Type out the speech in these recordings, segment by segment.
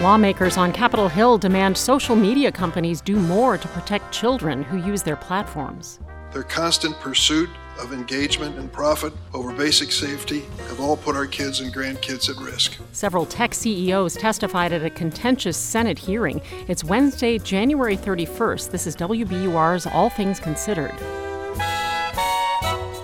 Lawmakers on Capitol Hill demand social media companies do more to protect children who use their platforms. Their constant pursuit of engagement and profit over basic safety have all put our kids and grandkids at risk. Several tech CEOs testified at a contentious Senate hearing. It's Wednesday, January 31st. This is WBUR's All Things Considered.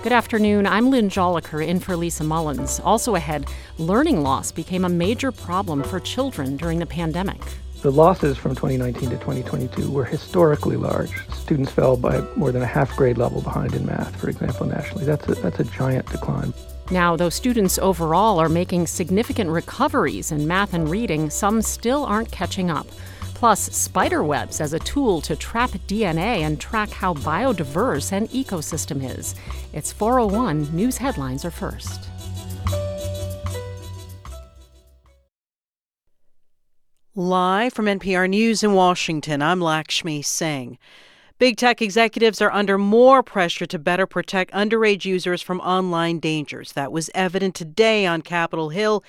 Good afternoon. I'm Lynn Jolicoeur in for Lisa Mullins. Also ahead, learning loss became a major problem for children during the pandemic. The losses from 2019 to 2022 were historically large. Students fell by more than a half grade level behind in math, for example, nationally. That's a, that's a giant decline. Now, though students overall are making significant recoveries in math and reading, some still aren't catching up. Plus, spider webs as a tool to trap DNA and track how biodiverse an ecosystem is. It's 401 News Headlines are first. Live from NPR News in Washington, I'm Lakshmi Singh. Big tech executives are under more pressure to better protect underage users from online dangers. That was evident today on Capitol Hill,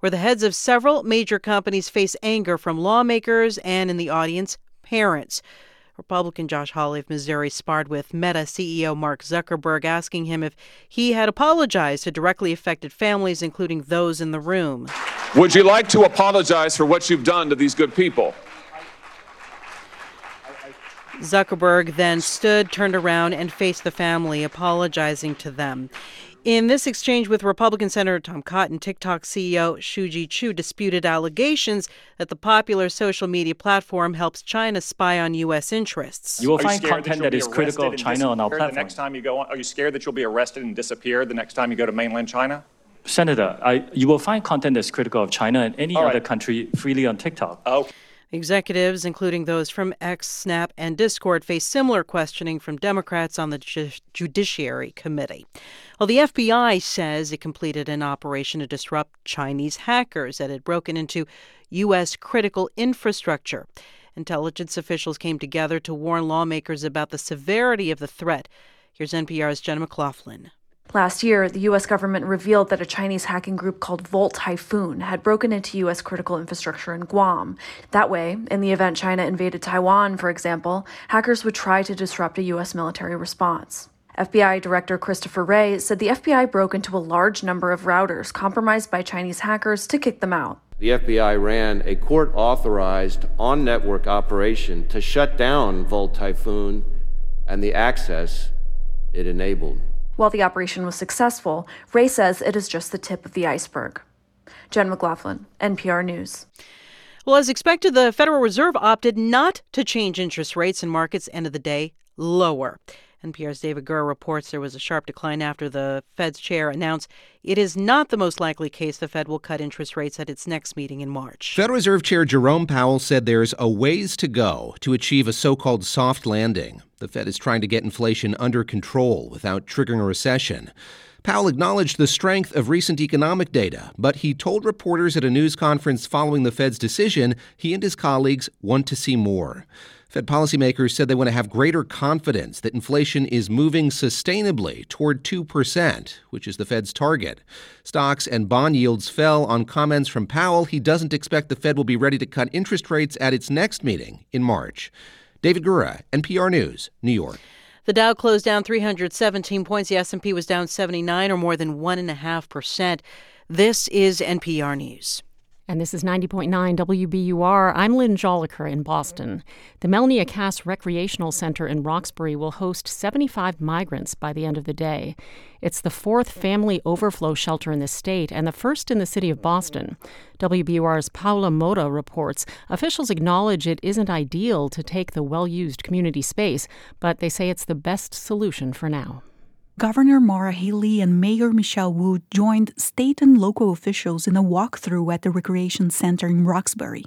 where the heads of several major companies face anger from lawmakers and, in the audience, parents. Republican Josh Hawley of Missouri sparred with Meta CEO Mark Zuckerberg, asking him if he had apologized to directly affected families, including those in the room. Would you like to apologize for what you've done to these good people? Zuckerberg then stood, turned around, and faced the family, apologizing to them. In this exchange with Republican Senator Tom Cotton, TikTok CEO Shou Chu disputed allegations that the popular social media platform helps China spy on U.S. interests. You will find content that, that is critical of China on our platform. The next time you go on, are you scared that you'll be arrested and disappear the next time you go to mainland China? Senator, I, you will find content that's critical of China and any other country freely on TikTok. Oh. Executives, including those from X, Snap, and Discord, face similar questioning from Democrats on the Ju- Judiciary Committee. Well, the FBI says it completed an operation to disrupt Chinese hackers that had broken into U.S. critical infrastructure. Intelligence officials came together to warn lawmakers about the severity of the threat. Here's NPR's Jenna McLaughlin. Last year, the U.S. government revealed that a Chinese hacking group called Volt Typhoon had broken into U.S. critical infrastructure in Guam. That way, in the event China invaded Taiwan, for example, hackers would try to disrupt a U.S. military response. FBI Director Christopher Wray said the FBI broke into a large number of routers compromised by Chinese hackers to kick them out. The FBI ran a court authorized on network operation to shut down Volt Typhoon and the access it enabled. While the operation was successful, Wray says it is just the tip of the iceberg. Jen McLaughlin, NPR News. Well, as expected, the Federal Reserve opted not to change interest rates, and markets ended the day lower. NPR's David Gura reports there was a sharp decline after the Fed's chair announced it is not the most likely case the Fed will cut interest rates at its next meeting in March. Federal Reserve Chair Jerome Powell said there's a ways to go to achieve a so called soft landing. The Fed is trying to get inflation under control without triggering a recession. Powell acknowledged the strength of recent economic data, but he told reporters at a news conference following the Fed's decision he and his colleagues want to see more. Fed policymakers said they want to have greater confidence that inflation is moving sustainably toward 2%, which is the Fed's target. Stocks and bond yields fell on comments from Powell. He doesn't expect the Fed will be ready to cut interest rates at its next meeting in March. David Gura, NPR News, New York. The Dow closed down 317 points. The S&P was down 79, or more than 1.5%. This is NPR News. And this is 90.9 WBUR. I'm Lynn Jolicoeur in Boston. The Melnia Cass Recreational Center in Roxbury will host 75 migrants by the end of the day. It's the fourth family overflow shelter in the state and the first in the city of Boston. WBUR's Paula Moura reports officials acknowledge it isn't ideal to take the well used community space, but they say it's the best solution for now. Governor Maura Healey and Mayor Michelle Wu joined state and local officials in a walkthrough at the recreation center in Roxbury.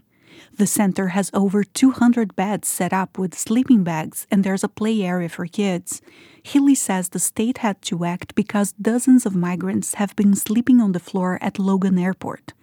The center has over 200 beds set up with sleeping bags, and there's a play area for kids. Healey says the state had to act because dozens of migrants have been sleeping on the floor at Logan Airport.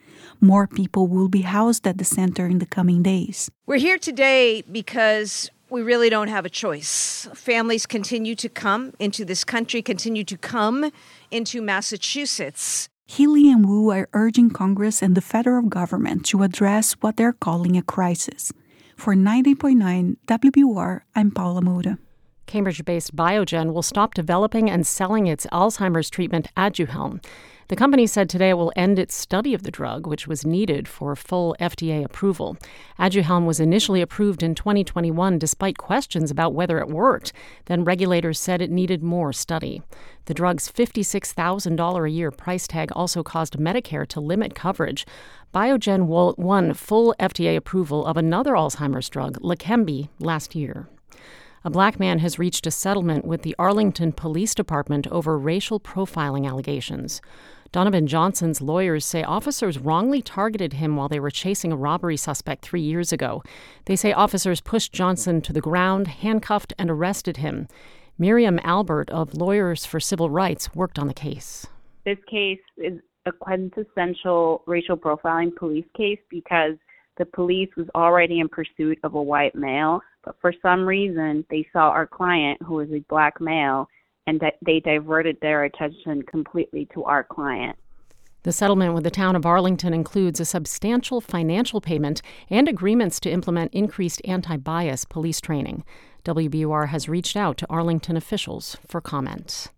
More people will be housed at the center in the coming days. We're here today because we really don't have a choice. Families continue to come into this country, continue to come into Massachusetts. Healey and Wu are urging Congress and the federal government to address what they're calling a crisis. For 90.9 WBUR, I'm Paula Moura. Cambridge based Biogen will stop developing and selling its Alzheimer's treatment Aduhelm. The company said today it will end its study of the drug, which was needed for full FDA approval. Aduhelm was initially approved in 2021 despite questions about whether it worked. Then regulators said it needed more study. The drug's $56,000 a year price tag also caused Medicare to limit coverage. Biogen won full FDA approval of another Alzheimer's drug, Leqembi, last year. A black man has reached a settlement with the Arlington Police Department over racial profiling allegations. Donovan Johnson's lawyers say officers wrongly targeted him while they were chasing a robbery suspect three years ago. They say officers pushed Johnson to the ground, handcuffed, and arrested him. Miriam Albert of Lawyers for Civil Rights worked on the case. This case is a quintessential racial profiling police case because the police was already in pursuit of a white male, but for some reason they saw our client, who was a black male, and that they diverted their attention completely to our client. The settlement with the town of Arlington includes a substantial financial payment and agreements to implement increased anti bias police training. WBUR has reached out to Arlington officials for comment.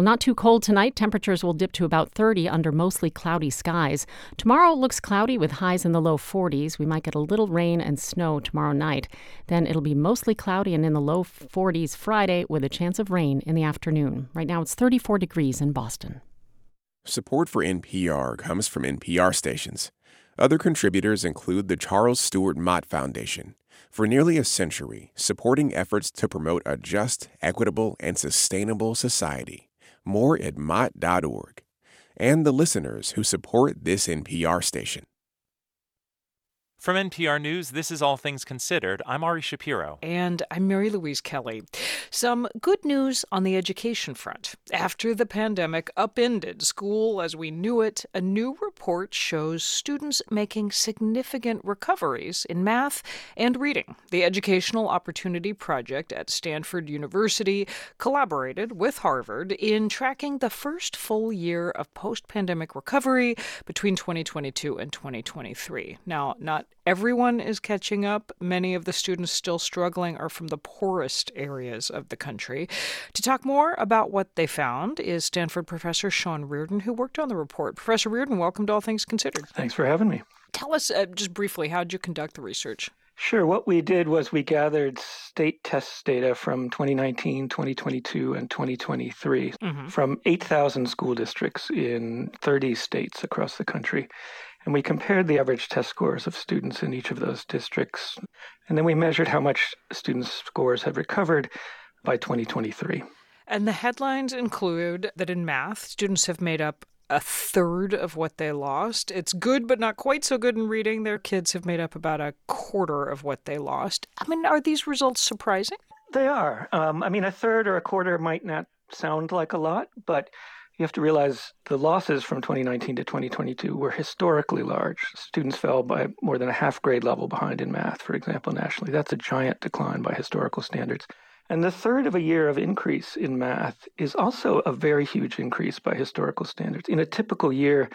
Well, not too cold tonight. Temperatures will dip to about 30 under mostly cloudy skies. Tomorrow looks cloudy with highs in the low 40s. We might get a little rain and snow tomorrow night. Then it'll be mostly cloudy and in the low 40s Friday with a chance of rain in the afternoon. Right now it's 34 degrees in Boston. Support for NPR comes from NPR stations. Other contributors include the Charles Stewart Mott Foundation. For nearly a century, supporting efforts to promote a just, equitable, and sustainable society more at mott.org, and the listeners who support this NPR station. From NPR News, this is All Things Considered. I'm Ari Shapiro. And I'm Mary Louise Kelly. Some good news on the education front. After the pandemic upended school as we knew it, a new report shows students making significant recoveries in math and reading. The Educational Opportunity Project at Stanford University collaborated with Harvard in tracking the first full year of post pandemic recovery between 2022 and 2023. Now, not everyone is catching up. Many of the students still struggling are from the poorest areas of the country. To talk more about what they found is Stanford professor Sean Reardon, who worked on the report. Professor Reardon, welcome to All Things Considered. Thanks for having me. Tell us uh, just briefly, how did you conduct the research? Sure. What we did was we gathered state test data from 2019, 2022, and 2023 mm-hmm. from 8,000 school districts in 30 states across the country. And we compared the average test scores of students in each of those districts. And then we measured how much students' scores had recovered by 2023. And the headlines include that in math, students have made up a third of what they lost. It's good, but not quite so good in reading. Their kids have made up about a quarter of what they lost. I mean, are these results surprising? They are. Um, I mean, a third or a quarter might not sound like a lot, but you have to realize the losses from 2019 to 2022 were historically large. Students fell by more than a half grade level behind in math, for example, nationally. That's a giant decline by historical standards. And the third of a year of increase in math is also a very huge increase by historical standards. In a typical year,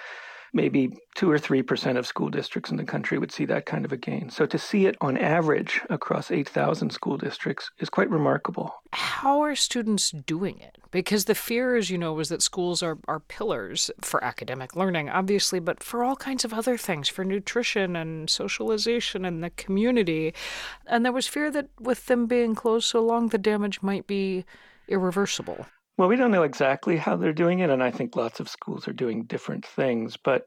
maybe two or three percent of school districts in the country would see that kind of a gain. So to see it on average across 8,000 school districts is quite remarkable. How are students doing it? Because the fear, as you know, was that schools are, are pillars for academic learning, obviously, but for all kinds of other things, for nutrition and socialization and the community. And there was fear that with them being closed so long, the damage might be irreversible. Well, we don't know exactly how they're doing it, and I think lots of schools are doing different things. But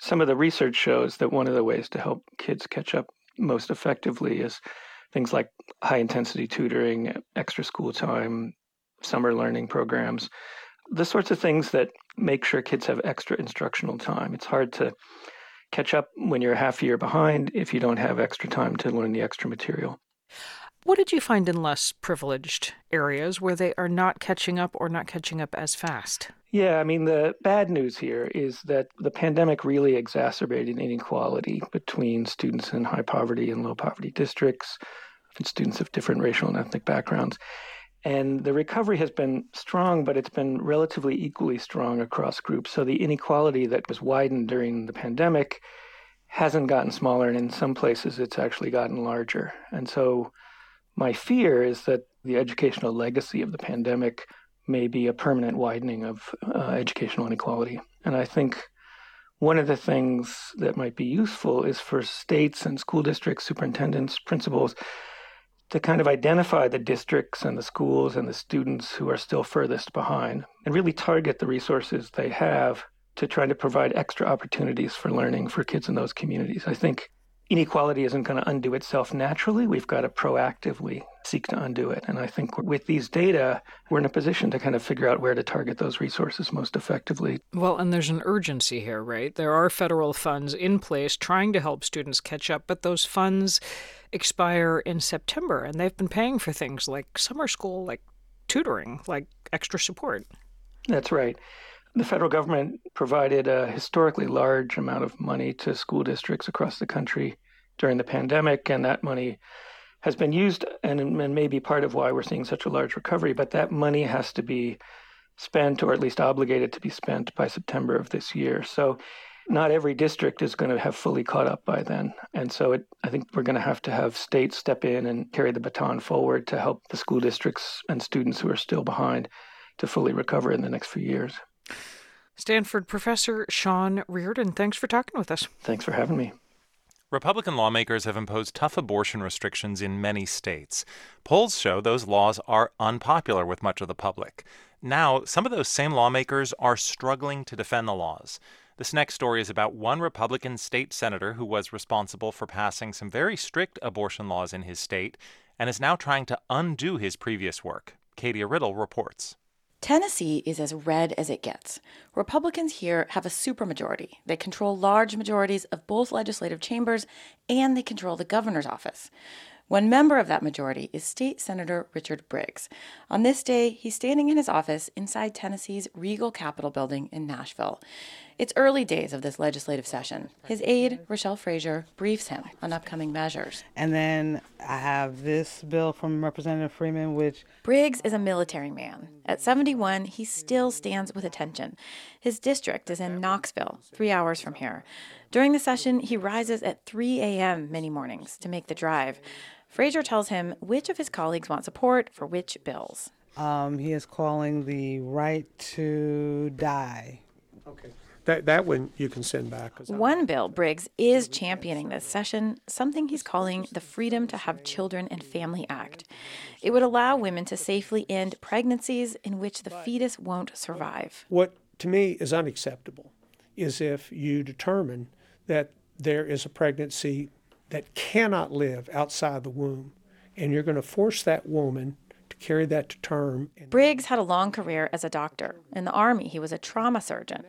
some of the research shows that one of the ways to help kids catch up most effectively is things like high intensity tutoring, extra school time, summer learning programs, the sorts of things that make sure kids have extra instructional time. It's hard to catch up when you're half a year behind if you don't have extra time to learn the extra material. What did you find in less privileged areas where they are not catching up or not catching up as fast? Yeah, I mean, the bad news here is that the pandemic really exacerbated inequality between students in high poverty and low poverty districts, and students of different racial and ethnic backgrounds. And the recovery has been strong, but it's been relatively equally strong across groups. So the inequality that was widened during the pandemic hasn't gotten smaller, and in some places it's actually gotten larger. And so my fear is that the educational legacy of the pandemic may be a permanent widening of uh, educational inequality. And I think one of the things that might be useful is for states and school districts, superintendents, principals to kind of identify the districts and the schools and the students who are still furthest behind and really target the resources they have to try to provide extra opportunities for learning for kids in those communities. I think inequality isn't going to undo itself naturally. We've got to proactively seek to undo it. And I think with these data, we're in a position to kind of figure out where to target those resources most effectively. Well, and there's an urgency here, right? There are federal funds in place trying to help students catch up, but those funds expire in September, and they've been paying for things like summer school, like tutoring, like extra support. That's right. The federal government provided a historically large amount of money to school districts across the country during the pandemic, and that money has been used and, and may be part of why we're seeing such a large recovery. But that money has to be spent, or at least obligated to be spent, by September of this year. So not every district is going to have fully caught up by then. And so it, I think we're going to have to have states step in and carry the baton forward to help the school districts and students who are still behind to fully recover in the next few years. Stanford professor Sean Reardon, thanks for talking with us. Thanks for having me. Republican lawmakers have imposed tough abortion restrictions in many states. Polls show those laws are unpopular with much of the public. Now, some of those same lawmakers are struggling to defend the laws. This next story is about one Republican state senator who was responsible for passing some very strict abortion laws in his state and is now trying to undo his previous work. Katia Riddle reports. Tennessee is as red as it gets. Republicans here have a supermajority. They control large majorities of both legislative chambers and they control the governor's office. One member of that majority is State Senator Richard Briggs. On this day, he's standing in his office inside Tennessee's Regal Capitol building in Nashville. It's early days of this legislative session. His aide, Rochelle Frazier, briefs him on upcoming measures. And then I have this bill from Representative Freeman, which. Briggs is a military man. At 71, he still stands with attention. His district is in Knoxville, three hours from here. During the session, he rises at 3 a.m. many mornings to make the drive. Frazier tells him which of his colleagues want support for which bills. Um, he is calling the right to die. Okay. That, that one you can send back. One bill Briggs is championing this session, something he's calling the Freedom to Have Children and Family Act. It would allow women to safely end pregnancies in which the fetus won't survive. What to me is unacceptable is if you determine that there is a pregnancy that cannot live outside the womb, and you're going to force that woman carry that to term. Briggs had a long career as a doctor. In the Army, he was a trauma surgeon.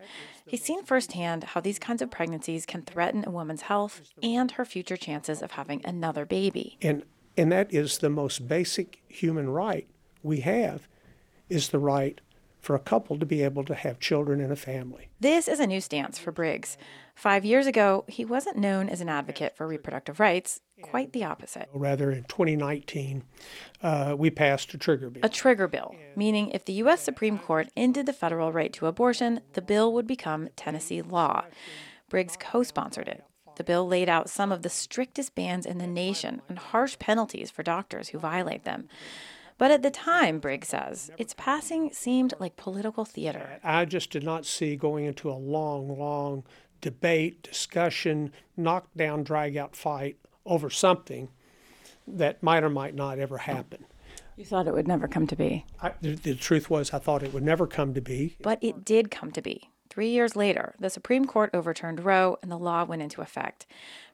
He's seen firsthand how these kinds of pregnancies can threaten a woman's health and her future chances of having another baby. And, and that is the most basic human right we have is the right for a couple to be able to have children and a family. This is a new stance for Briggs. Five years ago, he wasn't known as an advocate for reproductive rights, quite the opposite. Rather, in 2019, uh, we passed a trigger bill. A trigger bill, meaning if the U.S. Supreme Court ended the federal right to abortion, the bill would become Tennessee law. Briggs co sponsored it. The bill laid out some of the strictest bans in the nation and harsh penalties for doctors who violate them. But at the time, Briggs says, its passing seemed like political theater. I just did not see going into a long, long debate, discussion, knockdown, drag out fight over something that might or might not ever happen. You thought it would never come to be. I, the, the truth was, I thought it would never come to be. But it did come to be. Three years later, the Supreme Court overturned Roe and the law went into effect.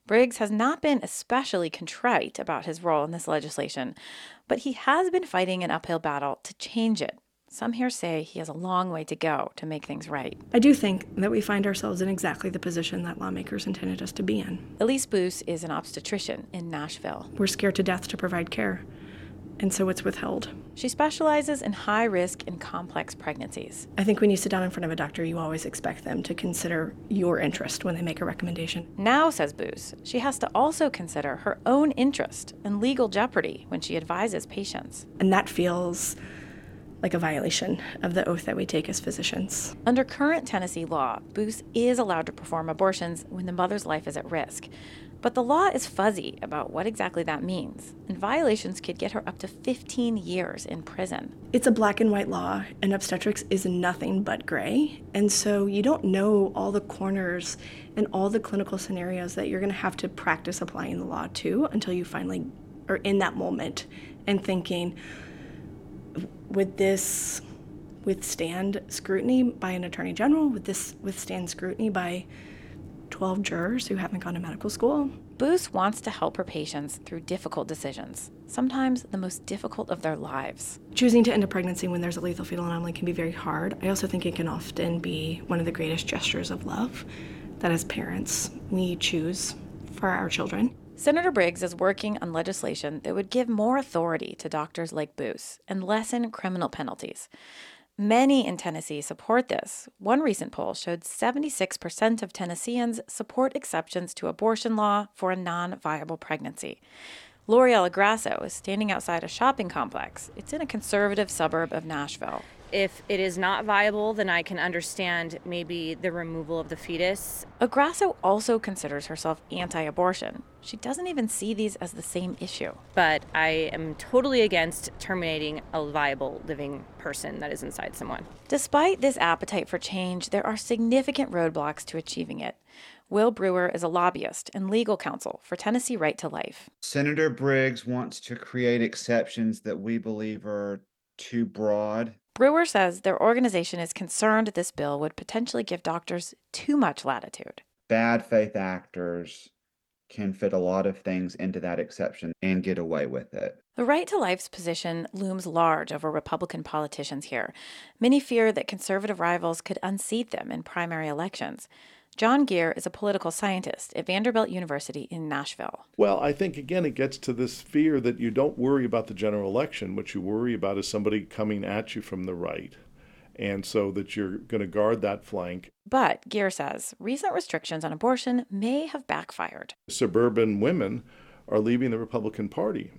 Briggs has not been especially contrite about his role in this legislation, but he has been fighting an uphill battle to change it. Some here say he has a long way to go to make things right. I do think that we find ourselves in exactly the position that lawmakers intended us to be in. Elise Boos is an obstetrician in Nashville. We're scared to death to provide care. And so it's withheld. She specializes in high risk and complex pregnancies. I think when you sit down in front of a doctor, you always expect them to consider your interest when they make a recommendation. Now, says Boos, she has to also consider her own interest and legal jeopardy when she advises patients. And that feels like a violation of the oath that we take as physicians. Under current Tennessee law, Boos is allowed to perform abortions when the mother's life is at risk. But the law is fuzzy about what exactly that means, and violations could get her up to 15 years in prison. It's a black and white law, and obstetrics is nothing but gray. And so you don't know all the corners and all the clinical scenarios that you're going to have to practice applying the law to until you finally are in that moment and thinking, would this withstand scrutiny by an attorney general? Would this withstand scrutiny by 12 jurors who haven't gone to medical school. Boos wants to help her patients through difficult decisions, sometimes the most difficult of their lives. Choosing to end a pregnancy when there's a lethal fetal anomaly can be very hard. I also think it can often be one of the greatest gestures of love that as parents we choose for our children. Senator Briggs is working on legislation that would give more authority to doctors like Boos and lessen criminal penalties. Many in Tennessee support this. One recent poll showed 76% of Tennesseans support exceptions to abortion law for a non viable pregnancy. L'Oreal Grasso is standing outside a shopping complex. It's in a conservative suburb of Nashville. If it is not viable, then I can understand maybe the removal of the fetus. Agrasso also considers herself anti abortion. She doesn't even see these as the same issue. But I am totally against terminating a viable living person that is inside someone. Despite this appetite for change, there are significant roadblocks to achieving it. Will Brewer is a lobbyist and legal counsel for Tennessee Right to Life. Senator Briggs wants to create exceptions that we believe are too broad Brewer says their organization is concerned this bill would potentially give doctors too much latitude. Bad faith actors can fit a lot of things into that exception and get away with it. The right to life's position looms large over Republican politicians here. Many fear that conservative rivals could unseat them in primary elections. John Geer is a political scientist at Vanderbilt University in Nashville. Well, I think again it gets to this fear that you don't worry about the general election. What you worry about is somebody coming at you from the right. And so that you're going to guard that flank. But Geer says recent restrictions on abortion may have backfired. Suburban women are leaving the Republican Party.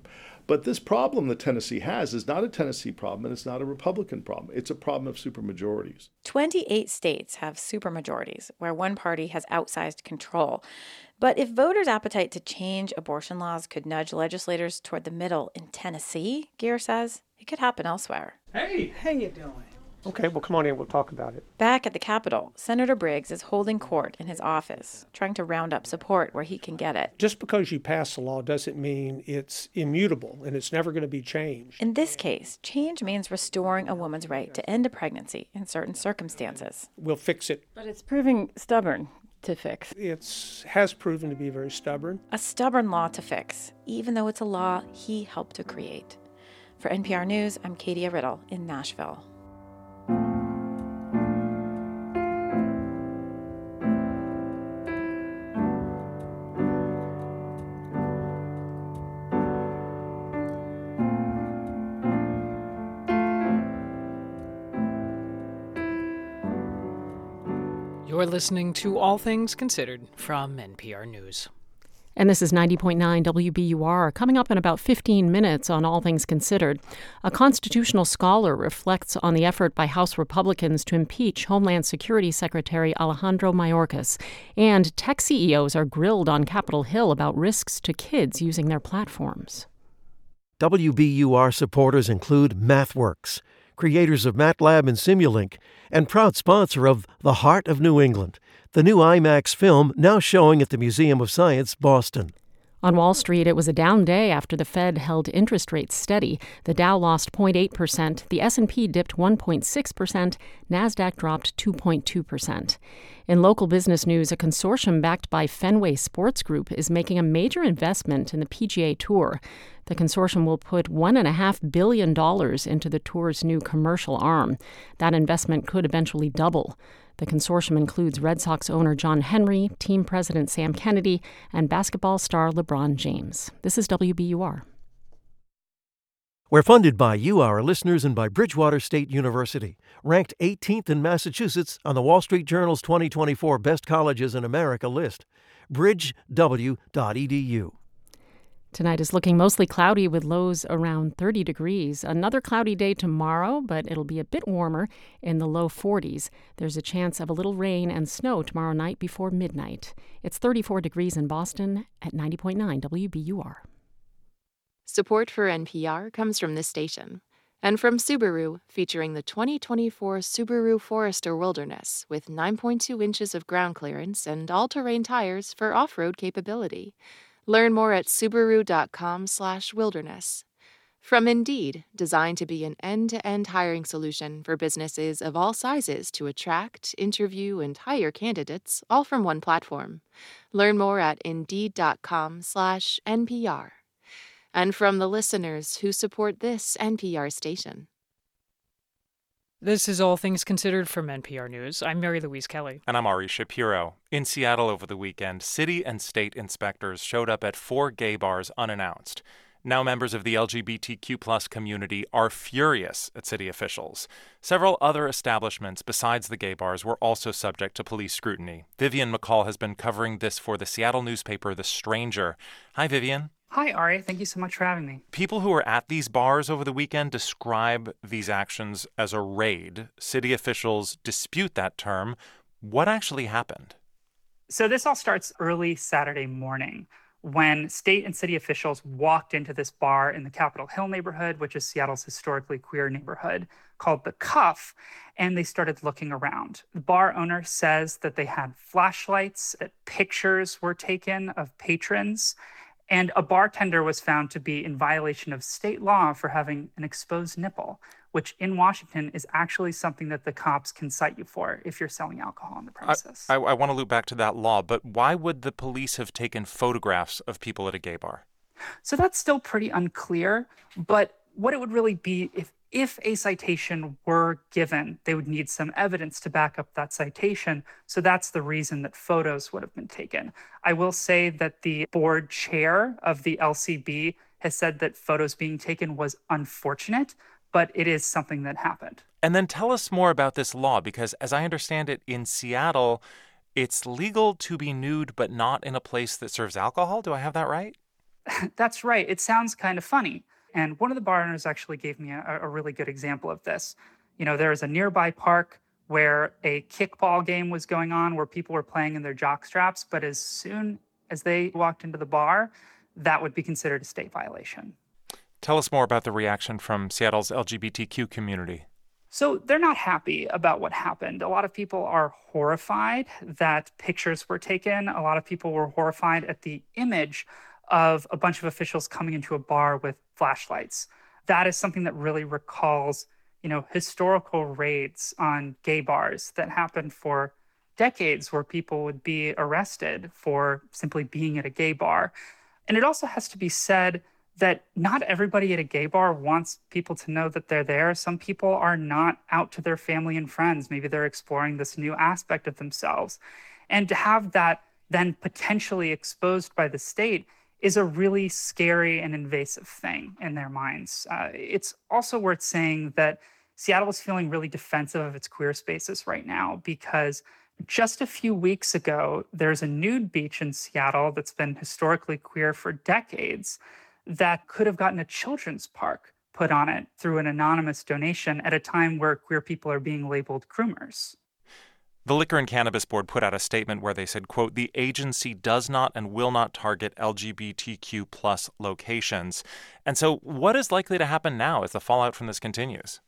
But this problem that Tennessee has is not a Tennessee problem and it's not a Republican problem. It's a problem of supermajorities. 28 states have supermajorities where one party has outsized control. But if voters' appetite to change abortion laws could nudge legislators toward the middle in Tennessee, Geer says, it could happen elsewhere. Hey, how you doing? Okay, well, come on in. We'll talk about it. Back at the Capitol, Senator Briggs is holding court in his office, trying to round up support where he can get it. Just because you pass a law doesn't mean it's immutable and it's never going to be changed. In this case, change means restoring a woman's right to end a pregnancy in certain circumstances. We'll fix it. But it's proving stubborn to fix. It has proven to be very stubborn. A stubborn law to fix, even though it's a law he helped to create. For NPR News, I'm Katia Riddle in Nashville. Listening to All Things Considered from NPR News. And this is 90.9 WBUR. Coming up in about 15 minutes on All Things Considered, a constitutional scholar reflects on the effort by House Republicans to impeach Homeland Security Secretary Alejandro Mayorkas. And tech CEOs are grilled on Capitol Hill about risks to kids using their platforms. WBUR supporters include MathWorks creators of MATLAB and Simulink, and proud sponsor of The Heart of New England, the new IMAX film now showing at the Museum of Science, Boston. On Wall Street, it was a down day after the Fed held interest rates steady. The Dow lost 0.8%, the S&P dipped 1.6%, Nasdaq dropped 2.2%. In local business news, a consortium backed by Fenway Sports Group is making a major investment in the PGA Tour. The consortium will put $1.5 billion into the tour's new commercial arm. That investment could eventually double. The consortium includes Red Sox owner John Henry, team president Sam Kennedy, and basketball star LeBron James. This is WBUR. We're funded by you, our listeners, and by Bridgewater State University, ranked 18th in Massachusetts on the Wall Street Journal's 2024 Best Colleges in America list. bridgew.edu. Tonight is looking mostly cloudy with lows around 30 degrees. Another cloudy day tomorrow, but it'll be a bit warmer in the low 40s. There's a chance of a little rain and snow tomorrow night before midnight. It's 34 degrees in Boston at 90.9 WBUR. Support for NPR comes from this station and from Subaru, featuring the 2024 Subaru Forester Wilderness with 9.2 inches of ground clearance and all-terrain tires for off-road capability. Learn more at subaru.com/wilderness. From Indeed, designed to be an end-to-end hiring solution for businesses of all sizes to attract, interview, and hire candidates all from one platform. Learn more at indeed.com/npr and from the listeners who support this NPR station. This is All Things Considered from NPR News. I'm Mary Louise Kelly. And I'm Ari Shapiro. In Seattle over the weekend, city and state inspectors showed up at four gay bars unannounced. Now, members of the LGBTQ plus community are furious at city officials. Several other establishments besides the gay bars were also subject to police scrutiny. Vivian McCall has been covering this for the Seattle newspaper The Stranger. Hi, Vivian. Hi, Ari. Thank you so much for having me. People who were at these bars over the weekend describe these actions as a raid. City officials dispute that term. What actually happened? So, this all starts early Saturday morning when state and city officials walked into this bar in the Capitol Hill neighborhood, which is Seattle's historically queer neighborhood, called The Cuff, and they started looking around. The bar owner says that they had flashlights, that pictures were taken of patrons and a bartender was found to be in violation of state law for having an exposed nipple, which in Washington is actually something that the cops can cite you for if you're selling alcohol on the premises. I, I, I want to loop back to that law, but why would the police have taken photographs of people at a gay bar? So that's still pretty unclear. But what it would really be if if a citation were given, they would need some evidence to back up that citation. So that's the reason that photos would have been taken. I will say that the board chair of the LCB has said that photos being taken was unfortunate, but it is something that happened. And then tell us more about this law, because as I understand it, in Seattle, it's legal to be nude, but not in a place that serves alcohol. Do I have that right? That's right. It sounds kind of funny. And one of the bar owners actually gave me a, a really good example of this. You know, there is a nearby park where a kickball game was going on where people were playing in their jock straps, but as soon as they walked into the bar, that would be considered a state violation. Tell us more about the reaction from Seattle's LGBTQ community. So they're not happy about what happened. A lot of people are horrified that pictures were taken. A lot of people were horrified at the image of a bunch of officials coming into a bar with flashlights. That is something that really recalls, you know, historical raids on gay bars that happened for decades where people would be arrested for simply being at a gay bar. And it also has to be said that not everybody at a gay bar wants people to know that they're there. Some people are not out to their family and friends. Maybe they're exploring this new aspect of themselves. And to have that then potentially exposed by the state is a really scary and invasive thing in their minds. Uh, it's also worth saying that Seattle is feeling really defensive of its queer spaces right now because just a few weeks ago, there's a nude beach in Seattle that's been historically queer for decades that could have gotten a children's park put on it through an anonymous donation at a time where queer people are being labeled groomers. The Liquor and Cannabis Board put out a statement where they said, quote, the agency does not and will not target LGBTQ plus locations. And so what is likely to happen now as the fallout from this continues?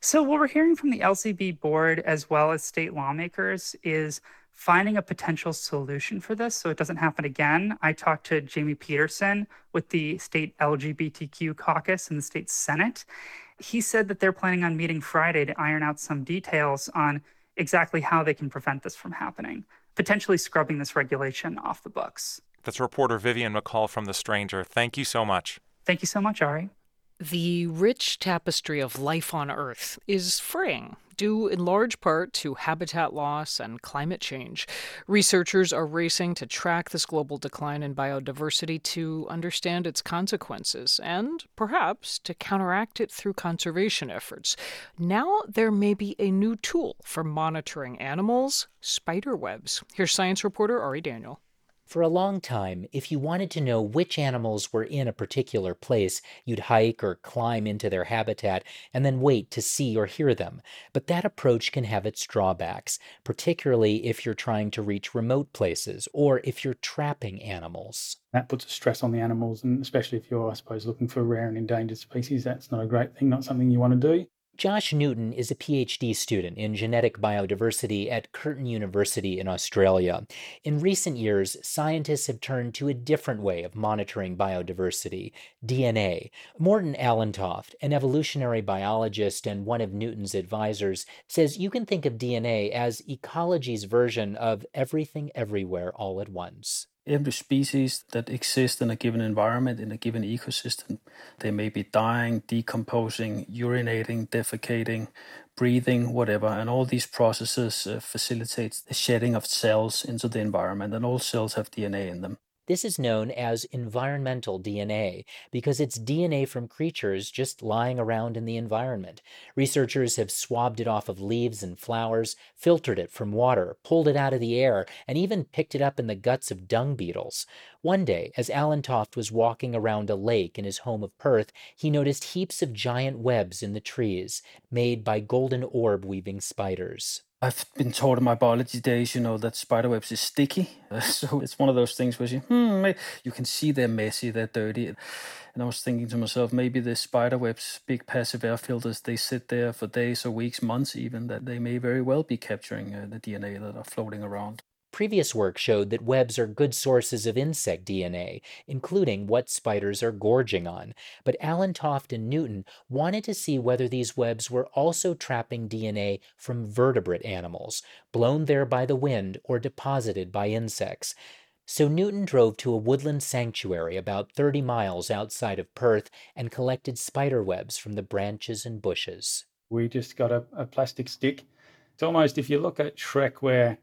So what we're hearing from the LCB board as well as state lawmakers is finding a potential solution for this so it doesn't happen again. I talked to Jamie Pedersen with the state LGBTQ caucus in the state Senate. He said that they're planning on meeting Friday to iron out some details on exactly how they can prevent this from happening, potentially scrubbing this regulation off the books. That's reporter Vivian McCall from The Stranger. Thank you so much. Thank you so much, Ari. The rich tapestry of life on Earth is fraying, due in large part to habitat loss and climate change. Researchers are racing to track this global decline in biodiversity to understand its consequences and, perhaps, to counteract it through conservation efforts. Now there may be a new tool for monitoring animals spider webs. Here's science reporter Ari Daniel. For a long time, if you wanted to know which animals were in a particular place, you'd hike or climb into their habitat and then wait to see or hear them. But that approach can have its drawbacks, particularly if you're trying to reach remote places or if you're trapping animals. That puts a stress on the animals, and especially if you're, I suppose, looking for rare and endangered species, that's not a great thing, not something you want to do. Josh Newton is a PhD student in genetic biodiversity at Curtin University in Australia. In recent years, scientists have turned to a different way of monitoring biodiversity DNA. Morten Allentoft, an evolutionary biologist and one of Newton's advisors, says you can think of DNA as ecology's version of everything everywhere all at once every species that exists in a given environment, in a given ecosystem, they may be dying, decomposing, urinating, defecating, breathing, whatever. And all these processes uh, facilitate the shedding of cells into the environment, and all cells have DNA in them. This is known as environmental DNA because it's DNA from creatures just lying around in the environment. Researchers have swabbed it off of leaves and flowers, filtered it from water, pulled it out of the air, and even picked it up in the guts of dung beetles. One day, as Allentoft was walking around a lake in his home of Perth, he noticed heaps of giant webs in the trees, made by golden orb weaving spiders. I've been taught in my biology days, you know, that spiderwebs is sticky. so it's one of those things where you, hmm, you can see they're messy, they're dirty. And I was thinking to myself, maybe the spiderwebs, big passive air filters, they sit there for days or weeks, months even, that they may very well be capturing uh, the DNA that are floating around. Previous work showed that webs are good sources of insect DNA, including what spiders are gorging on. But Allentoft and Newton wanted to see whether these webs were also trapping DNA from vertebrate animals, blown there by the wind or deposited by insects. So Newton drove to a woodland sanctuary about 30 miles outside of Perth and collected spider webs from the branches and bushes. We just got a, a plastic stick. It's almost, if you look at Shrek, where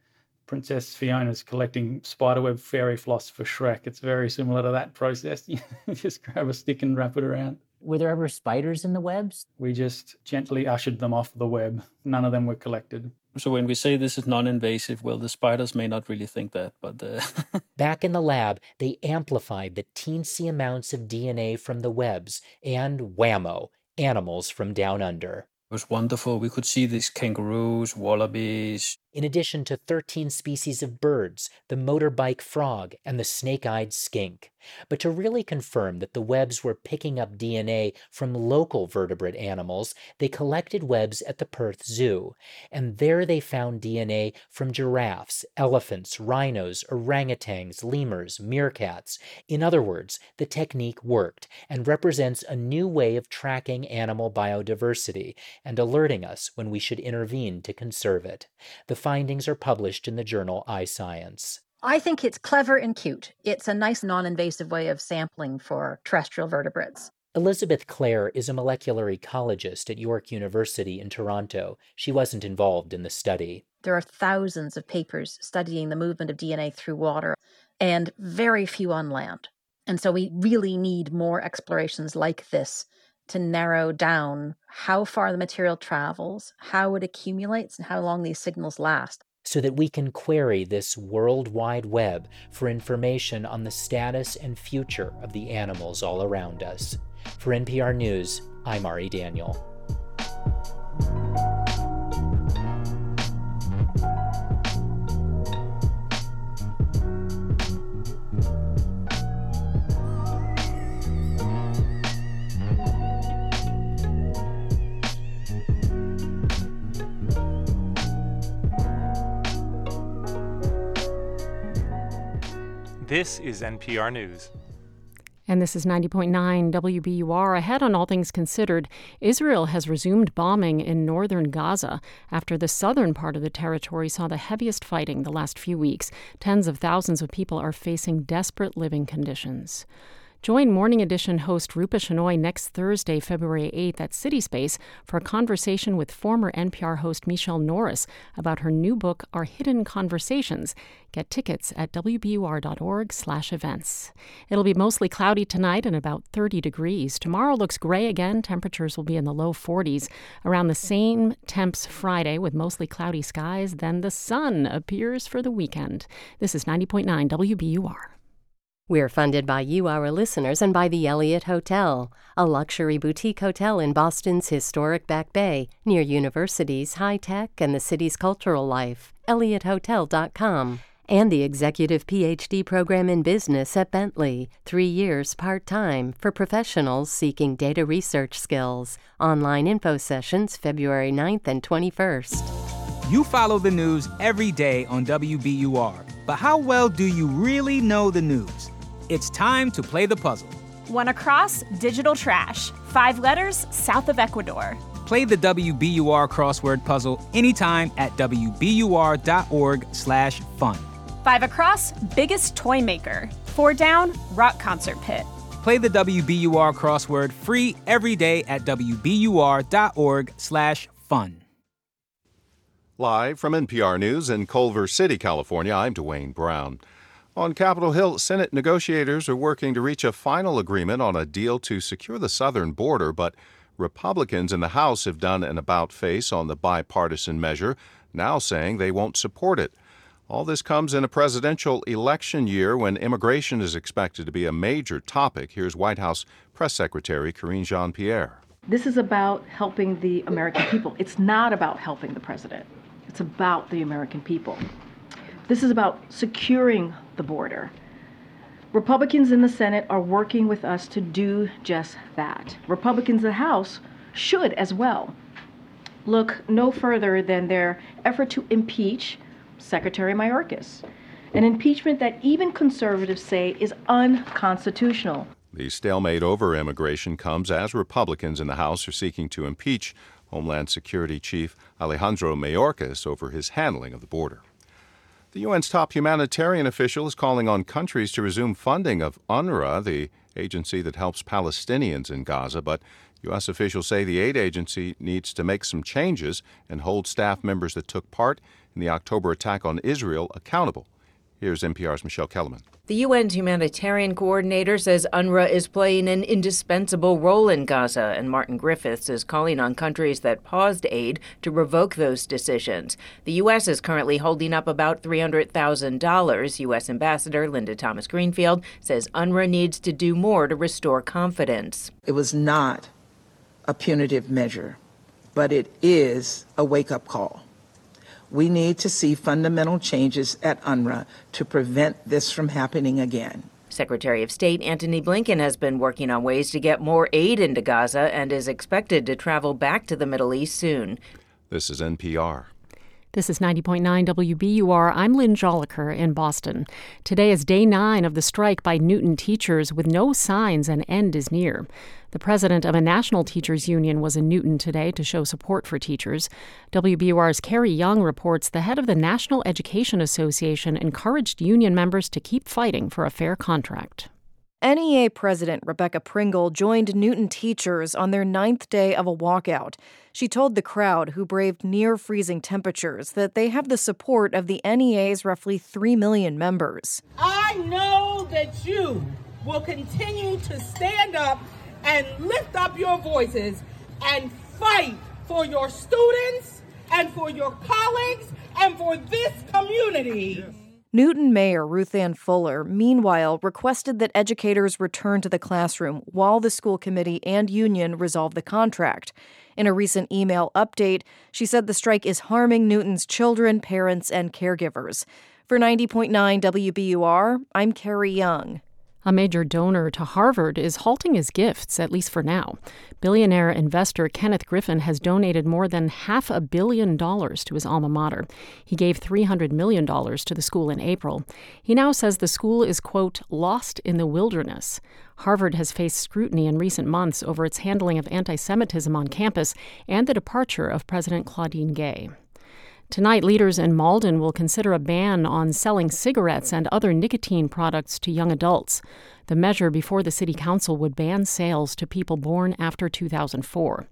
Princess Fiona's collecting spiderweb fairy floss for Shrek. It's very similar to that process. You just grab a stick and wrap it around. Were there ever spiders in the webs? We just gently ushered them off the web. None of them were collected. So when we say this is non-invasive, well, the spiders may not really think that, but uh... back in the lab, they amplified the teensy amounts of DNA from the webs, and whammo, animals from down under. It was wonderful. We could see these kangaroos, wallabies, in addition to 13 species of birds, the motorbike frog, and the snake eyed skink. But to really confirm that the webs were picking up DNA from local vertebrate animals, they collected webs at the Perth Zoo, and there they found DNA from giraffes, elephants, rhinos, orangutans, lemurs, meerkats. In other words, the technique worked and represents a new way of tracking animal biodiversity and alerting us when we should intervene to conserve it. The findings are published in the journal iScience. I think it's clever and cute. It's a nice non invasive way of sampling for terrestrial vertebrates. Elizabeth Clare is a molecular ecologist at York University in Toronto. She wasn't involved in the study. There are thousands of papers studying the movement of DNA through water and very few on land. And so we really need more explorations like this to narrow down how far the material travels, how it accumulates, and how long these signals last. So that we can query this World Wide Web for information on the status and future of the animals all around us. For NPR News, I'm Ari Daniel. This is NPR News. And this is 90.9 WBUR. Ahead on All Things Considered, Israel has resumed bombing in northern Gaza after the southern part of the territory saw the heaviest fighting the last few weeks. Tens of thousands of people are facing desperate living conditions. Join Morning Edition host Rupa Shenoy next Thursday, February 8th at CitySpace for a conversation with former NPR host Michele Norris about her new book, Our Hidden Conversations. Get tickets at wbur.org/events. It'll be mostly cloudy tonight and about 30 degrees. Tomorrow looks gray again. Temperatures will be in the low 40s. Around the same temps Friday with mostly cloudy skies. Then the sun appears for the weekend. This is 90.9 WBUR. We're funded by you, our listeners, and by the Eliot Hotel, a luxury boutique hotel in Boston's historic Back Bay, near universities, high tech, and the city's cultural life. EliotHotel.com. And the Executive PhD program in business at Bentley, three years part time for professionals seeking data research skills. Online info sessions February 9th and 21st. You follow the news every day on WBUR, but how well do you really know the news? It's time to play the puzzle. One across, digital trash. Five letters, south of Ecuador. Play the WBUR crossword puzzle anytime at wbur.org/fun. Five across, biggest toy maker. Four down, rock concert pit. Play the WBUR crossword free every day at wbur.org/fun. Live from NPR News in Culver City, California, I'm Dwane Brown. On Capitol Hill, Senate negotiators are working to reach a final agreement on a deal to secure the southern border, but Republicans in the House have done an about face on the bipartisan measure, now saying they won't support it. All this comes in a presidential election year when immigration is expected to be a major topic. Here's White House Press Secretary Karine Jean Pierre. This is about helping the American people. It's not about helping the president, it's about the American people. This is about securing the border. Republicans in the Senate are working with us to do just that. Republicans in the House should as well. Look no further than their effort to impeach Secretary Mayorkas, an impeachment that even conservatives say is unconstitutional. The stalemate over immigration comes as Republicans in the House are seeking to impeach Homeland Security Chief Alejandro Mayorkas over his handling of the border. The UN's top humanitarian official is calling on countries to resume funding of UNRWA, the agency that helps Palestinians in Gaza, but U.S. officials say the aid agency needs to make some changes and hold staff members that took part in the October attack on Israel accountable. Here's NPR's Michele Kelemen. The UN's humanitarian coordinator says UNRWA is playing an indispensable role in Gaza, and Martin Griffiths is calling on countries that paused aid to revoke those decisions. The U.S. is currently holding up about $300,000. U.S. Ambassador Linda Thomas Greenfield says UNRWA needs to do more to restore confidence. It was not a punitive measure, but it is a wake up call. We need to see fundamental changes at UNRWA to prevent this from happening again. Secretary of State Antony Blinken has been working on ways to get more aid into Gaza and is expected to travel back to the Middle East soon. This is NPR. This is 90.9 WBUR. I'm Lynn Jolicoeur in Boston. Today is day nine of the strike by Newton teachers with no signs an end is near. The president of a national teachers union was in Newton today to show support for teachers. WBUR's Carrie Jung reports the head of the National Education Association encouraged union members to keep fighting for a fair contract. NEA President Rebecca Pringle joined Newton teachers on their ninth day of a walkout. She told the crowd, who braved near freezing temperatures, that they have the support of the NEA's roughly 3 million members. I know that you will continue to stand up and lift up your voices and fight for your students and for your colleagues and for this community. Newton Mayor Ruthanne Fuller, meanwhile, requested that educators return to the classroom while the school committee and union resolve the contract. In a recent email update, she said the strike is harming Newton's children, parents, and caregivers. For 90.9 WBUR, I'm Carrie Jung. A major donor to Harvard is halting his gifts, at least for now. Billionaire investor Kenneth Griffin has donated more than half a billion dollars to his alma mater. He gave $300 million to the school in April. He now says the school is, quote, lost in the wilderness. Harvard has faced scrutiny in recent months over its handling of anti Semitism on campus and the departure of President Claudine Gay. Tonight, leaders in Malden will consider a ban on selling cigarettes and other nicotine products to young adults. The measure before the City Council would ban sales to people born after 2004.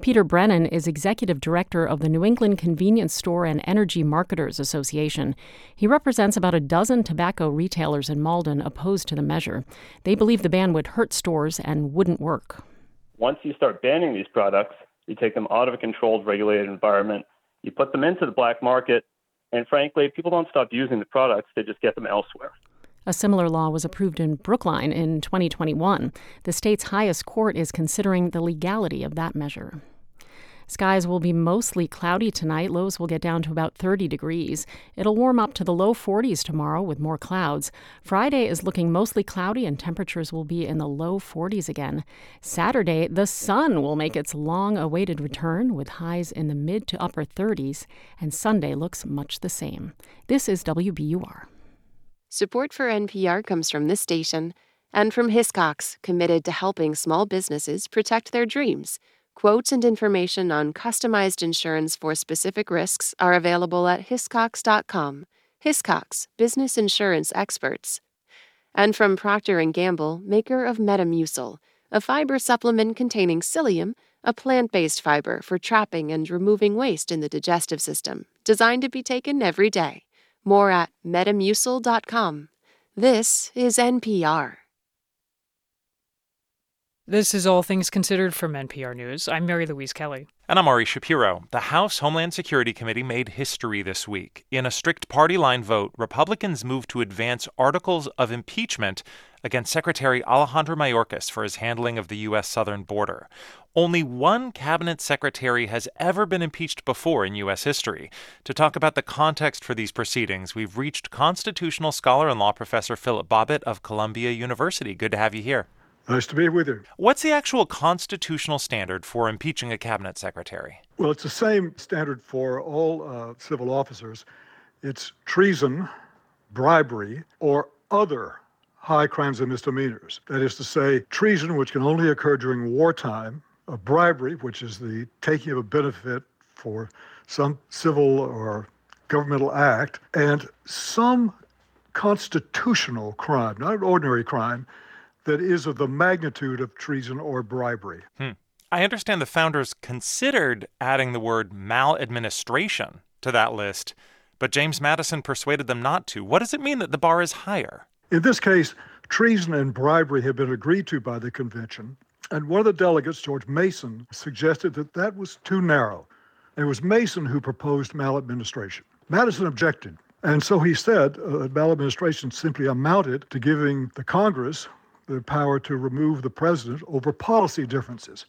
Peter Brennan is executive director of the New England Convenience Store and Energy Marketers Association. He represents about a dozen tobacco retailers in Malden opposed to the measure. They believe the ban would hurt stores and wouldn't work. Once you start banning these products, you take them out of a controlled, regulated environment you put them into the black market, and frankly, people don't stop using the products, they just get them elsewhere. A similar law was approved in Brookline in 2021. The state's highest court is considering the legality of that measure. Skies will be mostly cloudy tonight. Lows will get down to about 30 degrees. It'll warm up to the low 40s tomorrow with more clouds. Friday is looking mostly cloudy and temperatures will be in the low 40s again. Saturday, the sun will make its long awaited return with highs in the mid to upper 30s, and Sunday looks much the same. This is WBUR. Support for NPR comes from this station and from Hiscox, committed to helping small businesses protect their dreams. Quotes and information on customized insurance for specific risks are available at hiscox.com. Hiscox, business insurance experts. And from Procter & Gamble, maker of Metamucil, a fiber supplement containing psyllium, a plant-based fiber for trapping and removing waste in the digestive system, designed to be taken every day. More at metamucil.com. This is NPR. This is All Things Considered from NPR News. I'm Mary Louise Kelly. And I'm Ari Shapiro. The House Homeland Security Committee made history this week. In a strict party line vote, Republicans moved to advance articles of impeachment against Secretary Alejandro Mayorkas for his handling of the U.S. southern border. Only one cabinet secretary has ever been impeached before in U.S. history. To talk about the context for these proceedings, we've reached constitutional scholar and law professor Philip Bobbitt of Columbia University. Good to have you here. Nice to be with you. What's the actual constitutional standard for impeaching a cabinet secretary? Well, it's the same standard for all uh, civil officers. It's treason, bribery, or other high crimes and misdemeanors. That is to say, treason, which can only occur during wartime, a bribery, which is the taking of a benefit for some civil or governmental act, and some constitutional crime, not an ordinary crime, that is of the magnitude of treason or bribery. Hmm. I understand the founders considered adding the word maladministration to that list, but James Madison persuaded them not to. What does it mean that the bar is higher? In this case, treason and bribery have been agreed to by the convention, and one of the delegates, George Mason, suggested that that was too narrow. It was Mason who proposed maladministration. Madison objected. And so he said uh, maladministration simply amounted to giving the Congress the power to remove the president over policy differences.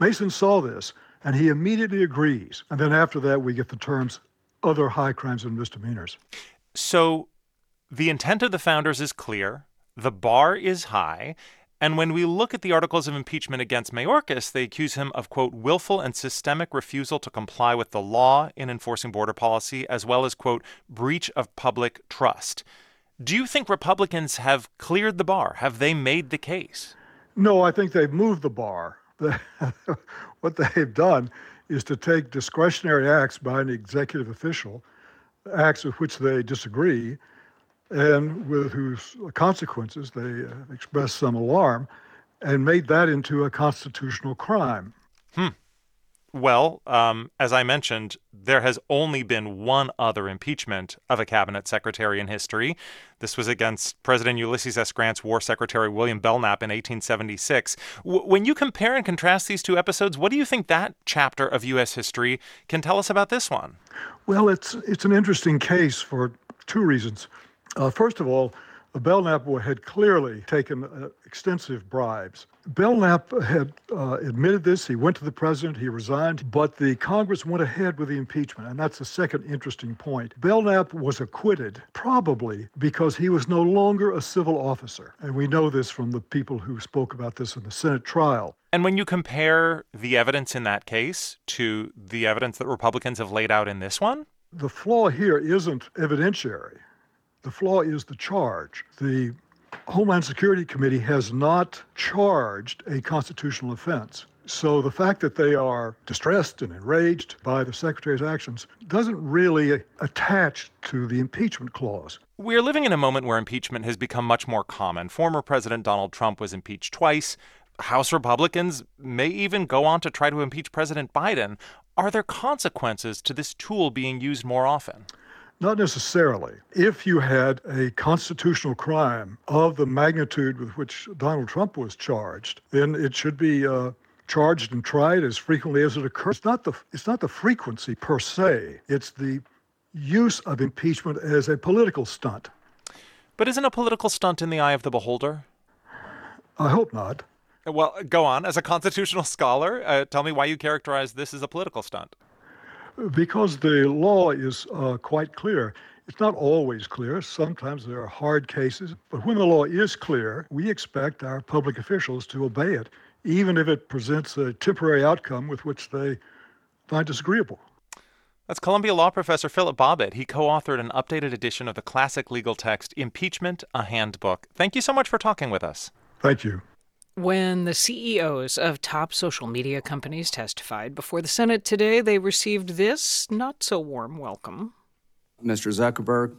Mason saw this and he immediately agrees. And then after that, we get the terms other high crimes and misdemeanors. So the intent of the founders is clear, the bar is high. And when we look at the articles of impeachment against Mayorkas, they accuse him of, quote, willful and systemic refusal to comply with the law in enforcing border policy, as well as, quote, breach of public trust. Do you think Republicans have cleared the bar? Have they made the case? No, I think they've moved the bar. what they've done is to take discretionary acts by an executive official, acts with which they disagree, and with whose consequences they uh, express some alarm, and made that into a constitutional crime. Hmm. Well, um, as I mentioned, there has only been one other impeachment of a cabinet secretary in history. This was against President Ulysses S. Grant's War Secretary William Belknap in 1876. W- when you compare and contrast these two episodes, what do you think that chapter of U.S. history can tell us about this one? Well, it's it's an interesting case for two reasons. Uh, first of all, Belknap had clearly taken uh, extensive bribes. Belknap had uh, admitted this. He went to the president, he resigned, but the Congress went ahead with the impeachment. And that's the second interesting point. Belknap was acquitted probably because he was no longer a civil officer. And we know this from the people who spoke about this in the Senate trial. And when you compare the evidence in that case to the evidence that Republicans have laid out in this one, the flaw here isn't evidentiary. The flaw is the charge. The Homeland Security Committee has not charged a constitutional offense. So the fact that they are distressed and enraged by the secretary's actions doesn't really attach to the impeachment clause. We're living in a moment where impeachment has become much more common. Former President Donald Trump was impeached twice. House Republicans may even go on to try to impeach President Biden. Are there consequences to this tool being used more often? Not necessarily. If you had a constitutional crime of the magnitude with which Donald Trump was charged, then it should be uh, charged and tried as frequently as it occurs. It's not the it's not the frequency per se. It's the use of impeachment as a political stunt. But isn't a political stunt in the eye of the beholder? I hope not. Well, go on. As a constitutional scholar, uh, tell me why you characterize this as a political stunt. Because the law is uh, quite clear. It's not always clear. Sometimes there are hard cases. But when the law is clear, we expect our public officials to obey it even if it presents a temporary outcome with which they find disagreeable. That's Columbia Law professor Philip Bobbitt. He co authored an updated edition of the classic legal text, Impeachment, a Handbook. Thank you so much for talking with us. Thank you. When the CEOs of top social media companies testified before the Senate today, they received this not so warm welcome. Mr. Zuckerberg,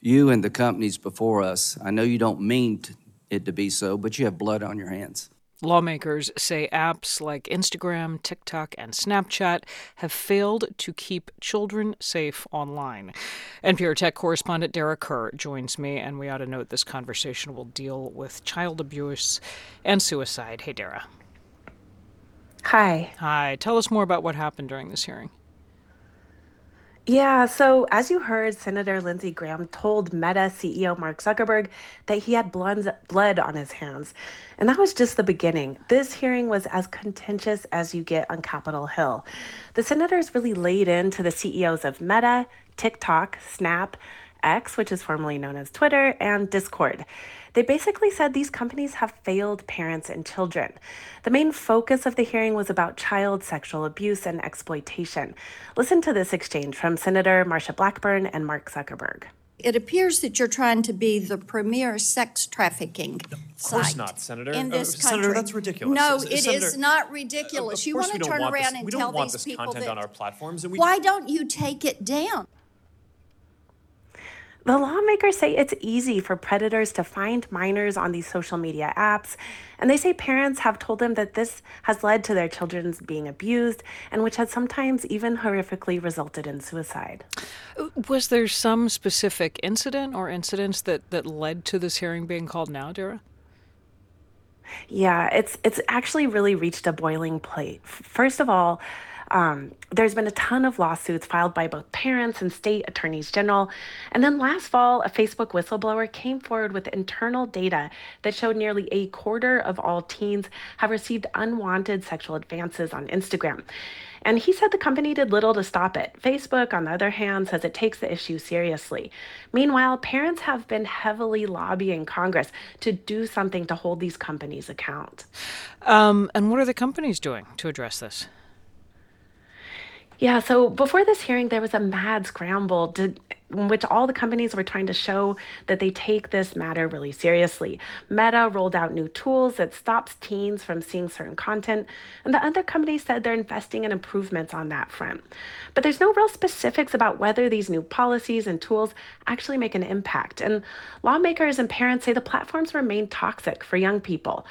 you and the companies before us, I know you don't mean it to be so, but you have blood on your hands. Lawmakers say apps like Instagram, TikTok, and Snapchat have failed to keep children safe online. NPR Tech correspondent Dara Kerr joins me, and we ought to note this conversation will deal with child abuse and suicide. Hey, Dara. Hi. Hi. Tell us more about what happened during this hearing. Yeah, so as you heard, Senator Lindsey Graham told Meta CEO Mark Zuckerberg that he had blood on his hands. And that was just the beginning. This hearing was as contentious as you get on Capitol Hill. The senators really laid into the CEOs of Meta, TikTok, Snap, X, which is formerly known as Twitter, and Discord. They basically said these companies have failed parents and children. The main focus of the hearing was about child sexual abuse and exploitation. Listen to this exchange from Senator Marsha Blackburn and Mark Zuckerberg. It appears that you're trying to be the premier sex trafficking of course site not, Senator. in this uh, country. Senator, that's ridiculous. No, S- it is Senator, not ridiculous. Of you want to turn around this, and we tell don't want these this people content that, on our platforms, and we why don't you take it down? The lawmakers say it's easy for predators to find minors on these social media apps, and they say parents have told them that this has led to their children's being abused, and which has sometimes even horrifically resulted in suicide. Was there some specific incident or incidents that, that led to this hearing being called now, Dara? Yeah, it's it's actually really reached a boiling point. First of all, um, there's been a ton of lawsuits filed by both parents and state attorneys general. And then last fall, a Facebook whistleblower came forward with internal data that showed nearly a quarter of all teens have received unwanted sexual advances on Instagram. And he said the company did little to stop it. Facebook, on the other hand, says it takes the issue seriously. Meanwhile, parents have been heavily lobbying Congress to do something to hold these companies account. Um, and what are the companies doing to address this? Yeah, so before this hearing, there was a mad scramble to, in which all the companies were trying to show that they take this matter really seriously. Meta rolled out new tools that stops teens from seeing certain content, and the other companies said they're investing in improvements on that front. But there's no real specifics about whether these new policies and tools actually make an impact. And lawmakers and parents say the platforms remain toxic for young people.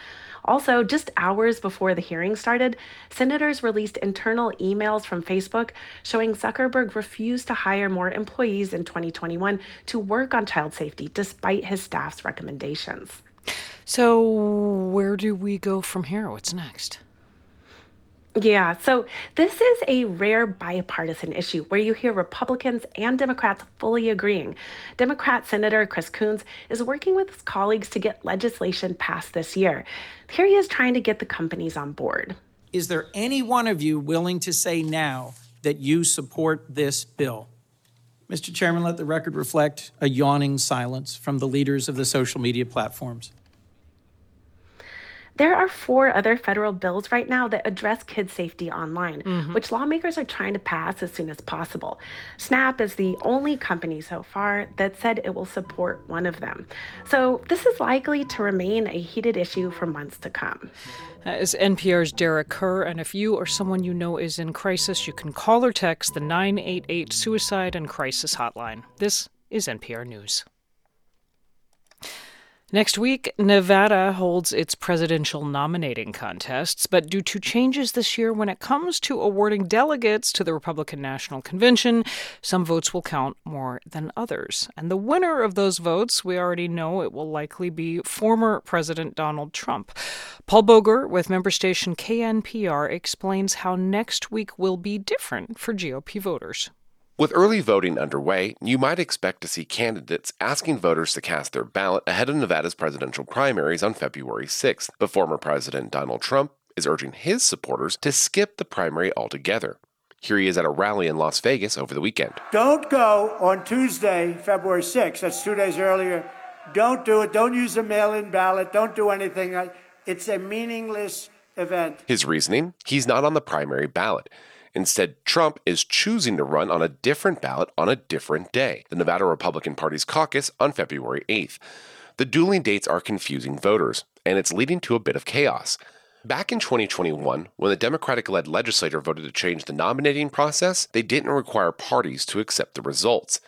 Also, just hours before the hearing started, senators released internal emails from Facebook showing Zuckerberg refused to hire more employees in 2021 to work on child safety despite his staff's recommendations. So, where do we go from here? What's next? Yeah, so this is a rare bipartisan issue where you hear Republicans and Democrats fully agreeing. Democrat Senator Chris Coons is working with his colleagues to get legislation passed this year. Here he is trying to get the companies on board. Is there any one of you willing to say now that you support this bill? Mr. Chairman, let the record reflect a yawning silence from the leaders of the social media platforms. There are four other federal bills right now that address kid safety online, Mhm. which lawmakers are trying to pass as soon as possible. Snap is the only company so far that said it will support one of them. So this is likely to remain a heated issue for months to come. That is NPR's Dara Kerr, and if you or someone you know is in crisis, you can call or text the 988 Suicide and Crisis Hotline. This is NPR News. Next week, Nevada holds its presidential nominating contests, but due to changes this year when it comes to awarding delegates to the Republican National Convention, some votes will count more than others. And the winner of those votes, we already know it will likely be former President Donald Trump. Paul Boger with member station KNPR explains how next week will be different for GOP voters. With early voting underway, you might expect to see candidates asking voters to cast their ballot ahead of Nevada's presidential primaries on February 6th. But former President Donald Trump is urging his supporters to skip the primary altogether. Here he is at a rally in Las Vegas over the weekend. Don't go on Tuesday, February 6th. That's two days earlier. Don't do it. Don't use a mail in ballot. Don't do anything. It's a meaningless event. His reasoning? He's not on the primary ballot. Instead, Trump is choosing to run on a different ballot on a different day, the Nevada Republican Party's caucus on February 8th. The dueling dates are confusing voters, and it's leading to a bit of chaos. Back in 2021, when the Democratic led legislature voted to change the nominating process, they didn't require parties to accept the results.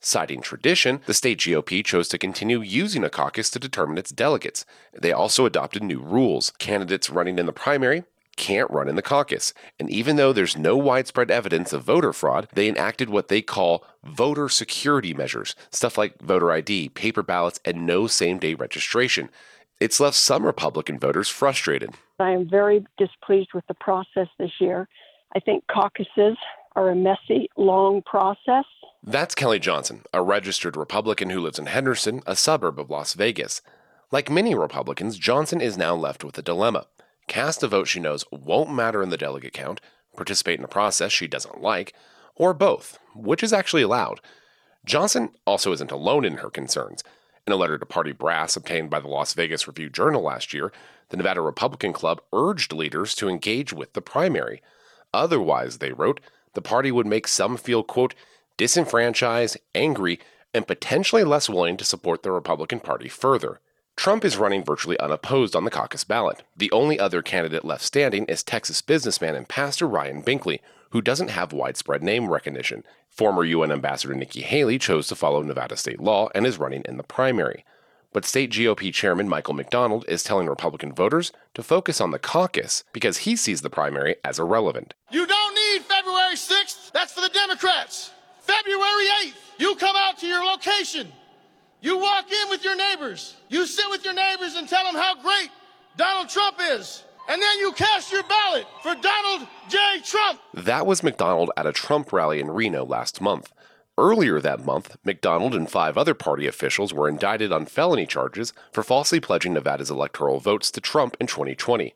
Citing tradition, the state GOP chose to continue using a caucus to determine its delegates. They also adopted new rules. Candidates running in the primary can't run in the caucus. And even though there's no widespread evidence of voter fraud, they enacted what they call voter security measures stuff like voter ID, paper ballots, and no same day registration. It's left some Republican voters frustrated. I am very displeased with the process this year. I think caucuses are a messy, long process. That's Kelly Johnson, a registered Republican who lives in Henderson, a suburb of Las Vegas. Like many Republicans, Johnson is now left with a dilemma cast a vote she knows won't matter in the delegate count, participate in a process she doesn't like, or both, which is actually allowed. Johnson also isn't alone in her concerns. In a letter to party brass obtained by the Las Vegas Review Journal last year, the Nevada Republican Club urged leaders to engage with the primary. Otherwise, they wrote, the party would make some feel, quote, disenfranchised, angry, and potentially less willing to support the Republican Party further. Trump is running virtually unopposed on the caucus ballot. The only other candidate left standing is Texas businessman and pastor Ryan Binkley, who doesn't have widespread name recognition. Former UN Ambassador Nikki Haley chose to follow Nevada state law and is running in the primary. But state GOP chairman Michael McDonald is telling Republican voters to focus on the caucus because he sees the primary as irrelevant. You don't need February 6th. That's for the Democrats. February 8th, you come out to your location. You walk in with your neighbors. You sit with your neighbors and tell them how great Donald Trump is. And then you cast your ballot for Donald J. Trump. That was McDonald at a Trump rally in Reno last month. Earlier that month, McDonald and five other party officials were indicted on felony charges for falsely pledging Nevada's electoral votes to Trump in 2020.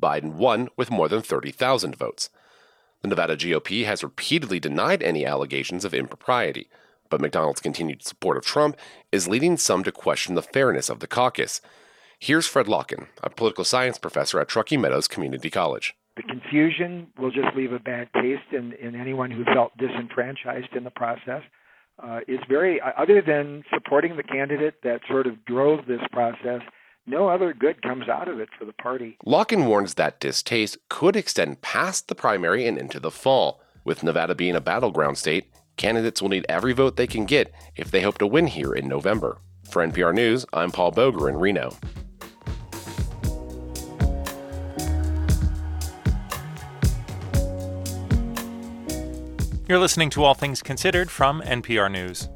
Biden won with more than 30,000 votes. The Nevada GOP has repeatedly denied any allegations of impropriety but McDonald's continued support of Trump is leading some to question the fairness of the caucus. Here's Fred Lokken, a political science professor at Truckee Meadows Community College. The confusion will just leave a bad taste in, in anyone who felt disenfranchised in the process. Uh, it's very, other than supporting the candidate that sort of drove this process, no other good comes out of it for the party. Lokken warns that distaste could extend past the primary and into the fall. With Nevada being a battleground state, Candidates will need every vote they can get if they hope to win here in November. For NPR News, I'm Paul Boger in Reno. You're listening to All Things Considered from NPR News.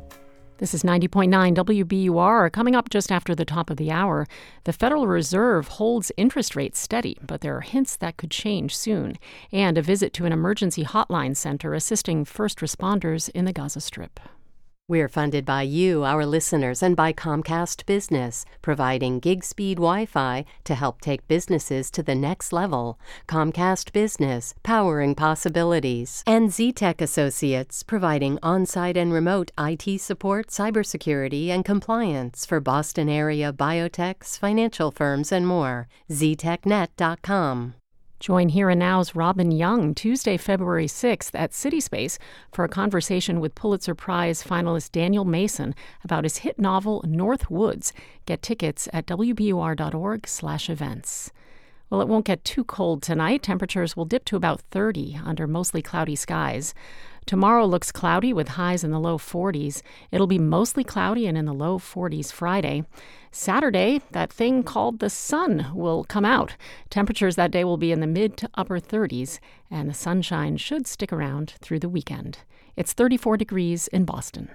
This is 90.9 WBUR. Coming up just after the top of the hour, the Federal Reserve holds interest rates steady, but there are hints that could change soon. And a visit to an emergency hotline center assisting first responders in the Gaza Strip. We're funded by you, our listeners, and by Comcast Business, providing gig speed Wi Fi to help take businesses to the next level. Comcast Business, powering possibilities. And ZTech Associates, providing on site and remote IT support, cybersecurity, and compliance for Boston area biotechs, financial firms, and more. ZTechNet.com. Join Here and Now's Robin Young Tuesday, February 6th at CitySpace for a conversation with Pulitzer Prize finalist Daniel Mason about his hit novel North Woods. Get tickets at wbur.org/events. Well, it won't get too cold tonight. Temperatures will dip to about 30 under mostly cloudy skies. Tomorrow looks cloudy with highs in the low 40s. It'll be mostly cloudy and in the low 40s Friday. Saturday, that thing called the sun will come out. Temperatures that day will be in the mid to upper 30s, and the sunshine should stick around through the weekend. It's 34 degrees in Boston.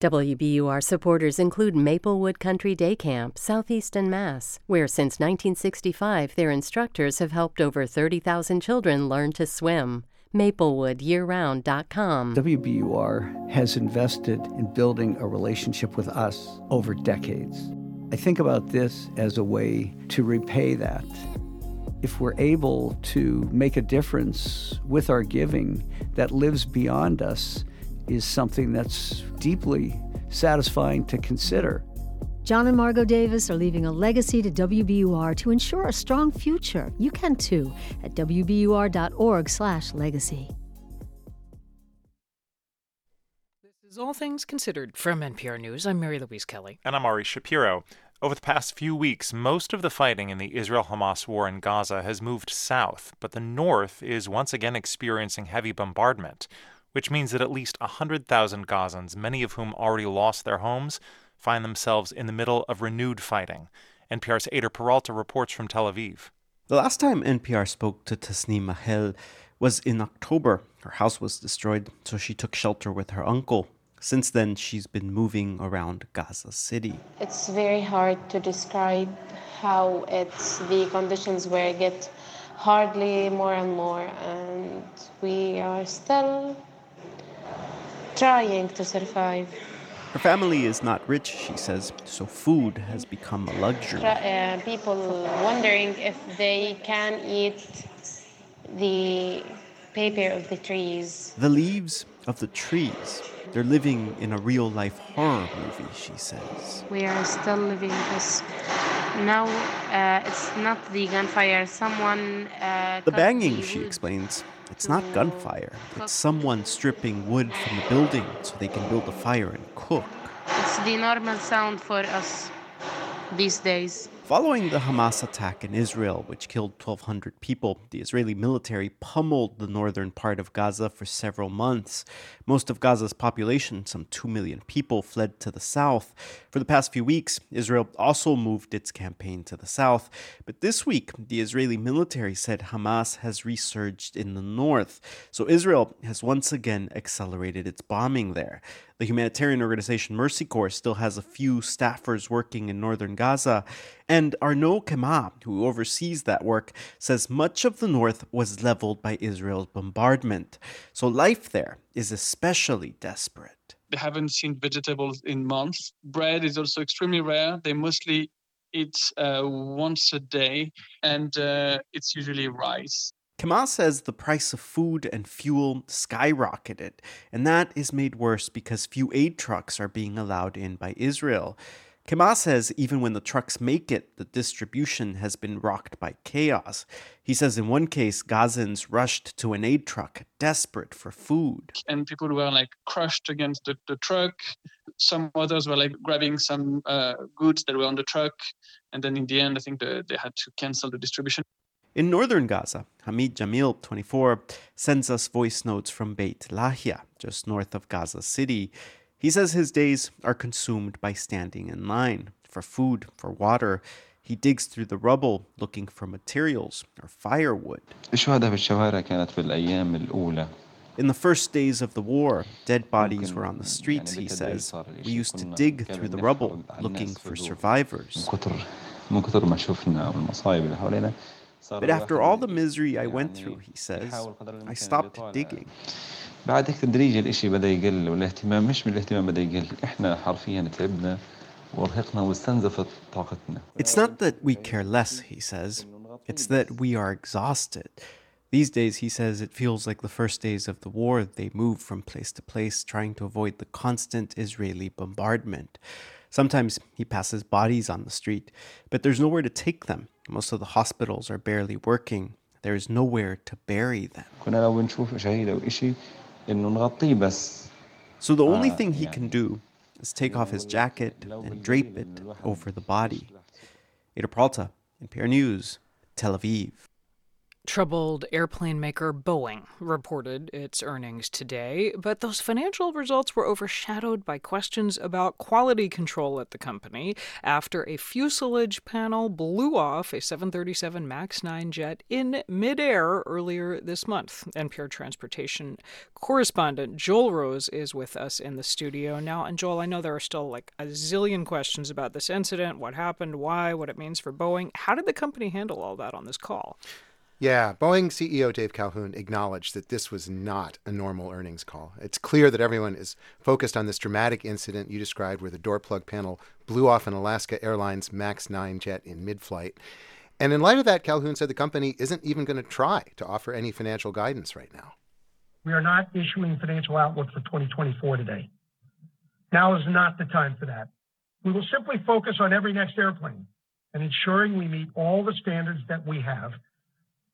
WBUR supporters include Maplewood Country Day Camp, Southeastern Mass, where since 1965 their instructors have helped over 30,000 children learn to swim maplewoodyearround.com. WBUR has invested in building a relationship with us over decades. I think about this as a way to repay that. If we're able to make a difference with our giving that lives beyond us, is something that's deeply satisfying to consider. John and Margot Davis are leaving a legacy to WBUR to ensure a strong future. You can too at wbur.org/legacy. This is All Things Considered from NPR News. I'm Mary Louise Kelly. And I'm Ari Shapiro. Over the past few weeks, most of the fighting in the Israel Hamas war in Gaza has moved south, but the north is once again experiencing heavy bombardment, which means that at least 100,000 Gazans, many of whom already lost their homes, find themselves in the middle of renewed fighting. NPR's Eyder Peralta reports from Tel Aviv. The last time NPR spoke to Tasnim Mahel was in October. Her house was destroyed, so she took shelter with her uncle. Since then, she's been moving around Gaza City. It's very hard to describe how it's the conditions where it get hardly more and more, and we are still trying to survive. Her family is not rich, she says, so food has become a luxury. Uh, people wondering if they can eat the paper of the trees. The leaves of the trees. They're living in a real life horror movie, she says. We are still living this. Now uh, it's not the gunfire. Someone. Uh, the banging, the she explains. It's not gunfire. It's someone stripping wood from the building so they can build a fire and cook. It's the normal sound for us these days. Following the Hamas attack in Israel, which killed 1,200 people, the Israeli military pummeled the northern part of Gaza for several months. Most of Gaza's population, some 2 million people, fled to the south. For the past few weeks, Israel also moved its campaign to the south. But this week, the Israeli military said Hamas has resurged in the north. So Israel has once again accelerated its bombing there. The humanitarian organization Mercy Corps still has a few staffers working in northern Gaza. And Arnaud Quemin, who oversees that work, says much of the north was leveled by Israel's bombardment. So life there is especially desperate. They haven't seen vegetables in months. Bread is also extremely rare. They mostly eat uh, once a day, and uh, it's usually rice. Quemin says the price of food and fuel skyrocketed, and that is made worse because few aid trucks are being allowed in by Israel. Quemin says even when the trucks make it, the distribution has been rocked by chaos. He says in one case, Gazans rushed to an aid truck, desperate for food. And people were like crushed against the, the truck. Some others were like grabbing some uh, goods that were on the truck. And then in the end, I think the, they had to cancel the distribution. In northern Gaza, Hamid Jamil, 24, sends us voice notes from Beit Lahia, just north of Gaza City. He says his days are consumed by standing in line for food, for water. He digs through the rubble looking for materials or firewood. In the first days of the war, dead bodies were on the streets, he says. We used to dig through the rubble looking for survivors. But after all the misery I went through, he says, I stopped digging. بعد هيك تدريجي الاشي بدا يقل والاهتمام مش من الاهتمام بدا يقل احنا حرفيا تعبنا وارهقنا واستنزفت طاقتنا It's not that we care less, he says. It's that we are exhausted. These days, he says, it feels like the first days of the war. They move from place to place, trying to avoid the constant Israeli bombardment. Sometimes he passes bodies on the street, but there's nowhere to take them. Most of the hospitals are barely working. There is nowhere to bury them. So the only thing he can do is take off his jacket and drape it over the body. Eyder Peralta, NPR News, Tel Aviv. Troubled airplane maker Boeing reported its earnings today, but those financial results were overshadowed by questions about quality control at the company after a fuselage panel blew off a 737 MAX 9 jet in midair earlier this month. NPR transportation correspondent Joel Rose is with us in the studio now. And Joel, I know there are still like a zillion questions about this incident, what happened, why, what it means for Boeing. How did the company handle all that on this call? Yeah, Boeing CEO Dave Calhoun acknowledged that this was not a normal earnings call. It's clear that everyone is focused on this dramatic incident you described where the door plug panel blew off an Alaska Airlines MAX 9 jet in mid flight. And in light of that, Calhoun said the company isn't even going to try to offer any financial guidance right now. We are not issuing financial outlook for 2024 today. Now is not the time for that. We will simply focus on every next airplane and ensuring we meet all the standards that we have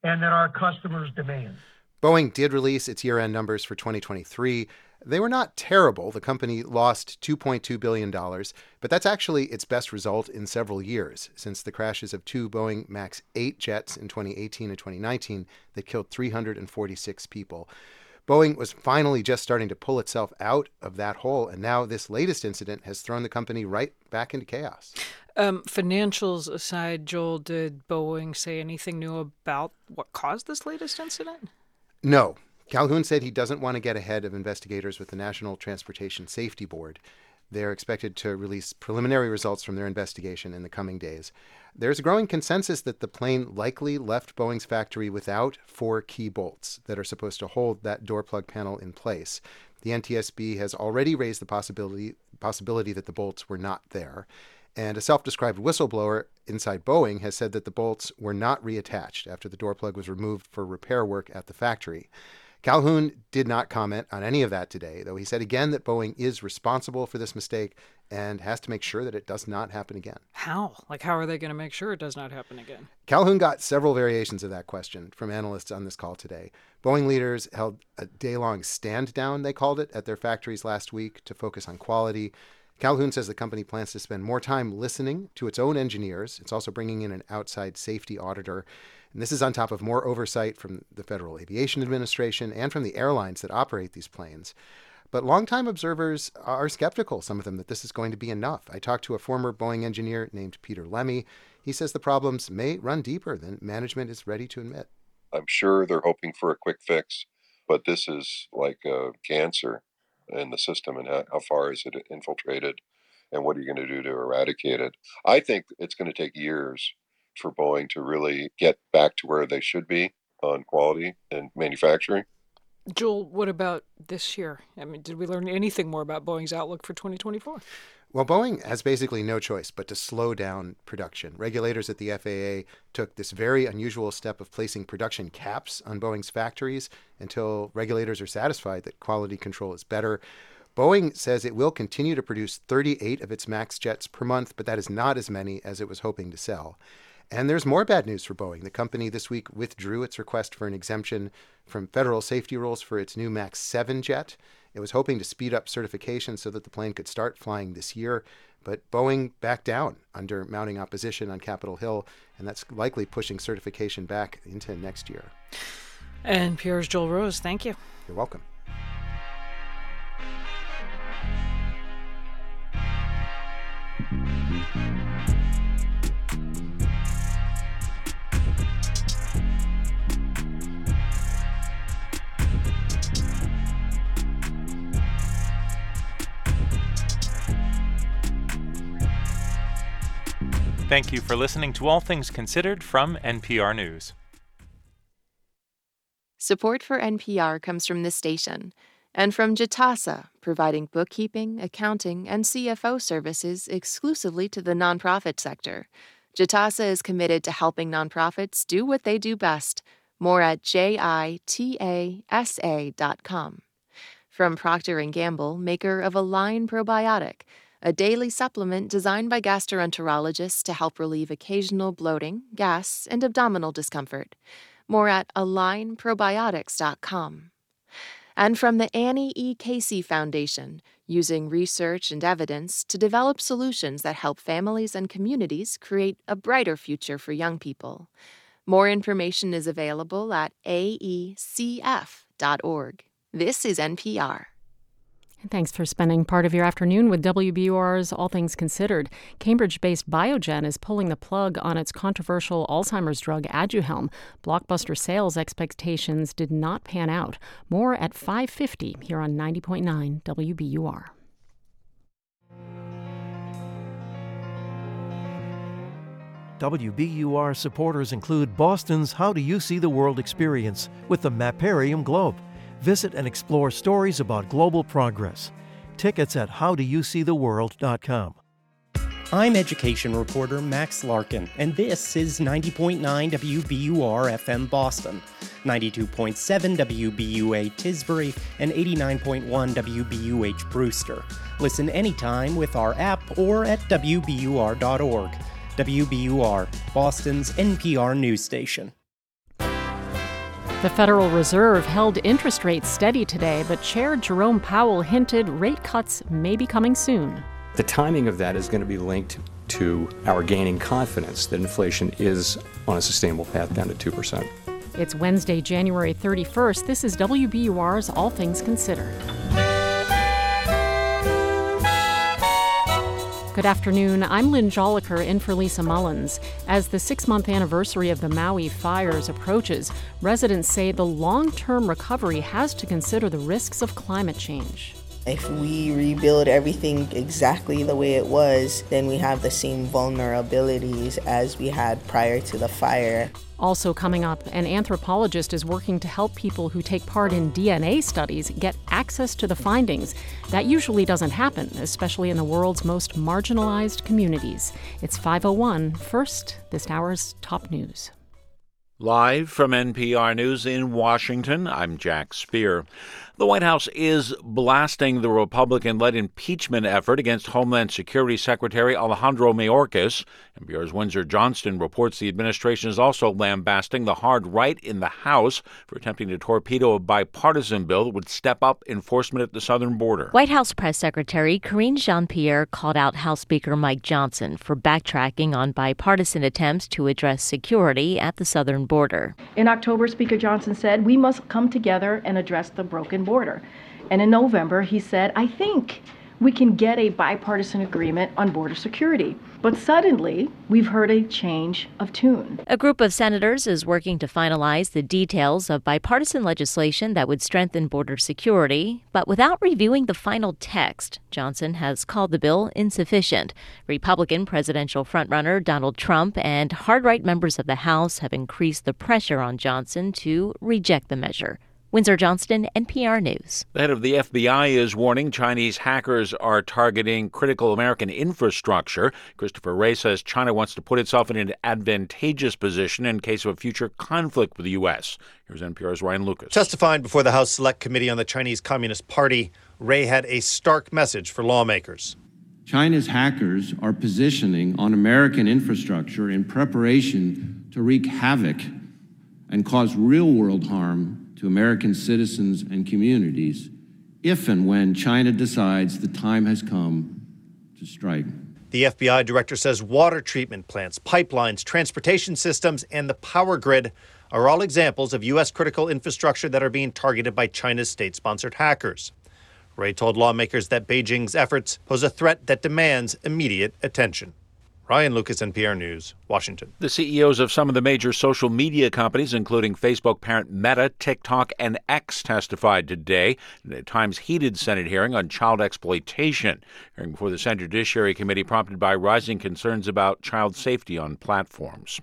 and that our customers demand. Boeing did release its year end numbers for 2023. They were not terrible. The company lost $2.2 billion, but that's actually its best result in several years since the crashes of two Boeing MAX 8 jets in 2018 and 2019 that killed 346 people. Boeing was finally just starting to pull itself out of that hole, and now this latest incident has thrown the company right back into chaos. Um, financials aside, Joel, did Boeing say anything new about what caused this latest incident? No. Calhoun said he doesn't want to get ahead of investigators with the National Transportation Safety Board. They're expected to release preliminary results from their investigation in the coming days. There's a growing consensus that the plane likely left Boeing's factory without four key bolts that are supposed to hold that door plug panel in place. The NTSB has already raised the possibility possibility that the bolts were not there. And a self described whistleblower inside Boeing has said that the bolts were not reattached after the door plug was removed for repair work at the factory. Calhoun did not comment on any of that today, though he said again that Boeing is responsible for this mistake and has to make sure that it does not happen again. How? Like, how are they going to make sure it does not happen again? Calhoun got several variations of that question from analysts on this call today. Boeing leaders held a day long stand down, they called it, at their factories last week to focus on quality. Calhoun says the company plans to spend more time listening to its own engineers. It's also bringing in an outside safety auditor. And this is on top of more oversight from the Federal Aviation Administration and from the airlines that operate these planes. But longtime observers are skeptical, some of them, that this is going to be enough. I talked to a former Boeing engineer named Peter Lemme. He says the problems may run deeper than management is ready to admit. I'm sure they're hoping for a quick fix, but this is like a cancer in the system, and how, how far is it infiltrated, and what are you going to do to eradicate it? I think it's going to take years for Boeing to really get back to where they should be on quality and manufacturing. Joel, what about this year? I mean, did we learn anything more about Boeing's outlook for 2024? Well, Boeing has basically no choice but to slow down production. Regulators at the FAA took this very unusual step of placing production caps on Boeing's factories until regulators are satisfied that quality control is better. Boeing says it will continue to produce 38 of its MAX jets per month, but that is not as many as it was hoping to sell. And there's more bad news for Boeing. The company this week withdrew its request for an exemption from federal safety rules for its new MAX 7 jet. It was hoping to speed up certification so that the plane could start flying this year, but Boeing backed down under mounting opposition on Capitol Hill, and that's likely pushing certification back into next year. NPR's Joel Rose, thank you. You're welcome. Thank you for listening to All Things Considered from NPR News. Support for NPR comes from this station And from Jitasa, providing bookkeeping, accounting, and CFO services exclusively to the nonprofit sector. Jitasa is committed to helping nonprofits do what they do best. More at jitasa.com. From Procter & Gamble, maker of Align Probiotic, a daily supplement designed by gastroenterologists to help relieve occasional bloating, gas, and abdominal discomfort. More at alignprobiotics.com. And from the Annie E. Casey Foundation, using research and evidence to develop solutions that help families and communities create a brighter future for young people. More information is available at aecf.org. This is NPR. Thanks for spending part of your afternoon with WBUR's All Things Considered. Cambridge based Biogen is pulling the plug on its controversial Alzheimer's drug Aduhelm. Blockbuster sales expectations did not pan out. More at 550 here on 90.9 WBUR. WBUR supporters include Boston's How Do You See the World experience with the Mapparium Globe. Visit and explore stories about global progress. Tickets at howdoyouseetheworld.com. I'm education reporter Max Larkin, and this is 90.9 WBUR FM Boston, 92.7 WBUA Tisbury, and 89.1 WBUH Brewster. Listen anytime with our app or at WBUR.org. WBUR, Boston's NPR news station. The Federal Reserve held interest rates steady today, but Chair Jerome Powell hinted rate cuts may be coming soon. The timing of that is going to be linked to our gaining confidence that inflation is on a sustainable path down to 2%. It's Wednesday, January 31st. This is WBUR's All Things Considered. Good afternoon. I'm Lynn Jolicoeur in for Lisa Mullins. As the six month anniversary of the Maui fires approaches, residents say the long term recovery has to consider the risks of climate change. If we rebuild everything exactly the way it was, then we have the same vulnerabilities as we had prior to the fire. Also, coming up, an anthropologist is working to help people who take part in DNA studies get access to the findings. That usually doesn't happen, especially in the world's most marginalized communities. It's 501. First, this hour's top news. Live from NPR News in Washington, I'm Jack Speer. The White House is blasting the Republican led impeachment effort against Homeland Security Secretary Alejandro Mayorkas. NPR's Windsor Johnston reports the administration is also lambasting the hard right in the House for attempting to torpedo a bipartisan bill that would step up enforcement at the southern border. White House Press Secretary Karine Jean Pierre called out House Speaker Mike Johnson for backtracking on bipartisan attempts to address security at the southern border. In October, Speaker Johnson said, We must come together and address the broken border. And in November, he said, I think we can get a bipartisan agreement on border security. But suddenly, we've heard a change of tune. A group of senators is working to finalize the details of bipartisan legislation that would strengthen border security, but without reviewing the final text, Johnson has called the bill insufficient. Republican presidential frontrunner Donald Trump and hard right members of the House have increased the pressure on Johnson to reject the measure. Windsor Johnston, NPR News. The head of the FBI is warning Chinese hackers are targeting critical American infrastructure. Christopher Wray says China wants to put itself in an advantageous position in case of a future conflict with the U.S. Here's NPR's Ryan Lucas. Testifying before the House Select Committee on the Chinese Communist Party, Wray had a stark message for lawmakers. China's hackers are positioning on American infrastructure in preparation to wreak havoc and cause real world harm to American citizens and communities if and when China decides the time has come to strike. The FBI director says water treatment plants, pipelines, transportation systems, and the power grid are all examples of U.S. critical infrastructure that are being targeted by China's state sponsored hackers. Wray told lawmakers that Beijing's efforts pose a threat that demands immediate attention. Ryan Lucas, NPR News, Washington. The CEOs of some of the major social media companies, including Facebook parent Meta, TikTok, and X, testified today in a Times heated Senate hearing on child exploitation. Hearing before the Senate Judiciary Committee prompted by rising concerns about child safety on platforms.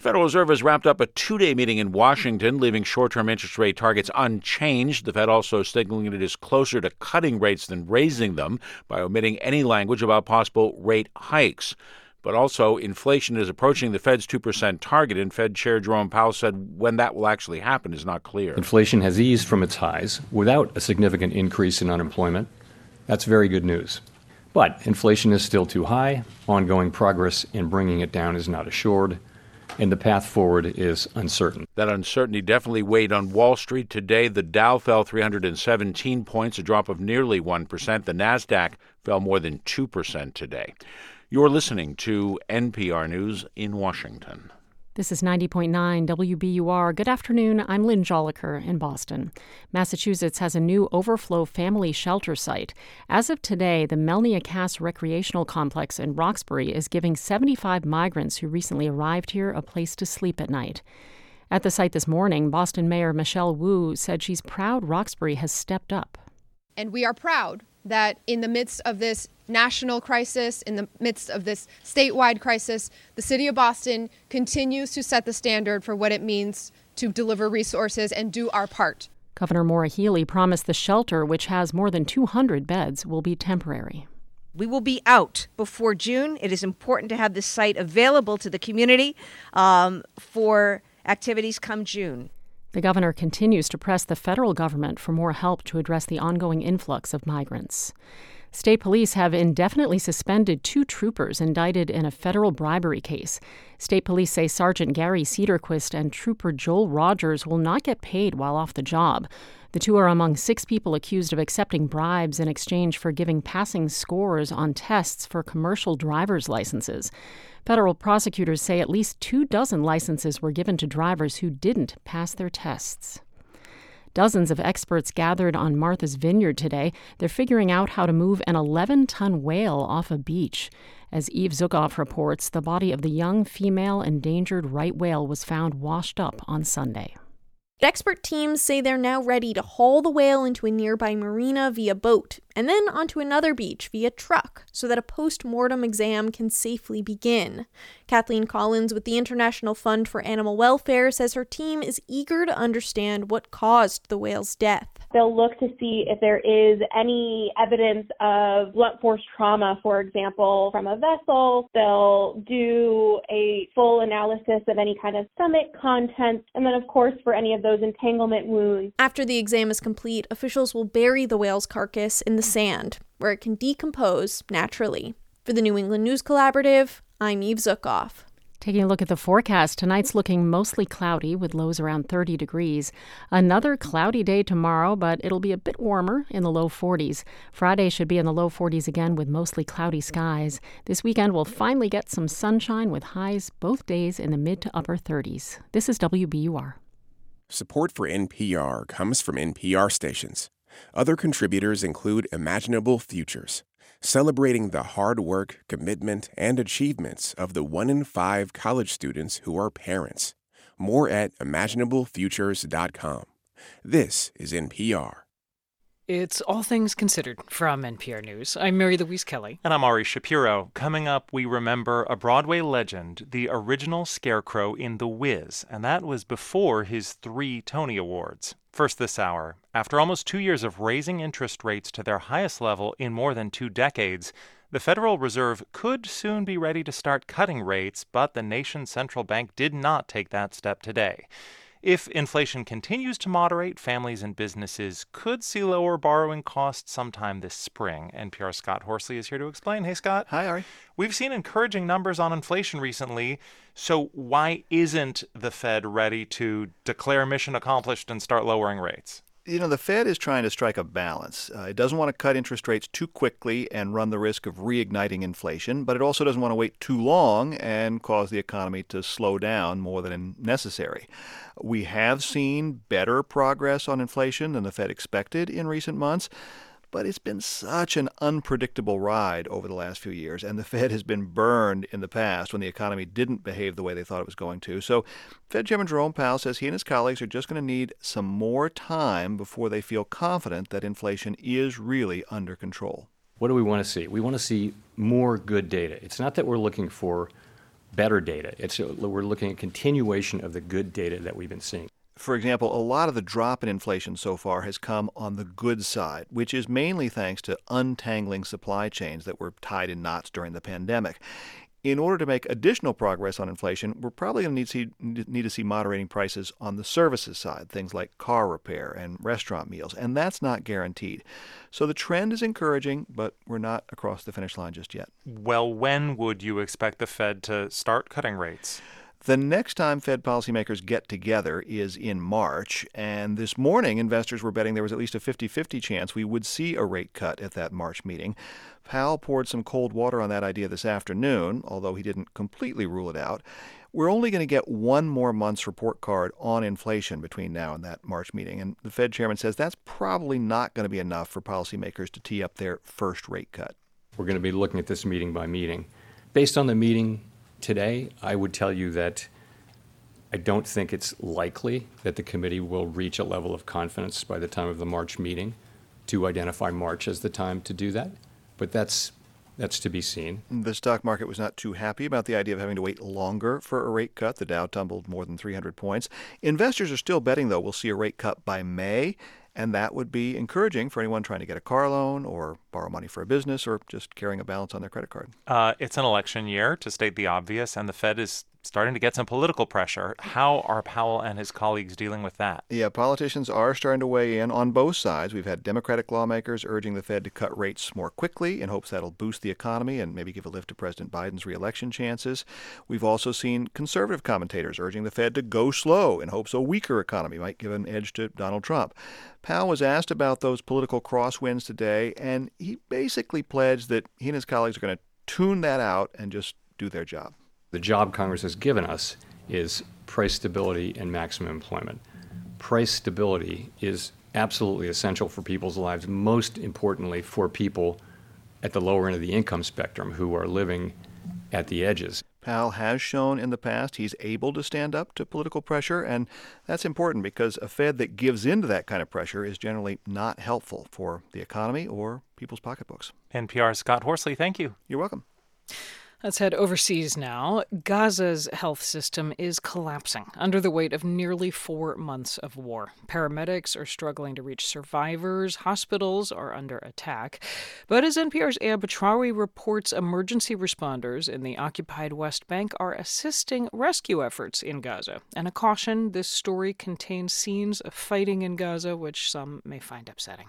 Federal Reserve has wrapped up a two day meeting in Washington, leaving short term interest rate targets unchanged. The Fed also signaling it is closer to cutting rates than raising them by omitting any language about possible rate hikes. But also, inflation is approaching the Fed's 2% target, and Fed Chair Jerome Powell said when that will actually happen is not clear. Inflation has eased from its highs without a significant increase in unemployment. That's very good news. But inflation is still too high. Ongoing progress in bringing it down is not assured and the path forward is uncertain. That uncertainty definitely weighed on Wall Street today. The Dow fell 317 points, a drop of nearly 1%. The Nasdaq fell more than 2% today. You're listening to NPR News in Washington. This is 90.9 WBUR. Good afternoon. I'm Lynn Jolicoeur in Boston. Massachusetts has a new overflow family shelter site. As of today, the Melnia Cass Recreational Complex in Roxbury is giving 75 migrants who recently arrived here a place to sleep at night. At the site this morning, Boston Mayor Michelle Wu said she's proud Roxbury has stepped up. And we are proud that in the midst of this national crisis, in the midst of this statewide crisis, the city of Boston continues to set the standard for what it means to deliver resources and do our part. Governor Maura Healey promised the shelter, which has more than 200 beds, will be temporary. We will be out before June. It is important to have this site available to the community um, for activities come June. The governor continues to press the federal government for more help to address the ongoing influx of migrants. State police have indefinitely suspended two troopers indicted in a federal bribery case. State police say Sergeant Gary Cederquist and Trooper Joel Rogers will not get paid while off the job. The two are among six people accused of accepting bribes in exchange for giving passing scores on tests for commercial driver's licenses. Federal prosecutors say at least two dozen licenses were given to drivers who didn't pass their tests. Dozens of experts gathered on Martha's Vineyard today. They're figuring out how to move an 11 ton whale off a beach. As Eve Zuckoff reports, the body of the young female endangered right whale was found washed up on Sunday. Expert teams say they're now ready to haul the whale into a nearby marina via boat and then onto another beach via truck so that a post mortem exam can safely begin. Kathleen Collins with the International Fund for Animal Welfare says her team is eager to understand what caused the whale's death. They'll look to see if there is any evidence of blunt force trauma, for example, from a vessel. They'll do a full analysis of any kind of stomach contents, and then, of course, for any of those entanglement wounds. After the exam is complete, officials will bury the whale's carcass in the sand, where it can decompose naturally. For the New England News Collaborative, I'm Eve Zuckoff. Taking a look at the forecast, tonight's looking mostly cloudy with lows around 30 degrees. Another cloudy day tomorrow, but it'll be a bit warmer in the low 40s. Friday should be in the low 40s again with mostly cloudy skies. This weekend we'll finally get some sunshine with highs both days in the mid to upper 30s. This is WBUR. Support for NPR comes from NPR stations. Other contributors include Imaginable Futures celebrating the hard work, commitment, and achievements of the one in five college students who are parents. More at imaginablefutures.com. This is NPR. It's All Things Considered from NPR News. I'm Mary Louise Kelly. And I'm Ari Shapiro. Coming up, we remember a Broadway legend, the original Scarecrow in The Wiz, and that was before his three Tony Awards. First this hour, after almost two years of raising interest rates to their highest level in more than two decades, the Federal Reserve could soon be ready to start cutting rates, but the nation's central bank did not take that step today. If inflation continues to moderate, families and businesses could see lower borrowing costs sometime this spring. NPR Scott Horsley is here to explain. Hey, Scott. Hi, Ari. We've seen encouraging numbers on inflation recently. So, why isn't the Fed ready to declare mission accomplished and start lowering rates? You know, the Fed is trying to strike a balance. Uh, it doesn't want to cut interest rates too quickly and run the risk of reigniting inflation, but it also doesn't want to wait too long and cause the economy to slow down more than necessary. We have seen better progress on inflation than the Fed expected in recent months. But it's been such an unpredictable ride over the last few years, and the Fed has been burned in the past when the economy didn't behave the way they thought it was going to. So, Fed Chairman Jerome Powell says he and his colleagues are just going to need some more time before they feel confident that inflation is really under control. What do we want to see? We want to see more good data. It's not that we're looking for better data. It's we're looking at continuation of the good data that we've been seeing for example, a lot of the drop in inflation so far has come on the good side, which is mainly thanks to untangling supply chains that were tied in knots during the pandemic. In order to make additional progress on inflation, we're probably going to need to, see, need to see moderating prices on the services side, things like car repair and restaurant meals, and that's not guaranteed. So the trend is encouraging, but we're not across the finish line just yet. Well, when would you expect the Fed to start cutting rates? The next time Fed policymakers get together is in March, and this morning investors were betting there was at least a 50 50 chance we would see a rate cut at that March meeting. Powell poured some cold water on that idea this afternoon, although he didn't completely rule it out. We're only going to get one more month's report card on inflation between now and that March meeting, and the Fed chairman says that's probably not going to be enough for policymakers to tee up their first rate cut. We're going to be looking at this meeting by meeting. Based on the meeting today, I would tell you that I don't think it's likely that the committee will reach a level of confidence by the time of the March meeting to identify March as the time to do that. But that's that's to be seen. The stock market was not too happy about the idea of having to wait longer for a rate cut. The Dow tumbled more than 300 points. Investors are still betting, though, we'll see a rate cut by May. And that would be encouraging for anyone trying to get a car loan or borrow money for a business or just carrying a balance on their credit card. Uh, it's an election year, to state the obvious, and the Fed is starting to get some political pressure. How are Powell and his colleagues dealing with that? Yeah, politicians are starting to weigh in on both sides. We've had Democratic lawmakers urging the Fed to cut rates more quickly in hopes that'll boost the economy and maybe give a lift to President Biden's reelection chances. We've also seen conservative commentators urging the Fed to go slow in hopes a weaker economy might give an edge to Donald Trump. Powell was asked about those political crosswinds today, and he basically pledged that he and his colleagues are going to tune that out and just do their job. The job Congress has given us is price stability and maximum employment. Price stability is absolutely essential for people's lives, most importantly for people at the lower end of the income spectrum who are living at the edges. Powell has shown in the past he's able to stand up to political pressure, and that's important because a Fed that gives in to that kind of pressure is generally not helpful for the economy or people's pocketbooks. NPR Scott Horsley, thank you. You're welcome. Let's head overseas now. Gaza's health system is collapsing under the weight of nearly four months of war. Paramedics are struggling to reach survivors, hospitals are under attack. But as NPR's Aya Batrawi reports, emergency responders in the occupied West Bank are assisting rescue efforts in Gaza. And a caution this story contains scenes of fighting in Gaza, which some may find upsetting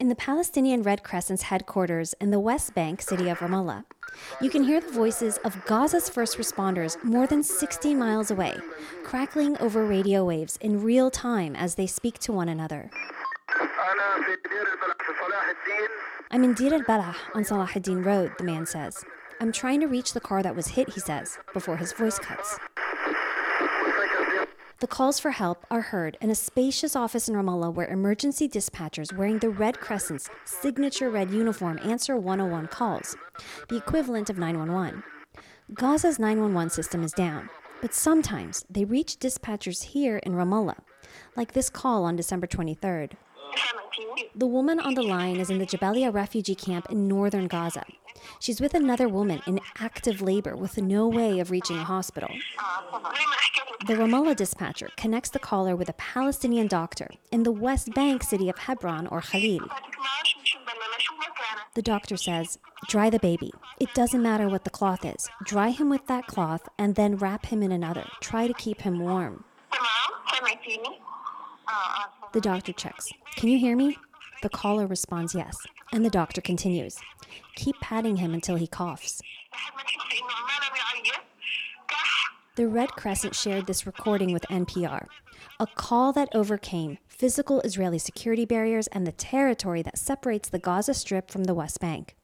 in the Palestinian Red Crescent's headquarters in the West Bank city of Ramallah. You can hear the voices of Gaza's first responders more than 60 miles away, crackling over radio waves in real time as they speak to one another. I'm in Dir al-Balah on Salah ad-Din Road, the man says. I'm trying to reach the car that was hit, he says, before his voice cuts. The calls for help are heard in a spacious office in Ramallah where emergency dispatchers wearing the Red Crescent's signature red uniform answer 101 calls, the equivalent of 911. Gaza's 911 system is down, but sometimes they reach dispatchers here in Ramallah, like this call on December 23rd. The woman on the line is in the Jabalia refugee camp in northern Gaza. She's with another woman in active labor with no way of reaching a hospital. The Ramallah dispatcher connects the caller with a Palestinian doctor in the West Bank city of Hebron or Khalil. The doctor says, Dry the baby. It doesn't matter what the cloth is. Dry him with that cloth and then wrap him in another. Try to keep him warm. The doctor checks. Can you hear me? The caller responds yes, and the doctor continues. Keep patting him until he coughs. The Red Crescent shared this recording with NPR, a call that overcame physical Israeli security barriers and the territory that separates the Gaza Strip from the West Bank.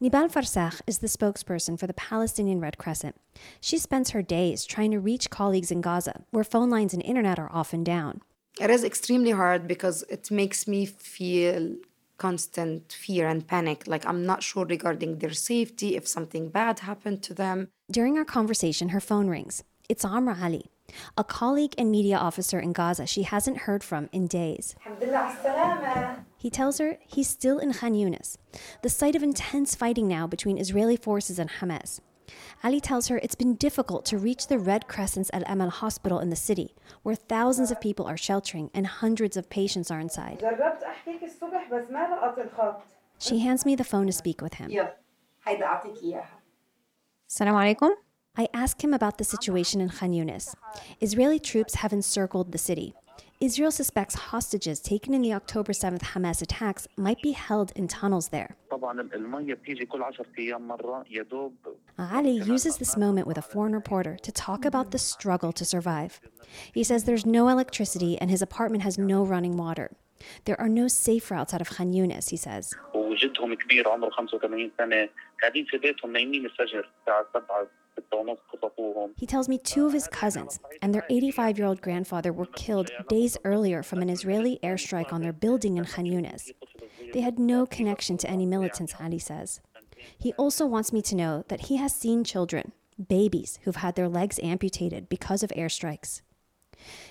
Nibal Farsakh is the spokesperson for the Palestinian Red Crescent. She spends her days trying to reach colleagues in Gaza, where phone lines and internet are often down. It is extremely hard because it makes me feel constant fear and panic. Like, I'm not sure regarding their safety, if something bad happened to them. During our conversation, her phone rings. It's Amra Ali, a colleague and media officer in Gaza she hasn't heard from in days. He tells her he's still in Khan Yunis, the site of intense fighting now between Israeli forces and Hamas. Ali tells her it's been difficult to reach the Red Crescent's Al Amal hospital in the city, where thousands of people are sheltering and hundreds of patients are inside. She hands me the phone to speak with him. Salam alaikum. I ask him about the situation in Khan Yunis. Israeli troops have encircled the city. Israel suspects hostages taken in the October 7th Hamas attacks might be held in tunnels there. Ali uses this moment with a foreign reporter to talk about the struggle to survive. He says there's no electricity and his apartment has no running water. There are no safe routes out of Khan Yunis, he says. He tells me two of his cousins and their 85 year old grandfather were killed days earlier from an Israeli airstrike on their building in Khan Yunis. They had no connection to any militants, Ali says. He also wants me to know that he has seen children, babies, who've had their legs amputated because of airstrikes.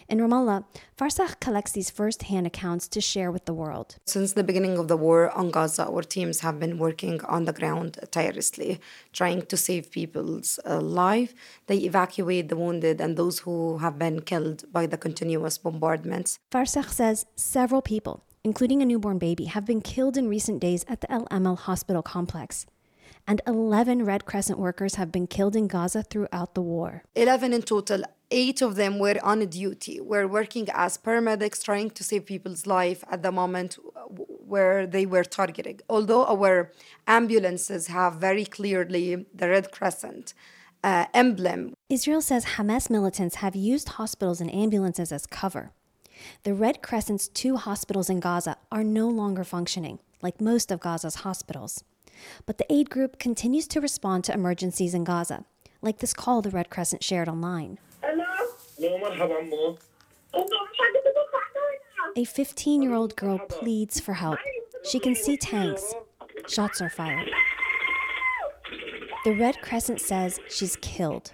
In Ramallah, Farsakh collects these first hand accounts to share with the world. Since the beginning of the war on Gaza, our teams have been working on the ground tirelessly, trying to save people's uh, life. They evacuate the wounded and those who have been killed by the continuous bombardments. Farsakh says several people, including a newborn baby, have been killed in recent days at the Al Amal hospital complex. And 11 Red Crescent workers have been killed in Gaza throughout the war. 11 in total. Eight of them were on duty were working as paramedics trying to save people's life at the moment where they were targeted although our ambulances have very clearly the red crescent uh, emblem. Israel says hamas militants have used hospitals and ambulances as cover. The red crescent's two hospitals in gaza are no longer functioning like most of gaza's hospitals but the aid group continues to respond to emergencies in gaza like this call the red crescent shared online a 15 year old girl pleads for help. She can see tanks. Shots are fired. The Red Crescent says she's killed,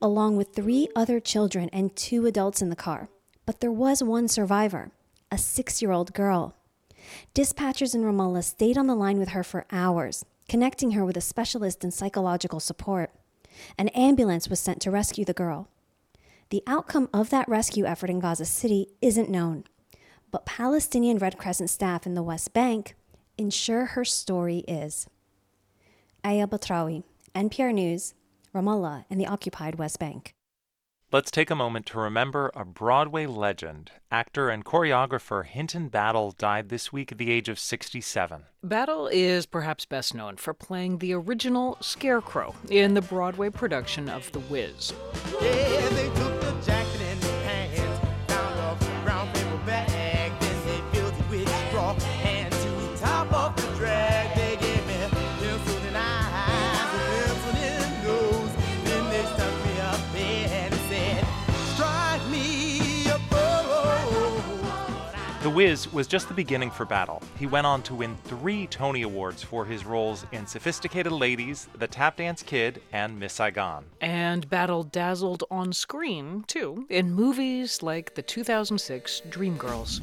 along with three other children and two adults in the car. But there was one survivor, a six year old girl. Dispatchers in Ramallah stayed on the line with her for hours, connecting her with a specialist in psychological support. An ambulance was sent to rescue the girl. The outcome of that rescue effort in Gaza City isn't known, but Palestinian Red Crescent staff in the West Bank ensure her story is. Aya Batrawi, NPR News, Ramallah, and the occupied West Bank. Let's take a moment to remember a Broadway legend. Actor and choreographer Hinton Battle died this week at the age of 67. Battle is perhaps best known for playing the original Scarecrow in the Broadway production of The Wiz. Yeah, Wiz was just the beginning for Battle. He went on to win three Tony Awards for his roles in Sophisticated Ladies, The Tap Dance Kid, and Miss Saigon. And Battle dazzled on screen, too, in movies like the 2006 Dreamgirls.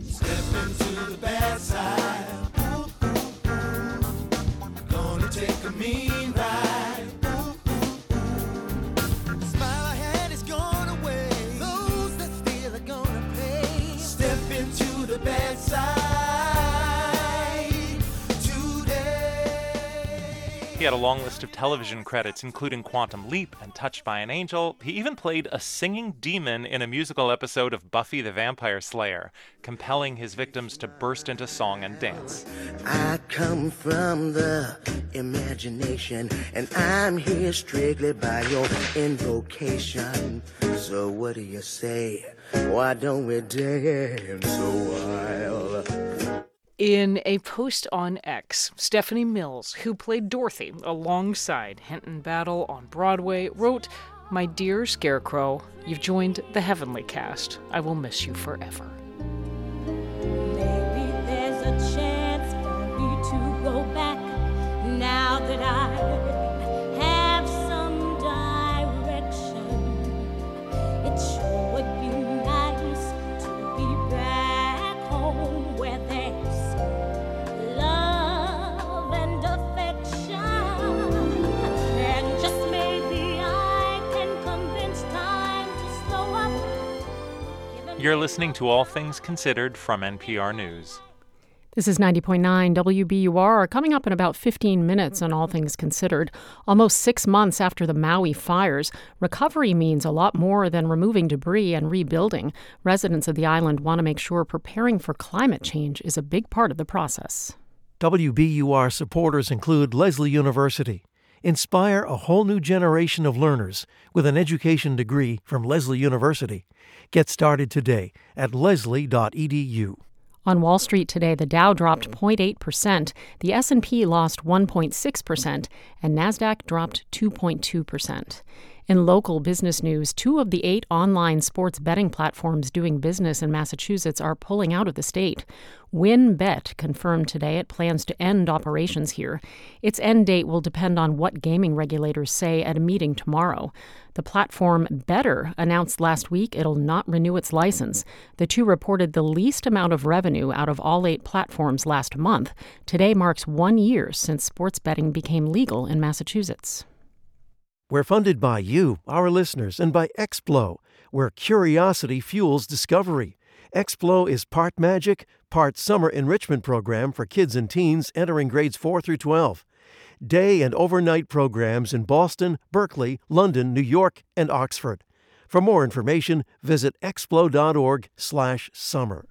He had a long list of television credits, including Quantum Leap and Touched by an Angel. He even played a singing demon in a musical episode of Buffy the Vampire Slayer, compelling his victims to burst into song and dance. I come from the imagination, and I'm here strictly by your invocation. So, what do you say? Why don't we dance a while? In a post on X, Stephanie Mills, who played Dorothy alongside Hinton Battle on Broadway, wrote, My dear Scarecrow, you've joined the heavenly cast. I will miss you forever. Maybe there's a chance for me to go back now that I You're listening to All Things Considered from NPR News. This is 90.9 WBUR. Coming up in about 15 minutes on All Things Considered. Almost six months after the Maui fires, recovery means a lot more than removing debris and rebuilding. Residents of the island want to make sure preparing for climate change is a big part of the process. WBUR supporters include Lesley University. Inspire a whole new generation of learners with an education degree from Lesley University. Get started today at lesley.edu. On Wall Street today, the Dow dropped 0.8%, the S&P lost 1.6%, and Nasdaq dropped 2.2%. In local business news, two of the eight online sports betting platforms doing business in Massachusetts are pulling out of the state. WynnBET confirmed today it plans to end operations here. Its end date will depend on what gaming regulators say at a meeting tomorrow. The platform Betr announced last week it'll not renew its license. The two reported the least amount of revenue out of all eight platforms last month. Today marks one year since sports betting became legal in Massachusetts. We're funded by you, our listeners, and by Explo, where curiosity fuels discovery. Explo is part magic, part summer enrichment program for kids and teens entering grades 4 through 12. Day and overnight programs in Boston, Berkeley, London, New York, and Oxford. For more information, visit explo.org/summer.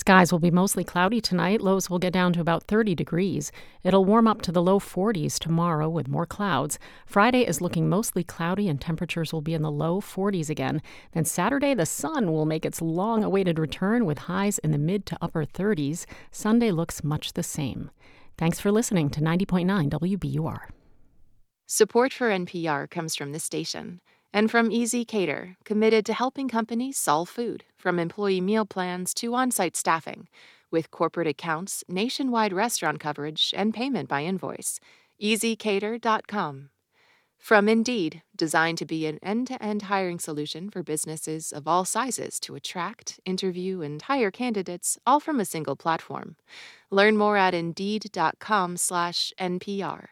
Skies will be mostly cloudy tonight. Lows will get down to about 30 degrees. It'll warm up to the low 40s tomorrow with more clouds. Friday is looking mostly cloudy and temperatures will be in the low 40s again. Then Saturday, the sun will make its long awaited return with highs in the mid to upper 30s. Sunday looks much the same. Thanks for listening to 90.9 WBUR. Support for NPR comes from this station and from ezCater, committed to helping companies solve food, from employee meal plans to on site staffing, with corporate accounts, nationwide restaurant coverage, and payment by invoice. ezCater.com. From Indeed, designed to be an end to end hiring solution for businesses of all sizes to attract, interview, and hire candidates, all from a single platform. Learn more at Indeed.com/slash NPR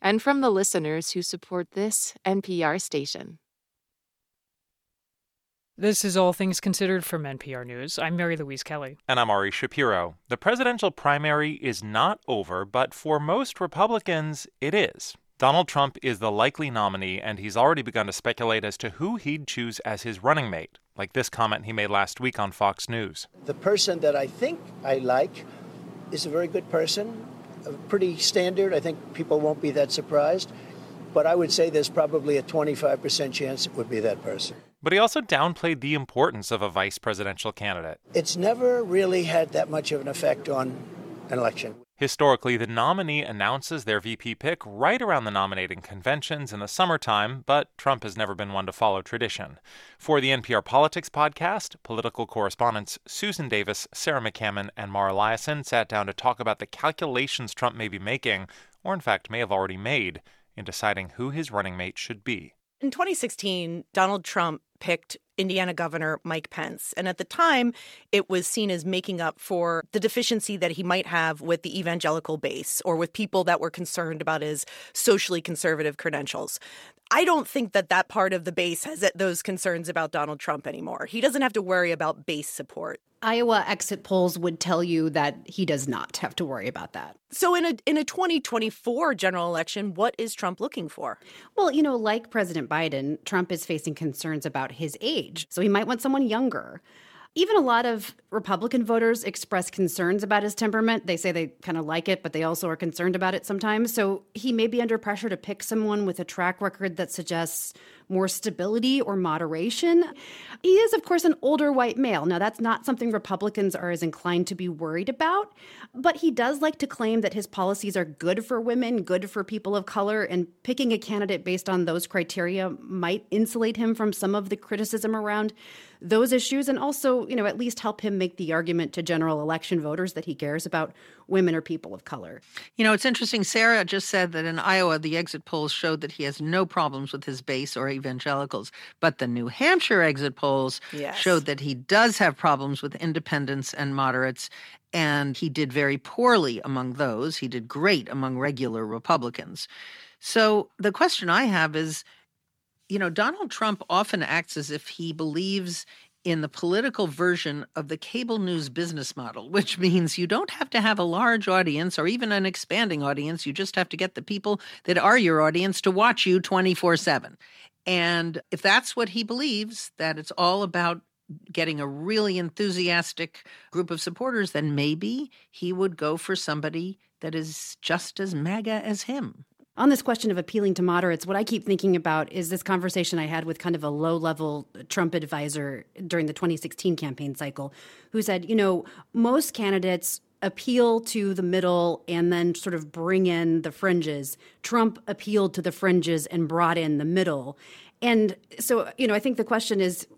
and from the listeners who support this NPR station. This is All Things Considered from NPR News. I'm Mary Louise Kelly. And I'm Ari Shapiro. The presidential primary is not over, but for most Republicans, it is. Donald Trump is the likely nominee, and he's already begun to speculate as to who he'd choose as his running mate, like this comment he made last week on Fox News. The person that I think I like is a very good person pretty standard. I think people won't be that surprised. But I would say there's probably a 25% chance it would be that person. But he also downplayed the importance of a vice presidential candidate. It's never really had that much of an effect on an election. Historically, the nominee announces their VP pick right around the nominating conventions in the summertime, but Trump has never been one to follow tradition. For the NPR Politics podcast, political correspondents Susan Davis, Sarah McCammon, and Mara Liasson sat down to talk about the calculations Trump may be making, or in fact may have already made, in deciding who his running mate should be. In 2016, Donald Trump picked Indiana Governor Mike Pence. And at the time, it was seen as making up for the deficiency that he might have with the evangelical base or with people that were concerned about his socially conservative credentials. I don't think that that part of the base has those concerns about Donald Trump anymore. He doesn't have to worry about base support. Iowa exit polls would tell you that he does not have to worry about that. So in a in a 2024 general election, what is Trump looking for? Well, you know, like President Biden, Trump is facing concerns about his age. So he might want someone younger. Even a lot of Republican voters express concerns about his temperament. They say they kind of like it, but they also are concerned about it sometimes. So he may be under pressure to pick someone with a track record that suggests more stability or moderation. He is, of course, an older white male. Now, that's not something Republicans are as inclined to be worried about, but he does like to claim that his policies are good for women, good for people of color, and picking a candidate based on those criteria might insulate him from some of the criticism around those issues and also, you know, at least help him make the argument to general election voters that he cares about women or people of color. You know, it's interesting. Sarah just said that in Iowa, the exit polls showed that he has no problems with his base or evangelicals. But the New Hampshire exit polls Yes. showed that he does have problems with independents and moderates. And he did very poorly among those. He did great among regular Republicans. So the question I have is you know, Donald Trump often acts as if he believes in the political version of the cable news business model, which means you don't have to have a large audience or even an expanding audience. You just have to get the people that are your audience to watch you 24 7. And if that's what he believes, that it's all about getting a really enthusiastic group of supporters, then maybe he would go for somebody that is just as MAGA as him. On this question of appealing to moderates, what I keep thinking about is this conversation I had with kind of a low level Trump advisor during the 2016 campaign cycle, who said, you know, most candidates appeal to the middle and then sort of bring in the fringes. Trump appealed to the fringes and brought in the middle. And so, you know, I think the question is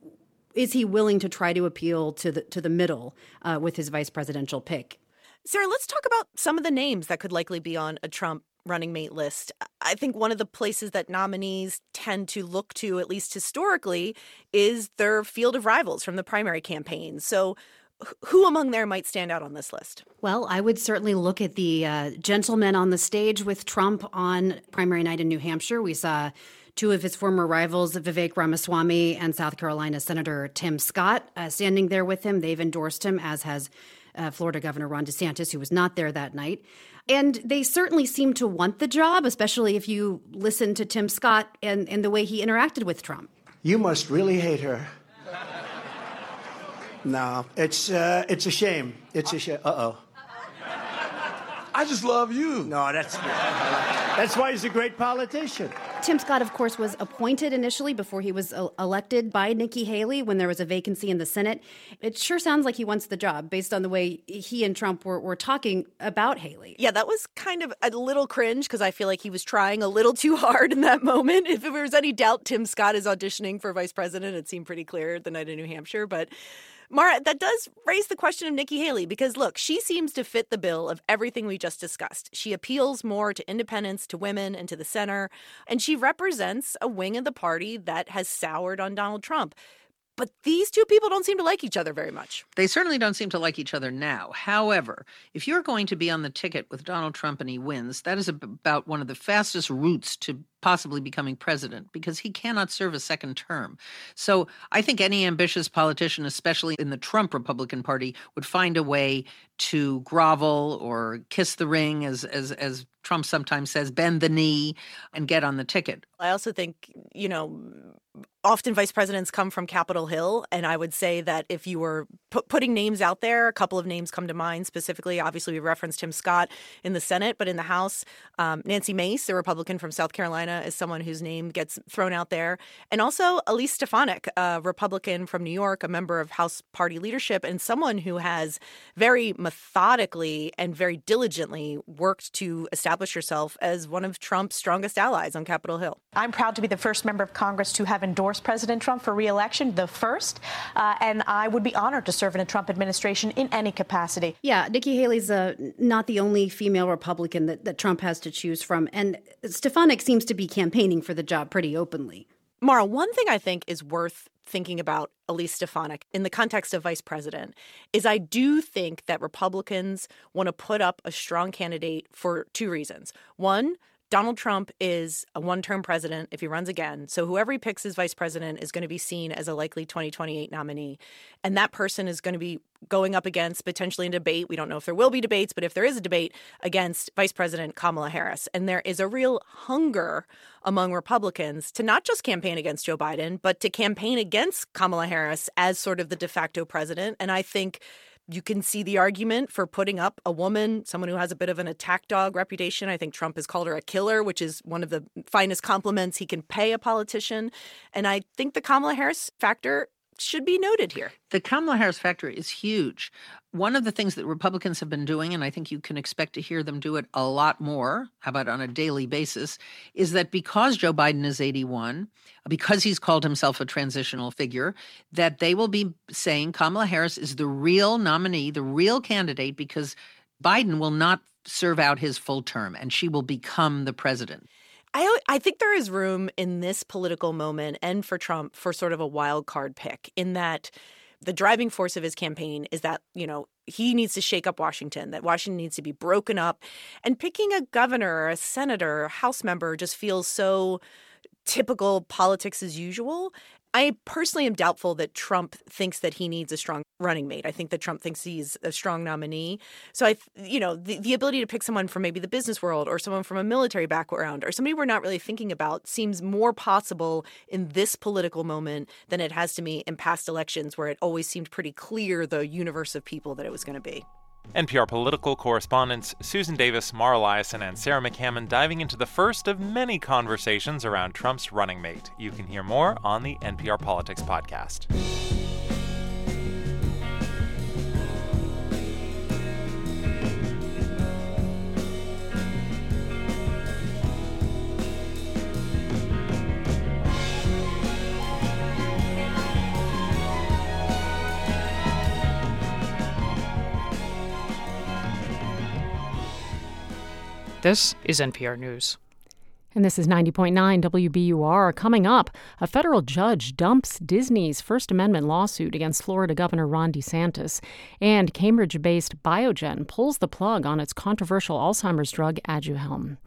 is he willing to try to appeal to the to the middle uh, with his vice presidential pick? Sarah, let's talk about some of the names that could likely be on a Trump running mate list. I think one of the places that nominees tend to look to, at least historically, is their field of rivals from the primary campaign. So, who among there might stand out on this list? Well, I would certainly look at the uh, gentlemen on the stage with Trump on primary night in New Hampshire. We saw two of his former rivals, Vivek Ramaswamy and South Carolina Senator Tim Scott, uh, standing there with him. They've endorsed him, as has uh, Florida Governor Ron DeSantis, who was not there that night. And they certainly seem to want the job, especially if you listen to Tim Scott and, and the way he interacted with Trump. You must really hate her. No, it's uh, it's a shame. It's a shame. Uh oh. I just love you. No, that's that's why he's a great politician. Tim Scott, of course, was appointed initially before he was elected by Nikki Haley when there was a vacancy in the Senate. It sure sounds like he wants the job based on the way he and Trump were, were talking about Haley. Yeah, that was kind of a little cringe because I feel like he was trying a little too hard in that moment. If there was any doubt Tim Scott is auditioning for vice president, it seemed pretty clear the night in New Hampshire. But Mara, that does raise the question of Nikki Haley because look, she seems to fit the bill of everything we just discussed. She appeals more to independents, to women, and to the center, and she represents a wing of the party that has soured on Donald Trump. But these two people don't seem to like each other very much. They certainly don't seem to like each other now. However, if you're going to be on the ticket with Donald Trump and he wins, that is about one of the fastest routes to possibly becoming president because he cannot serve a second term. So I think any ambitious politician, especially in the Trump Republican Party, would find a way to grovel or kiss the ring, as as as Trump sometimes says, bend the knee, and get on the ticket. I also think, you know, often vice presidents come from Capitol Hill. And I would say that if you were pu- putting names out there, a couple of names come to mind specifically. Obviously, we referenced Tim Scott in the Senate, but in the House, um, Nancy Mace, a Republican from South Carolina, is someone whose name gets thrown out there. And also Elise Stefanik, a Republican from New York, a member of House Party leadership, and someone who has very methodically and very diligently worked to establish herself as one of Trump's strongest allies on Capitol Hill. I'm proud to be the first member of Congress to have endorsed President Trump for reelection, the first, uh, and I would be honored to serve in a Trump administration in any capacity. Yeah, Nikki Haley's uh, not the only female Republican that, that Trump has to choose from. And Stefanik seems to be campaigning for the job pretty openly. Mara, one thing I think is worth thinking about Elise Stefanik in the context of vice president is I do think that Republicans want to put up a strong candidate for two reasons. One, Donald Trump is a one term president if he runs again. So whoever he picks as vice president is going to be seen as a likely 2028 nominee. And that person is going to be going up against potentially a debate. We don't know if there will be debates, but if there is a debate against Vice President Kamala Harris. And there is a real hunger among Republicans to not just campaign against Joe Biden, but to campaign against Kamala Harris as sort of the de facto president. And I think you can see the argument for putting up a woman, someone who has a bit of an attack dog reputation. I think Trump has called her a killer, which is one of the finest compliments he can pay a politician. And I think the Kamala Harris factor should be noted here. The Kamala Harris factor is huge. One of the things that Republicans have been doing, and I think you can expect to hear them do it a lot more, how about on a daily basis, is that because Joe Biden is 81, because he's called himself a transitional figure, that they will be saying Kamala Harris is the real nominee, the real candidate, because Biden will not serve out his full term and she will become the president. I I think there is room in this political moment and for Trump for sort of a wild card pick in that the driving force of his campaign is that, you know, he needs to shake up Washington, that Washington needs to be broken up. And picking a governor or a senator, a House member just feels so typical politics as usual. I personally am doubtful that Trump thinks that he needs a strong running mate. I think that Trump thinks he's a strong nominee. So I, you know, the, the ability to pick someone from maybe the business world or someone from a military background or somebody we're not really thinking about seems more possible in this political moment than it has to me in past elections where it always seemed pretty clear the universe of people that it was going to be. NPR political correspondents Susan Davis, Mara Liasson, and Sarah McCammon diving into the first of many conversations around Trump's running mate. You can hear more on the NPR Politics podcast. This is NPR News. And this is 90.9 WBUR. Coming up, a federal judge dumps Disney's First Amendment lawsuit against Florida Governor Ron DeSantis. And Cambridge based Biogen pulls the plug on its controversial Alzheimer's drug Aduhelm.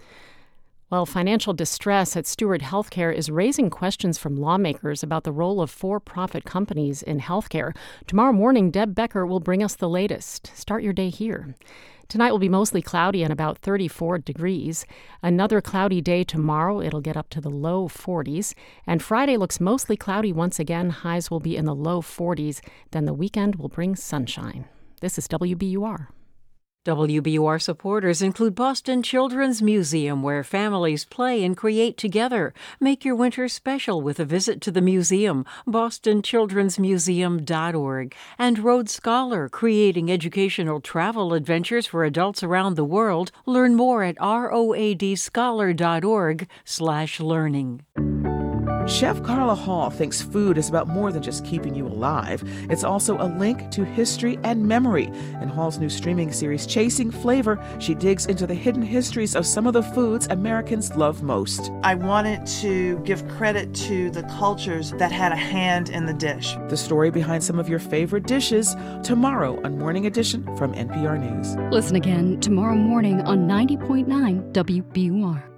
Well, financial distress at Steward Healthcare is raising questions from lawmakers about the role of for profit companies in healthcare. Tomorrow morning, Deb Becker will bring us the latest. Start your day here. Tonight will be mostly cloudy and about 34 degrees. Another cloudy day tomorrow. It'll get up to the low 40s. And Friday looks mostly cloudy once again. Highs will be in the low 40s. Then the weekend will bring sunshine. This is WBUR. WBUR supporters include Boston Children's Museum, where families play and create together. Make your winter special with a visit to the museum, bostonchildrensmuseum.org. And Road Scholar, creating educational travel adventures for adults around the world. Learn more at roadscholar.org slash learning. Chef Carla Hall thinks food is about more than just keeping you alive. It's also a link to history and memory. In Hall's new streaming series, Chasing Flavor, she digs into the hidden histories of some of the foods Americans love most. I wanted to give credit to the cultures that had a hand in the dish. The story behind some of your favorite dishes tomorrow on Morning Edition from NPR News. Listen again tomorrow morning on 90.9 WBUR.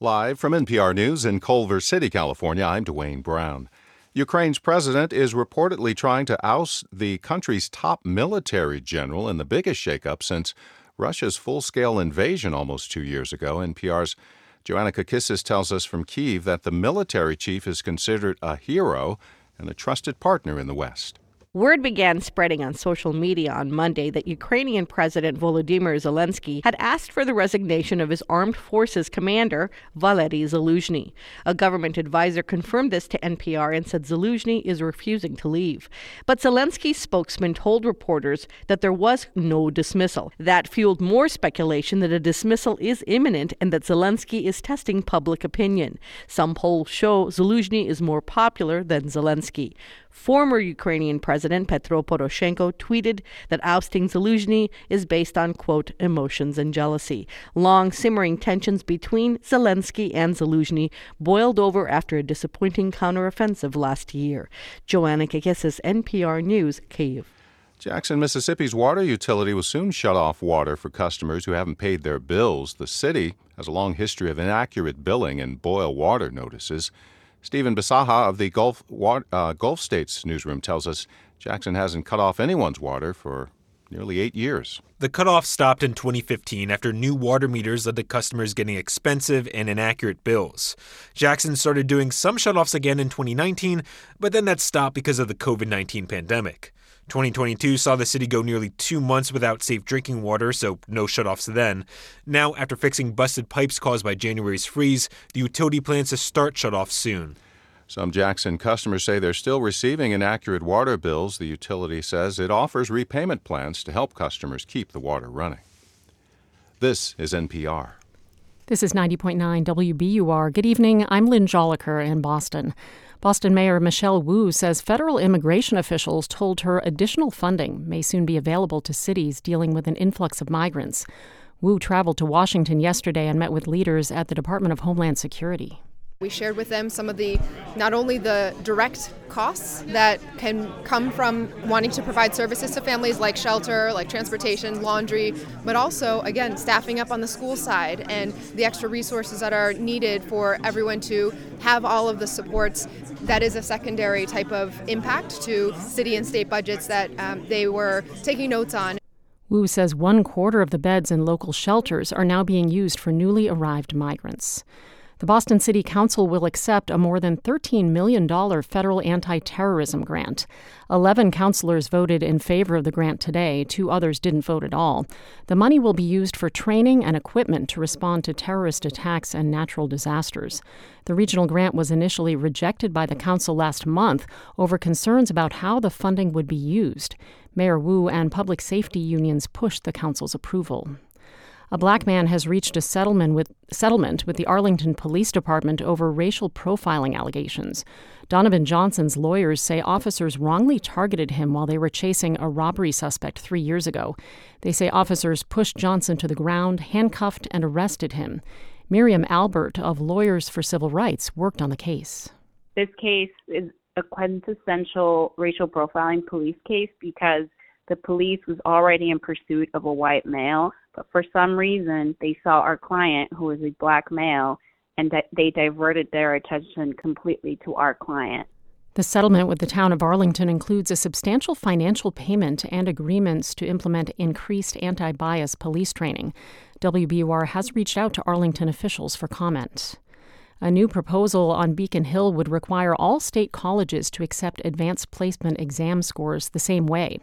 Live from NPR News in Culver City, California, I'm Dwane Brown. Ukraine's president is reportedly trying to oust the country's top military general in the biggest shakeup since Russia's full scale invasion almost two years ago. NPR's Joanna Kakissis tells us from Kiev that the military chief is considered a hero and a trusted partner in the West. Word began spreading on social media on Monday that Ukrainian President Volodymyr Zelensky had asked for the resignation of his armed forces commander, Valery Zaluzhny. A government advisor confirmed this to NPR and said Zaluzhny is refusing to leave. But Zelensky's spokesman told reporters that there was no dismissal. That fueled more speculation that a dismissal is imminent and that Zelensky is testing public opinion. Some polls show Zaluzhny is more popular than Zelensky. Former Ukrainian President Petro Poroshenko tweeted that ousting Zaluzhny is based on, quote, emotions and jealousy. Long simmering tensions between Zelensky and Zaluzhny boiled over after a disappointing counteroffensive last year. Joanna Kakissis, NPR News, Kyiv. Jackson, Mississippi's water utility will soon shut off water for customers who haven't paid their bills. The city has a long history of inaccurate billing and boil water notices. Stephen Bisaha of the Gulf, uh, Gulf States newsroom tells us Jackson hasn't cut off anyone's water for nearly eight years. The cutoff stopped in 2015 after new water meters led to customers getting expensive and inaccurate bills. Jackson started doing some shutoffs again in 2019, but then that stopped because of the COVID 19 pandemic. 2022 saw the city go nearly two months without safe drinking water, so no shutoffs then. Now, after fixing busted pipes caused by January's freeze, the utility plans to start shutoffs soon. Some Jackson customers say they're still receiving inaccurate water bills. The utility says it offers repayment plans to help customers keep the water running. This is NPR. This is 90.9 WBUR. Good evening. I'm Lynn Jolicoeur in Boston. Boston Mayor Michelle Wu says federal immigration officials told her additional funding may soon be available to cities dealing with an influx of migrants. Wu traveled to Washington yesterday and met with leaders at the Department of Homeland Security. We shared with them some of the not only the direct costs that can come from wanting to provide services to families like shelter, like transportation, laundry, but also, again, staffing up on the school side and the extra resources that are needed for everyone to have all of the supports. That is a secondary type of impact to city and state budgets that um, they were taking notes on. Wu says one quarter of the beds in local shelters are now being used for newly arrived migrants. The Boston City Council will accept a more than $13 million federal anti terrorism grant. Eleven councilors voted in favor of the grant today, two others didn't vote at all. The money will be used for training and equipment to respond to terrorist attacks and natural disasters. The regional grant was initially rejected by the council last month over concerns about how the funding would be used. Mayor Wu and public safety unions pushed the council's approval. A black man has reached a settlement with, settlement with the Arlington Police Department over racial profiling allegations. Donovan Johnson's lawyers say officers wrongly targeted him while they were chasing a robbery suspect three years ago. They say officers pushed Johnson to the ground, handcuffed, and arrested him. Miriam Albert of Lawyers for Civil Rights worked on the case. This case is a quintessential racial profiling police case because the police was already in pursuit of a white male, but for some reason they saw our client, who was a black male, and they diverted their attention completely to our client. The settlement with the town of Arlington includes a substantial financial payment and agreements to implement increased anti bias police training. WBUR has reached out to Arlington officials for comment. A new proposal on Beacon Hill would require all state colleges to accept advanced placement exam scores the same way.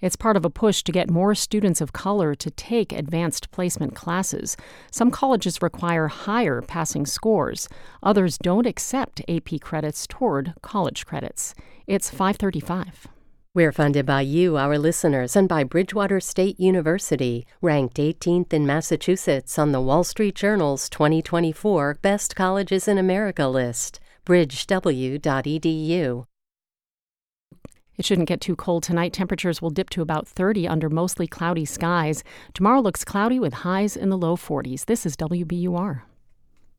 It's part of a push to get more students of color to take advanced placement classes. Some colleges require higher passing scores. Others don't accept AP credits toward college credits. It's 535. We're funded by you, our listeners, and by Bridgewater State University, ranked 18th in Massachusetts on the Wall Street Journal's 2024 Best Colleges in America list. bridgew.edu. It shouldn't get too cold tonight. Temperatures will dip to about 30 under mostly cloudy skies. Tomorrow looks cloudy with highs in the low 40s. This is WBUR.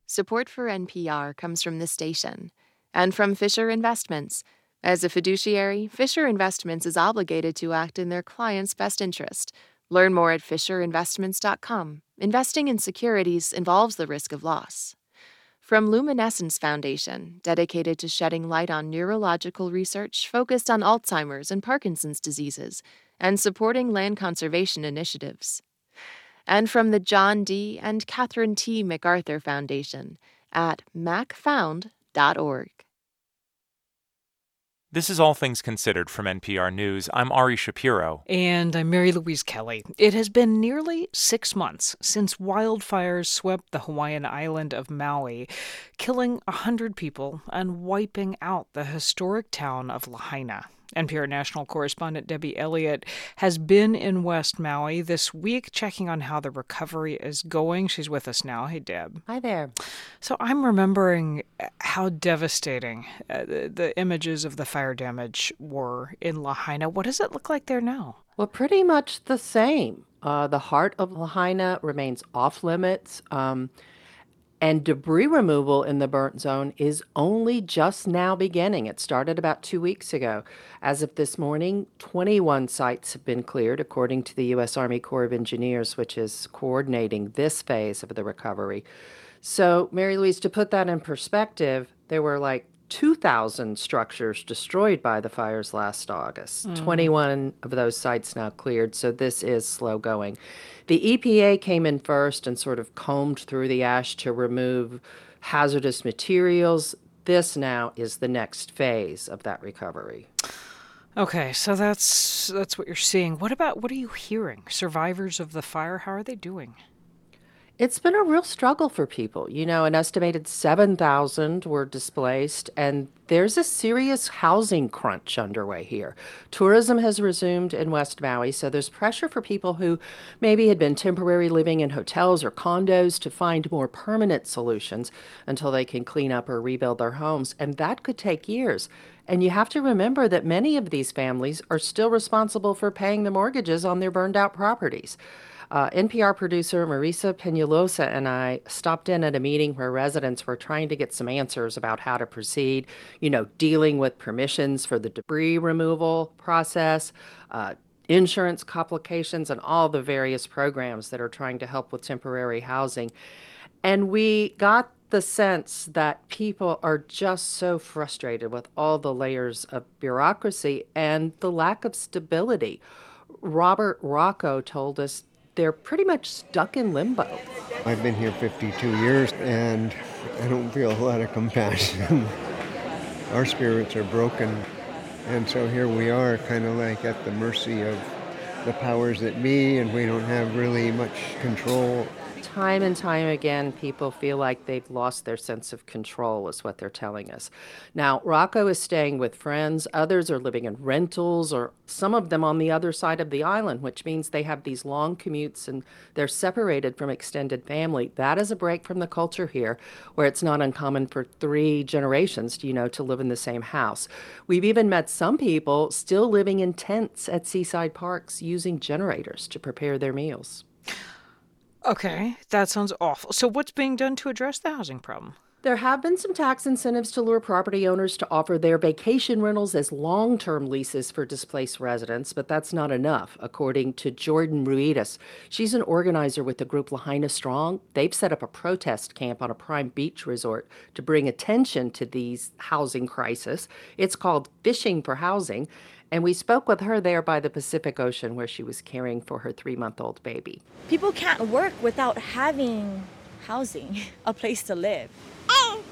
Support for NPR comes from this station and from Fisher Investments. As a fiduciary, Fisher Investments is obligated to act in their client's best interest. Learn more at FisherInvestments.com. Investing in securities involves the risk of loss. From Luminescence Foundation, dedicated to shedding light on neurological research focused on Alzheimer's and Parkinson's diseases and supporting land conservation initiatives. And from the John D. and Catherine T. MacArthur Foundation at macfound.org. This is All Things Considered from NPR News. I'm Ari Shapiro. And I'm Mary Louise Kelly. It has been nearly six months since wildfires swept the Hawaiian island of Maui, killing 100 people and wiping out the historic town of Lahaina. NPR national correspondent Debbie Elliott has been in West Maui this week, checking on how the recovery is going. She's with us now. Hey, Deb. Hi there. So I'm remembering how devastating uh, the, the images of the fire damage were in Lahaina. What does it look like there now? Well, pretty much the same. Uh, the heart of Lahaina remains off limits. Um, and debris removal in the burnt zone is only just now beginning. It started about two weeks ago. As of this morning, 21 sites have been cleared, according to the U.S. Army Corps of Engineers, which is coordinating this phase of the recovery. So, Mary Louise, to put that in perspective, there were like 2,000 structures destroyed by the fires last August. Mm. 21 of those sites now cleared, so this is slow going. The EPA came in first and sort of combed through the ash to remove hazardous materials. This now is the next phase of that recovery. Okay, so that's that's what you're seeing. What about what are you hearing? Survivors of the fire, how are they doing? It's been a real struggle for people. You know, an estimated 7,000 were displaced, and there's a serious housing crunch underway here. Tourism has resumed in West Maui, so there's pressure for people who maybe had been temporary living in hotels or condos to find more permanent solutions until they can clean up or rebuild their homes, and that could take years. And you have to remember that many of these families are still responsible for paying the mortgages on their burned out properties. Uh, NPR producer Marisa Peñalosa and I stopped in at a meeting where residents were trying to get some answers about how to proceed, you know, dealing with permissions for the debris removal process, uh, insurance complications, and all the various programs that are trying to help with temporary housing. And we got the sense that people are just so frustrated with all the layers of bureaucracy and the lack of stability. Robert Rocco told us they're pretty much stuck in limbo. I've been here 52 years and I don't feel a lot of compassion. Our spirits are broken, and so here we are, kind of like at the mercy of the powers that be, and we don't have really much control time and time again, people feel like they've lost their sense of control, is what they're telling us. Now, Rocco is staying with friends, others are living in rentals, or some of them on the other side of the island, which means they have these long commutes and they're separated from extended family. That is a break from the culture here, where it's not uncommon for three generations, you know, to live in the same house. We've even met some people still living in tents at seaside parks using generators to prepare their meals. Okay, that sounds awful. So, what's being done to address the housing problem? There have been some tax incentives to lure property owners to offer their vacation rentals as long term leases for displaced residents, but that's not enough, according to Jordan Ruidas. She's an organizer with the group Lahaina Strong. They've set up a protest camp on a prime beach resort to bring attention to these housing crisis. It's called Fishing for Housing, and we spoke with her there by the Pacific Ocean where she was caring for her three month old baby. People can't work without having housing, a place to live.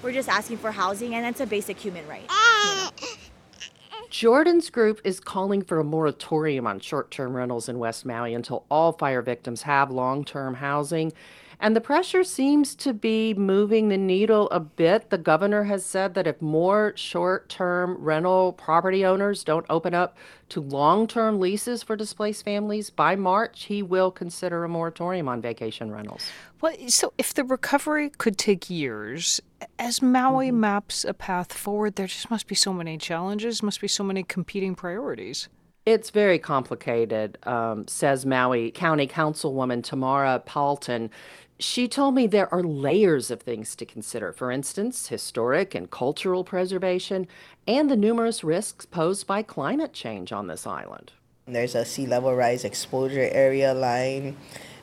We're just asking for housing, and that's a basic human right. Jordan's group is calling for a moratorium on short term rentals in West Maui until all fire victims have long term housing. And the pressure seems to be moving the needle a bit. The governor has said that if more short term rental property owners don't open up to long term leases for displaced families by March, he will consider a moratorium on vacation rentals. Well, so if the recovery could take years, as Maui mm-hmm. maps a path forward, there just must be so many challenges, must be so many competing priorities. It's very complicated, um, says Maui County Councilwoman Tamara Paltin. She told me there are layers of things to consider. For instance, historic and cultural preservation, and the numerous risks posed by climate change on this island. There's a sea level rise exposure area line,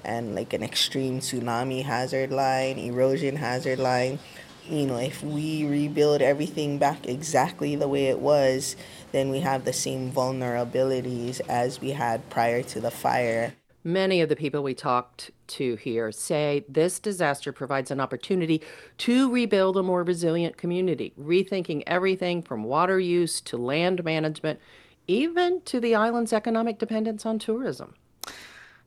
and like an extreme tsunami hazard line, erosion hazard line. You know, if we rebuild everything back exactly the way it was, then we have the same vulnerabilities as we had prior to the fire. Many of the people we talked to here say this disaster provides an opportunity to rebuild a more resilient community, rethinking everything from water use to land management, even to the island's economic dependence on tourism.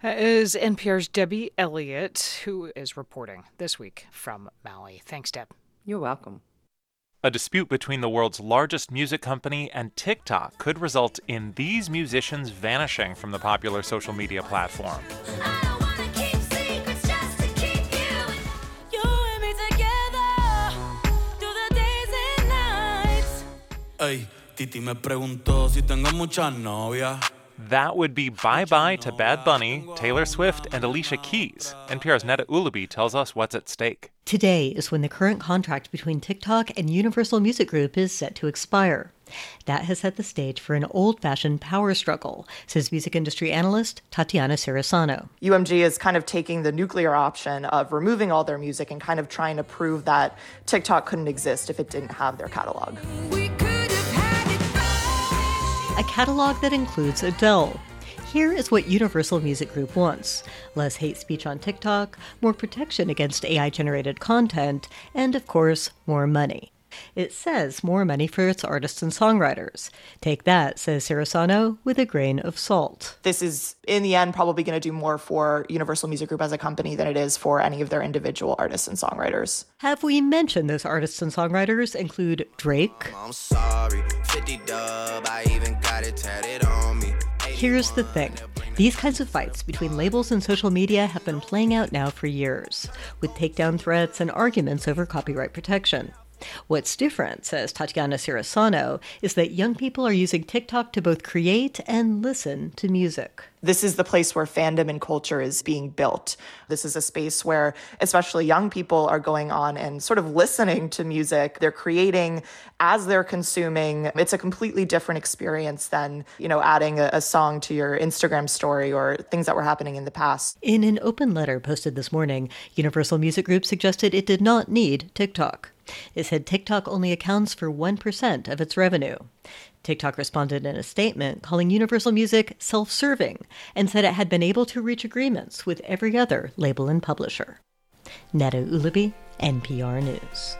That is NPR's Debbie Elliott, who is reporting this week from Maui. Thanks, Deb. You're welcome. A dispute between the world's largest music company and TikTok could result in these musicians vanishing from the popular social media platform. Titi me preguntó si tengo muchas novias. That would be Bye Bye to Bad Bunny, Taylor Swift, and Alicia Keys. NPR's Neda Ulaby tells us what's at stake. Today is when the current contract between TikTok and Universal Music Group is set to expire. That has set the stage for an old fashioned power struggle, says music industry analyst Tatiana Cirisano. UMG is kind of taking the nuclear option of removing all their music and kind of trying to prove that TikTok couldn't exist if it didn't have their catalog a catalog that includes Adele. Here is what Universal Music Group wants less hate speech on TikTok, more protection against AI generated content, and of course, more money. It says more money for its artists and songwriters. Take that, says Cirisano, with a grain of salt. This is, in the end, probably going to do more for Universal Music Group as a company than it is for any of their individual artists and songwriters. Have we mentioned those artists and songwriters include Drake? I'm sorry, 50 dub, I even got it tatted on me. Here's the thing these kinds of fights between labels and social media have been playing out now for years, with takedown threats and arguments over copyright protection. What's different, says Tatiana Cirisano, is that young people are using TikTok to both create and listen to music. This is the place where fandom and culture is being built. This is a space where, especially young people, are going on and sort of listening to music. They're creating as they're consuming. It's a completely different experience than, you know, adding a, a song to your Instagram story or things that were happening in the past. In an open letter posted this morning, Universal Music Group suggested it did not need TikTok. It said TikTok only accounts for 1% of its revenue. TikTok responded in a statement calling Universal Music self serving and said it had been able to reach agreements with every other label and publisher. Neda Ulaby, NPR News.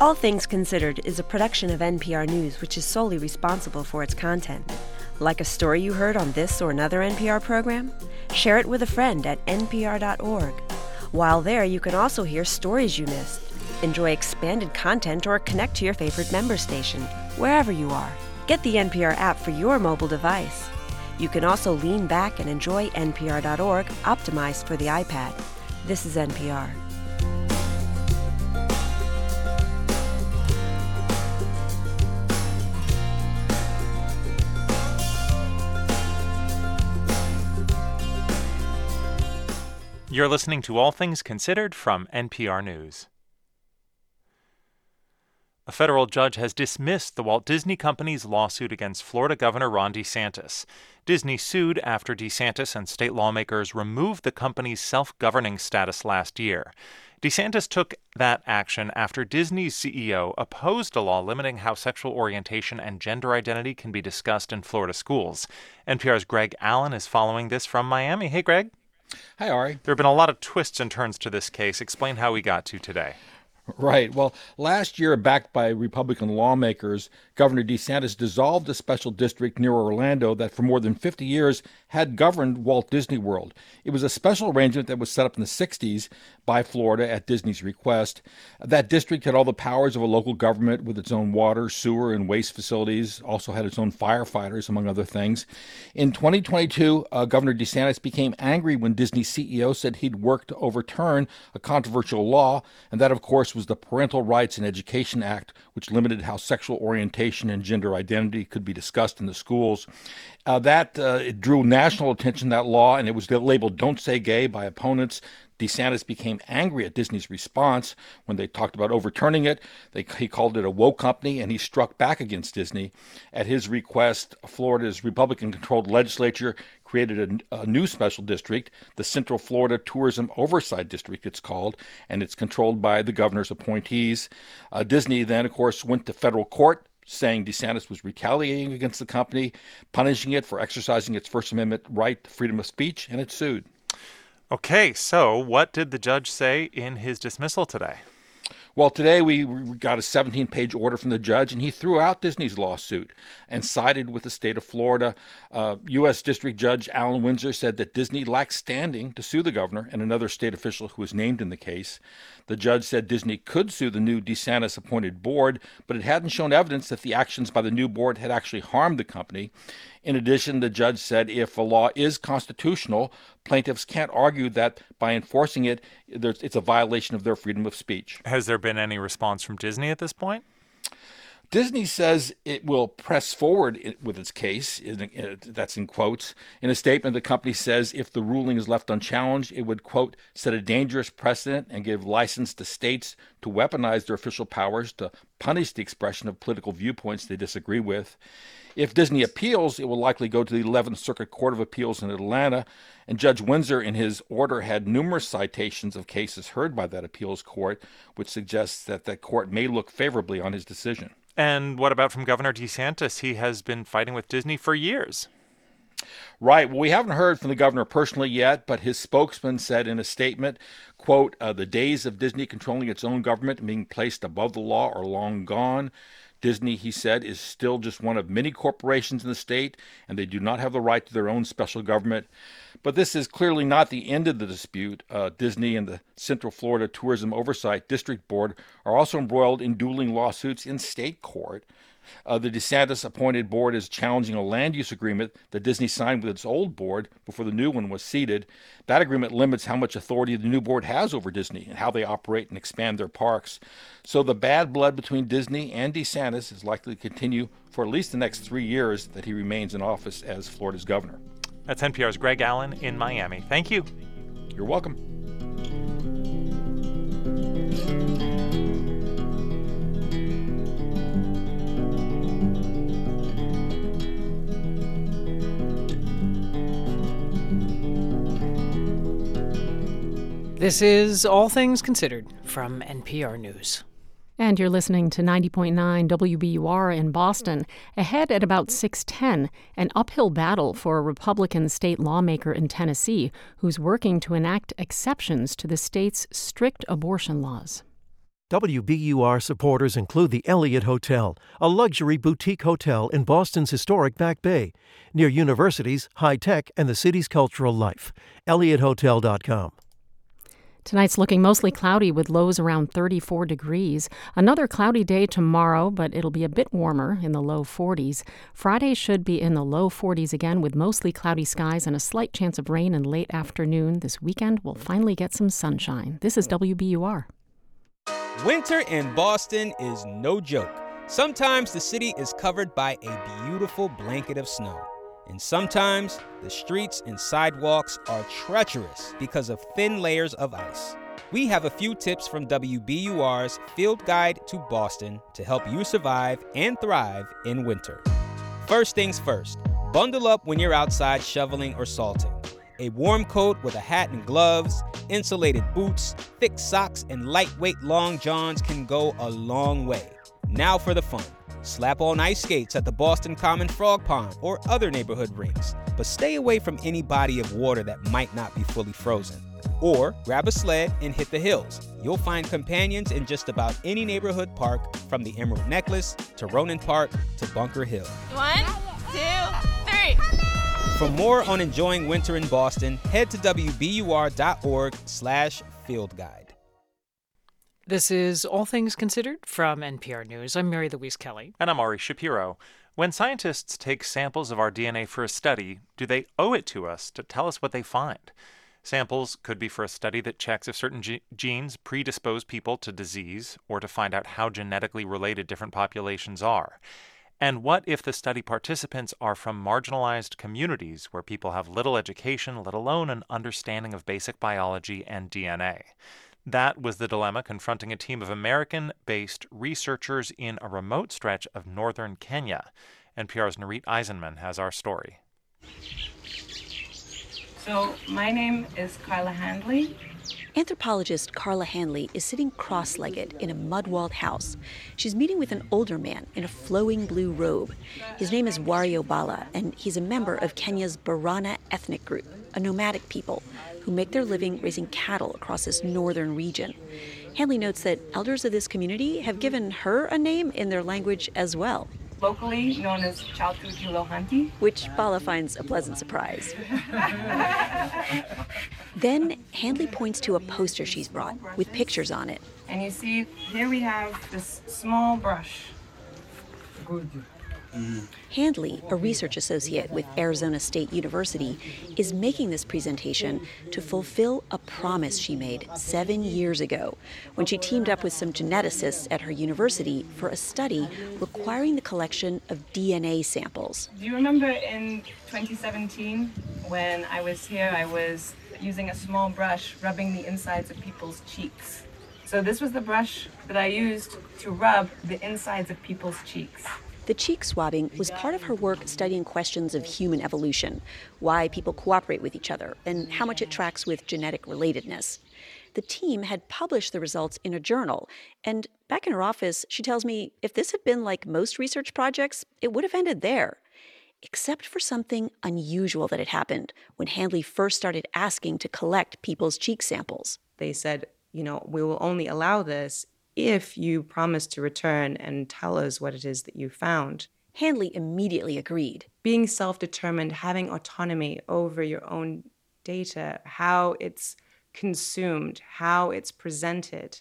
All Things Considered is a production of NPR News, which is solely responsible for its content. Like a story you heard on this or another NPR program? Share it with a friend at npr.org. While there, you can also hear stories you missed, enjoy expanded content, or connect to your favorite member station, wherever you are. Get the NPR app for your mobile device. You can also lean back and enjoy npr.org, optimized for the iPad. This is NPR. You're listening to All Things Considered from NPR News. A federal judge has dismissed the Walt Disney Company's lawsuit against Florida Governor Ron DeSantis. Disney sued after DeSantis and state lawmakers removed the company's self governing status last year. DeSantis took that action after Disney's CEO opposed a law limiting how sexual orientation and gender identity can be discussed in Florida schools. NPR's Greg Allen is following this from Miami. Hey, Greg. Hi, Ari. There have been a lot of twists and turns to this case. Explain how we got to today. Right. Well, last year, backed by Republican lawmakers, Governor DeSantis dissolved a special district near Orlando that for more than 50 years had governed Walt Disney World. It was a special arrangement that was set up in the 60s by Florida at Disney's request. That district had all the powers of a local government with its own water, sewer, and waste facilities, also had its own firefighters, among other things. In 2022, uh, Governor DeSantis became angry when Disney CEO said he'd worked to overturn a controversial law, and that, of course, was the Parental Rights and Education Act, which limited how sexual orientation and gender identity could be discussed in the schools. Uh, that uh, it drew national attention, that law, and it was labeled Don't Say Gay by opponents. DeSantis became angry at Disney's response when they talked about overturning it. They, he called it a woke company, and he struck back against Disney. At his request, Florida's Republican controlled legislature created a, a, new special district, the Central Florida Tourism Oversight District, it's called, and it's controlled by the governor's appointees. Uh, Disney then, of course, went to federal court saying DeSantis was retaliating against the company, punishing it for exercising its First Amendment right to freedom of speech, and it sued. Okay, so what did the judge say in his dismissal today? Well, today we got a 17 page order from the judge, and he threw out Disney's lawsuit and sided with the state of Florida. Uh, U.S. District Judge Allen Winsor said that Disney lacked standing to sue the governor and another state official who was named in the case. The judge said Disney could sue the new DeSantis appointed board, but it hadn't shown evidence that the actions by the new board had actually harmed the company. In addition, the judge said if a law is constitutional, plaintiffs can't argue that by enforcing it, it's a violation of their freedom of speech. Has there been any response from Disney at this point? Disney says it will press forward with its case. That's in quotes. In a statement, the company says if the ruling is left unchallenged, it would, quote, set a dangerous precedent and give license to states to weaponize their official powers to punish the expression of political viewpoints they disagree with. If Disney appeals, it will likely go to the 11th Circuit Court of Appeals in Atlanta. And Judge Winsor, in his order, had numerous citations of cases heard by that appeals court, which suggests that that court may look favorably on his decision. And what about from Governor DeSantis? He has been fighting with Disney for years. Right. Well, we haven't heard from the governor personally yet, but his spokesman said in a statement, quote, uh, the days of Disney controlling its own government and being placed above the law are long gone. Disney, he said, is still just one of many corporations in the state, and they do not have the right to their own special government. But this is clearly not the end of the dispute. Uh, Disney and the Central Florida Tourism Oversight District Board are also embroiled in dueling lawsuits in state court. Uh, the DeSantis appointed board is challenging a land use agreement that Disney signed with its old board before the new one was seated. That agreement limits how much authority the new board has over Disney and how they operate and expand their parks. So the bad blood between Disney and DeSantis is likely to continue for at least the next three years that he remains in office as Florida's governor. That's NPR's Greg Allen in Miami. Thank you. You're welcome. This is All Things Considered from NPR News. And you're listening to 90.9 WBUR in Boston. Ahead at about 6:10, an uphill battle for a Republican state lawmaker in Tennessee who's working to enact exceptions to the state's strict abortion laws. WBUR supporters include the Eliot Hotel, a luxury boutique hotel in Boston's historic Back Bay, near universities, high tech, and the city's cultural life. EliotHotel.com. Tonight's looking mostly cloudy with lows around 34 degrees. Another cloudy day tomorrow, but it'll be a bit warmer in the low 40s. Friday should be in the low 40s again with mostly cloudy skies and a slight chance of rain in late afternoon. This weekend we'll finally get some sunshine. This is WBUR. Winter in Boston is no joke. Sometimes the city is covered by a beautiful blanket of snow. And sometimes the streets and sidewalks are treacherous because of thin layers of ice. We have a few tips from WBUR's Field Guide to Boston to help you survive and thrive in winter. First things first, bundle up when you're outside shoveling or salting. A warm coat with a hat and gloves, insulated boots, thick socks, and lightweight long johns can go a long way. Now for the fun. Slap on ice skates at the Boston Common Frog Pond or other neighborhood rinks, but stay away from any body of water that might not be fully frozen. Or grab a sled and hit the hills. You'll find companions in just about any neighborhood park, from the Emerald Necklace to Ronan Park to Bunker Hill. One, two, three. For more on enjoying winter in Boston, head to wbur.org slash field guide. This is All Things Considered from NPR News. I'm Mary Louise Kelly. And I'm Ari Shapiro. When scientists take samples of our DNA for a study, do they owe it to us to tell us what they find? Samples could be for a study that checks if certain ge- genes predispose people to disease or to find out how genetically related different populations are. And what if the study participants are from marginalized communities where people have little education, let alone an understanding of basic biology and DNA? That was the dilemma confronting a team of American based researchers in a remote stretch of northern Kenya. NPR's Nurith Aizenman has our story. So, my name is Carla Handley. Anthropologist Carla Handley is sitting cross legged in a mud walled house. She's meeting with an older man in a flowing blue robe. His name is Wario Bala, and he's a member of Kenya's Borana ethnic group, a nomadic people who make their living raising cattle across this northern region. Handley notes that elders of this community have given her a name in their language as well. Locally known as Chaltu Julohanti. Which Bala finds a pleasant surprise. then Handley points to a poster she's brought with pictures on it. And you see, here we have this small brush. Handley, a research associate with Arizona State University, is making this presentation to fulfill a promise she made seven years ago when she teamed up with some geneticists at her university for a study requiring the collection of DNA samples. Do you remember in 2017 when I was here, I was using a small brush rubbing the insides of people's cheeks? So, this was the brush that I used to rub the insides of people's cheeks. The cheek swabbing was part of her work studying questions of human evolution, why people cooperate with each other, and how much it tracks with genetic relatedness. the team had published the results in a journal. And back in her office, she tells me if this had been like most research projects, it would have ended there. Except for something unusual that had happened when Handley first started asking to collect people's cheek samples. They said, you know, we will only allow this if you promise to return and tell us what it is that you found. Handley immediately agreed. Being self determined, having autonomy over your own data, how it's consumed, how it's presented.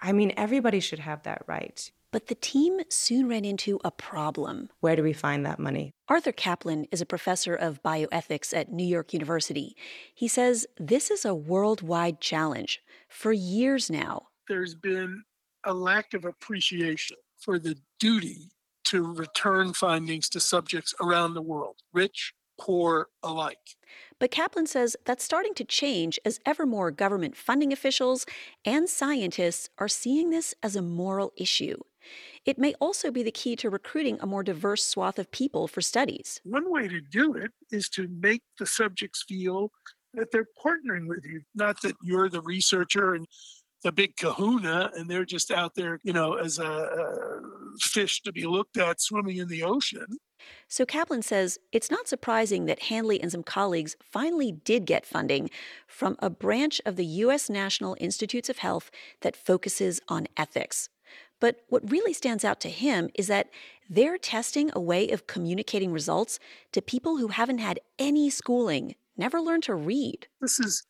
I mean, everybody should have that right. But the team soon ran into a problem. Where do we find that money? Arthur Caplan is a professor of bioethics at New York University. He says this is a worldwide challenge. For years now, there's been a lack of appreciation for the duty to return findings to subjects around the world, rich, poor alike. But Caplan says that's starting to change as ever more government funding officials and scientists are seeing this as a moral issue. It may also be the key to recruiting a more diverse swath of people for studies. One way to do it is to make the subjects feel that they're partnering with you, not that you're the researcher and the big kahuna and they're just out there, you know, as a, a fish to be looked at swimming in the ocean. So Caplan says it's not surprising that Handley and some colleagues finally did get funding from a branch of the U.S. National Institutes of Health that focuses on ethics. But what really stands out to him is that they're testing a way of communicating results to people who haven't had any schooling, never learned to read. This is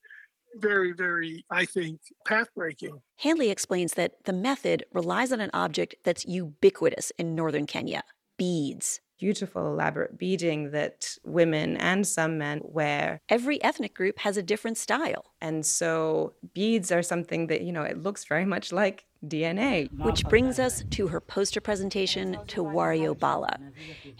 very, very, I think, path breaking. Handley explains that the method relies on an object that's ubiquitous in northern Kenya beads. Beautiful, elaborate beading that women and some men wear. Every ethnic group has a different style. And so beads are something that, you know, it looks very much like DNA. Which brings us to her poster presentation to Wario Bala.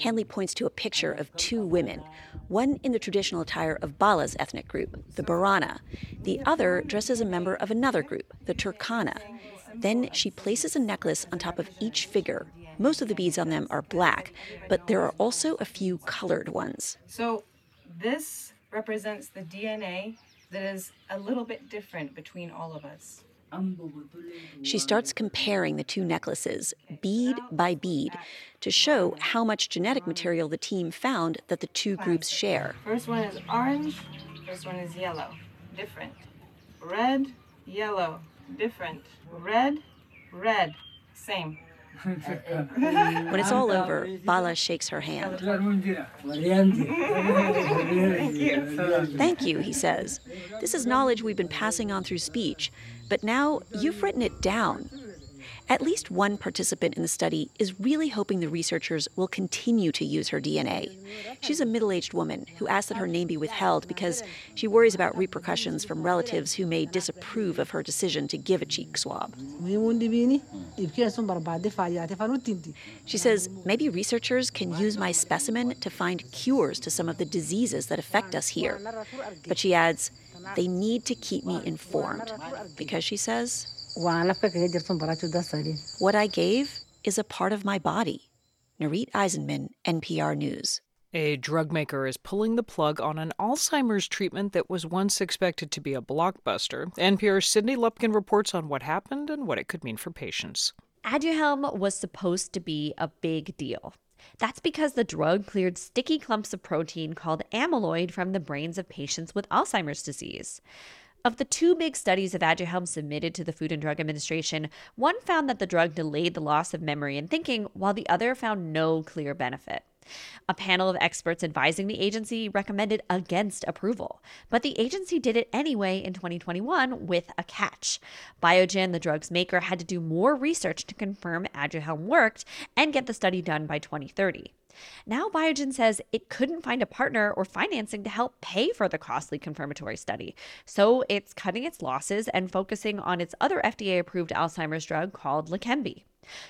Handley points to a picture of two women, one in the traditional attire of Bala's ethnic group, the Borana, the other dressed as a member of another group, the Turkana. Then she places a necklace on top of each figure. Most of the beads on them are black, but there are also a few colored ones. So this represents the DNA that is a little bit different between all of us. She starts comparing the two necklaces, bead by bead, to show how much genetic material the team found that the two groups share. First one is orange, first one is yellow. Different. Red, yellow. Different. Red, red. Same. when it's all over, Bala shakes her hand. Thank you, he says. This is knowledge we've been passing on through speech, but now you've written it down. At least one participant in the study is really hoping the researchers will continue to use her DNA. She's a middle aged woman who asked that her name be withheld because she worries about repercussions from relatives who may disapprove of her decision to give a cheek swab. She says maybe researchers can use my specimen to find cures to some of the diseases that affect us here. But she adds, they need to keep me informed because she says, what I gave is a part of my body. Nurith Aizenman, NPR News. A drug maker is pulling the plug on an Alzheimer's treatment that was once expected to be a blockbuster. NPR's Sydney Lupkin reports on what happened and what it could mean for patients. Aduhelm was supposed to be a big deal. That's because the drug cleared sticky clumps of protein called amyloid from the brains of patients with Alzheimer's disease. Of the two big studies of Aduhelm submitted to the Food and Drug Administration, one found that the drug delayed the loss of memory and thinking, while the other found no clear benefit. A panel of experts advising the agency recommended against approval, but the agency did it anyway in 2021 with a catch. Biogen, the drug's maker, had to do more research to confirm Aduhelm worked and get the study done by 2030. Now, Biogen says it couldn't find a partner or financing to help pay for the costly confirmatory study. So it's cutting its losses and focusing on its other FDA approved Alzheimer's drug called Leqembi.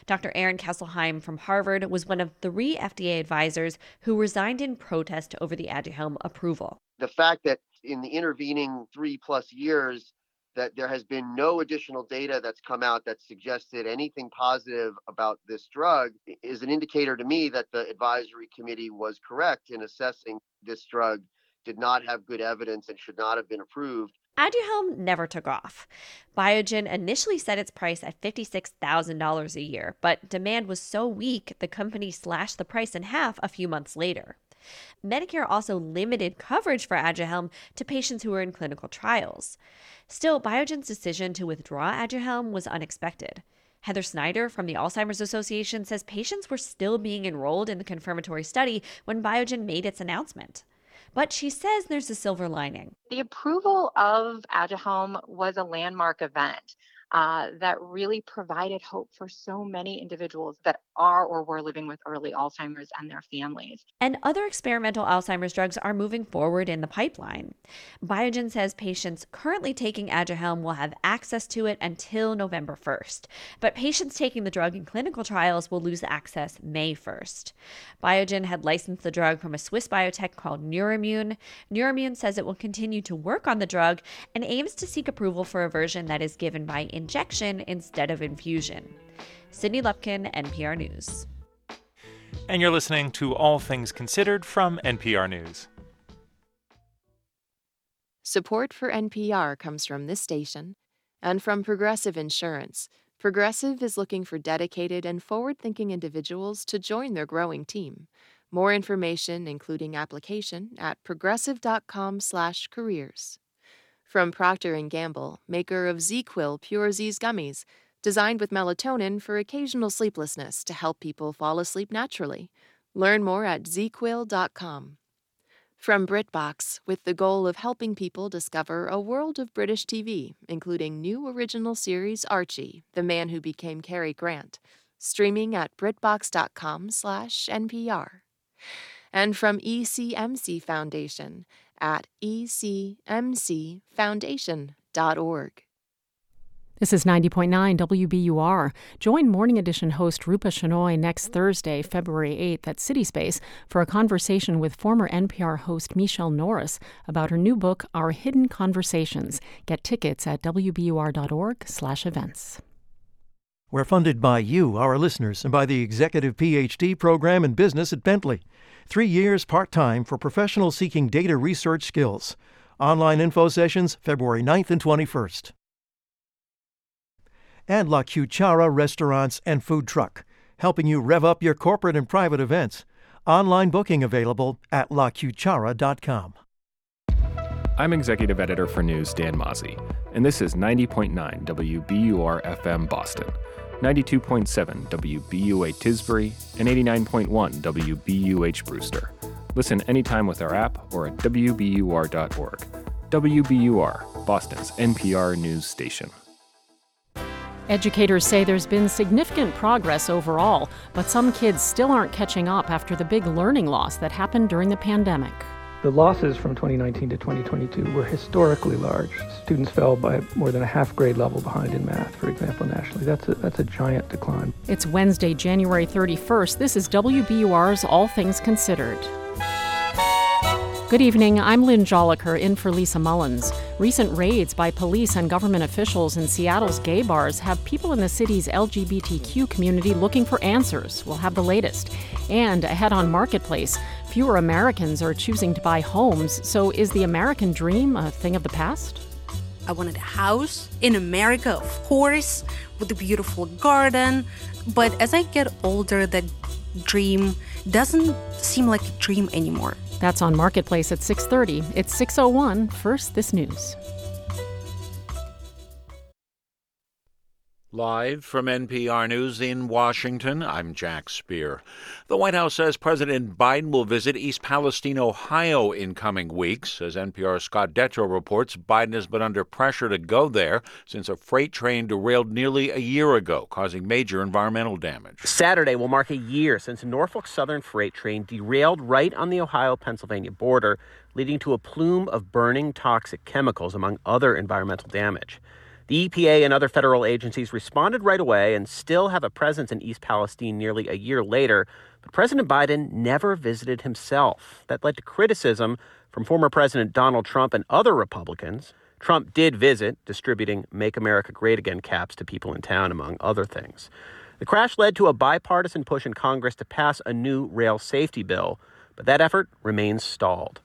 Dr. Aaron Kesselheim from Harvard was one of three FDA advisors who resigned in protest over the Aduhelm approval. The fact that in the intervening three plus years, that there has been no additional data that's come out that suggested anything positive about this drug is an indicator to me that the advisory committee was correct in assessing this drug did not have good evidence and should not have been approved. Aduhelm never took off. Biogen initially set its price at $56,000 a year, but demand was so weak the company slashed the price in half a few months later. Medicare also limited coverage for Aduhelm to patients who were in clinical trials. Still, Biogen's decision to withdraw Aduhelm was unexpected. Heather Snyder from the Alzheimer's Association says patients were still being enrolled in the confirmatory study when Biogen made its announcement. But she says there's a silver lining. The approval of Aduhelm was a landmark event uh, that really provided hope for so many individuals that are or were living with early Alzheimer's and their families. And other experimental Alzheimer's drugs are moving forward in the pipeline. Biogen says patients currently taking Aduhelm will have access to it until November 1st, but patients taking the drug in clinical trials will lose access May 1st. Biogen had licensed the drug from a Swiss biotech called Neurimmune. Neurimmune says it will continue to work on the drug and aims to seek approval for a version that is given by injection instead of infusion. Sydney Lupkin, NPR News. And you're listening to All Things Considered from NPR News. Support for NPR comes from this station and from Progressive Insurance. Progressive is looking for dedicated and forward thinking individuals to join their growing team. More information, including application, at progressive.com/careers. From Procter & Gamble, maker of ZzzQuil Pure Z's gummies, designed with melatonin for occasional sleeplessness to help people fall asleep naturally. Learn more at zzquil.com. From BritBox, with the goal of helping people discover a world of British TV, including new original series Archie, The Man Who Became Cary Grant, streaming at britbox.com/npr. And from ECMC Foundation at ecmcfoundation.org. This is 90.9 WBUR. Join Morning Edition host Rupa Shenoy next Thursday, February 8th at CitySpace for a conversation with former NPR host Michele Norris about her new book, Our Hidden Conversations. Get tickets at WBUR.org slash events. We're funded by you, our listeners, and by the Executive PhD program in business at Bentley. Three years part time for professionals seeking data research skills. Online info sessions February 9th and 21st and La Cuchara Restaurants and Food Truck, helping you rev up your corporate and private events. Online booking available at lacuchara.com. I'm executive editor for News Dan Mauzy, and this is 90.9 WBUR FM Boston, 92.7 WBUA Tisbury, and 89.1 WBUH Brewster. Listen anytime with our app or at WBUR.org. WBUR, Boston's NPR news station. Educators say there's been significant progress overall, but some kids still aren't catching up after the big learning loss that happened during the pandemic. The losses from 2019 to 2022 were historically large. Students fell by more than a half grade level behind in math, for example, nationally. That's a, that's a giant decline. It's Wednesday, January 31st. This is WBUR's All Things Considered. Good evening. I'm Lynn Jolicoeur in for Lisa Mullins. Recent raids by police and government officials in Seattle's gay bars have people in the city's LGBTQ community looking for answers. We'll have the latest. And ahead on Marketplace, fewer Americans are choosing to buy homes. So is the American dream a thing of the past? I wanted a house in America, of course, with a beautiful garden. But as I get older, that dream doesn't seem like a dream anymore. That's on Marketplace at 6:30. It's 6:01. First, this news. Live from NPR News in Washington, I'm Jack Speer. The White House says President Biden will visit East Palestine, Ohio in coming weeks. As NPR's Scott Detrow reports, Biden has been under pressure to go there since a freight train derailed nearly a year ago, causing major environmental damage. Saturday will mark a year since a Norfolk Southern freight train derailed right on the Ohio Pennsylvania border, leading to a plume of burning toxic chemicals, among other environmental damage. The EPA and other federal agencies responded right away and still have a presence in East Palestine nearly a year later, but President Biden never visited himself. That led to criticism from former President Donald Trump and other Republicans. Trump did visit, distributing Make America Great Again caps to people in town, among other things. The crash led to a bipartisan push in Congress to pass a new rail safety bill, but that effort remains stalled.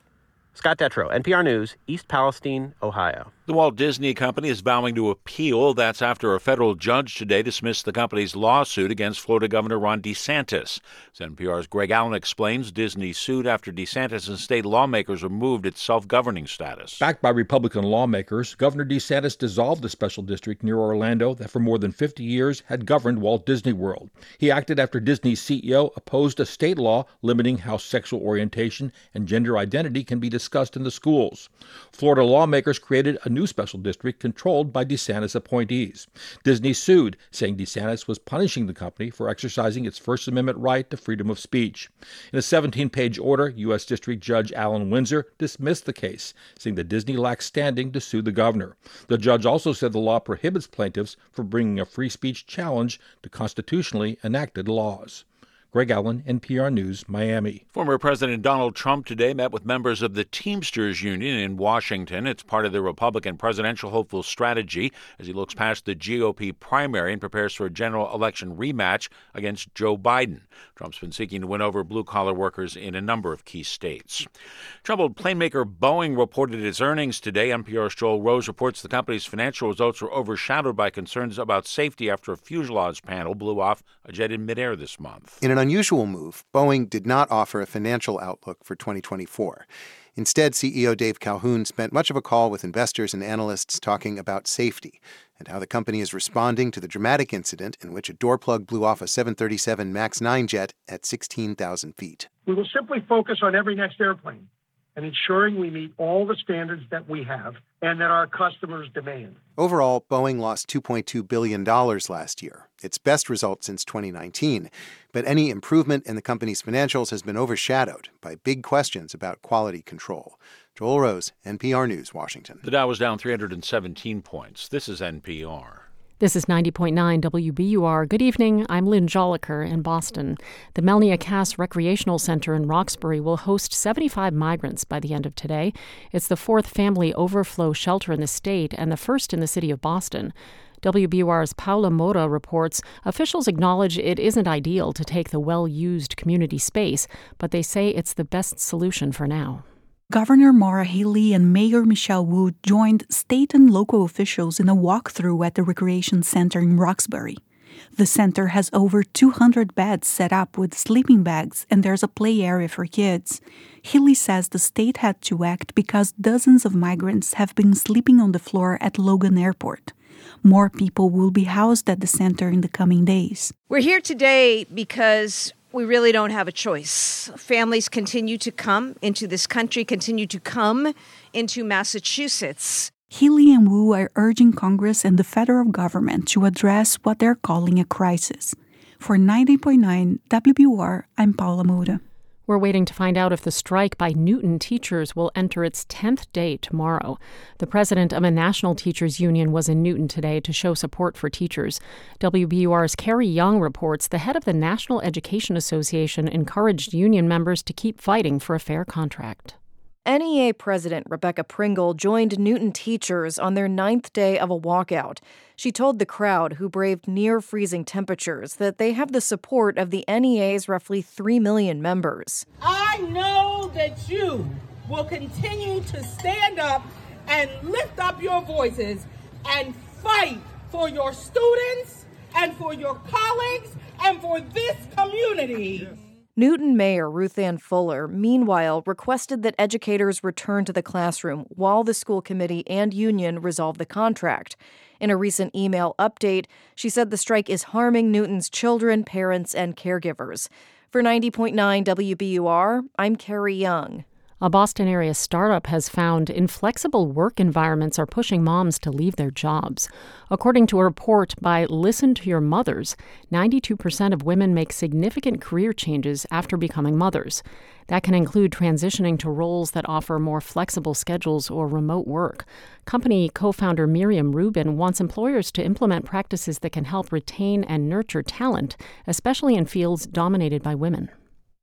Scott Detrow, NPR News, East Palestine, Ohio. The Walt Disney Company is vowing to appeal. That's after a federal judge today dismissed the company's lawsuit against Florida Governor Ron DeSantis. As NPR's Greg Allen explains, Disney sued after DeSantis and state lawmakers removed its self governing status. Backed by Republican lawmakers, Governor DeSantis dissolved the special district near Orlando that for more than 50 years had governed Walt Disney World. He acted after Disney's CEO opposed a state law limiting how sexual orientation and gender identity can be discussed in the schools. Florida lawmakers created a new special district controlled by DeSantis appointees. Disney sued, saying DeSantis was punishing the company for exercising its First Amendment right to freedom of speech. In a 17 page order, U.S. District Judge Allen Winsor dismissed the case, saying that Disney lacks standing to sue the governor. The judge also said the law prohibits plaintiffs from bringing a free speech challenge to constitutionally enacted laws. Greg Allen, NPR News, Miami. Former President Donald Trump today met with members of the Teamsters Union in Washington. It's part of the Republican presidential hopeful strategy as he looks past the GOP primary and prepares for a general election rematch against Joe Biden. Trump's been seeking to win over blue collar workers in a number of key states. Troubled plane maker Boeing reported its earnings today. NPR's Joel Rose reports the company's financial results were overshadowed by concerns about safety after a fuselage panel blew off a jet in midair this month. In an unusual move, Boeing did not offer a financial outlook for 2024. Instead, CEO Dave Calhoun spent much of a call with investors and analysts talking about safety and how the company is responding to the dramatic incident in which a door plug blew off a 737 MAX 9 jet at 16,000 feet. We will simply focus on every next airplane and ensuring we meet all the standards that we have and that our customers demand. Overall, Boeing lost $2.2 billion last year, its best result since 2019. But any improvement in the company's financials has been overshadowed by big questions about quality control. Joel Rose, NPR News, Washington. The Dow was down 317 points. This is NPR. This is 90.9 WBUR. Good evening. I'm Lynn Jolicoeur in Boston. The Melnia Cass Recreational Center in Roxbury will host 75 migrants by the end of today. It's the fourth family overflow shelter in the state and the first in the city of Boston. WBUR's Paula Moura reports officials acknowledge it isn't ideal to take the well used community space, but they say it's the best solution for now. Governor Maura Healey and Mayor Michelle Wu joined state and local officials in a walkthrough at the recreation center in Roxbury. The center has over 200 beds set up with sleeping bags, and there's a play area for kids. Healey says the state had to act because dozens of migrants have been sleeping on the floor at Logan Airport. More people will be housed at the center in the coming days. We're here today because we really don't have a choice. Families continue to come into this country, continue to come into Massachusetts. Healey and Wu are urging Congress and the federal government to address what they're calling a crisis. For 90.9 WBUR, I'm Paula Moura. We're waiting to find out if the strike by Newton teachers will enter its 10th day tomorrow. The president of a national teachers union was in Newton today to show support for teachers. WBUR's Carrie Jung reports the head of the National Education Association encouraged union members to keep fighting for a fair contract. NEA President Rebecca Pringle joined Newton teachers on their ninth day of a walkout. She told the crowd, who braved near freezing temperatures, that they have the support of the NEA's roughly 3 million members. I know that you will continue to stand up and lift up your voices and fight for your students and for your colleagues and for this community. Newton Mayor Ruthanne Fuller, meanwhile, requested that educators return to the classroom while the school committee and union resolve the contract. In a recent email update, she said the strike is harming Newton's children, parents, and caregivers. For 90.9 WBUR, I'm Carrie Jung. A Boston area startup has found inflexible work environments are pushing moms to leave their jobs. According to a report by Listen to Your Mothers, 92% of women make significant career changes after becoming mothers. That can include transitioning to roles that offer more flexible schedules or remote work. Company co founder Miriam Rubin wants employers to implement practices that can help retain and nurture talent, especially in fields dominated by women.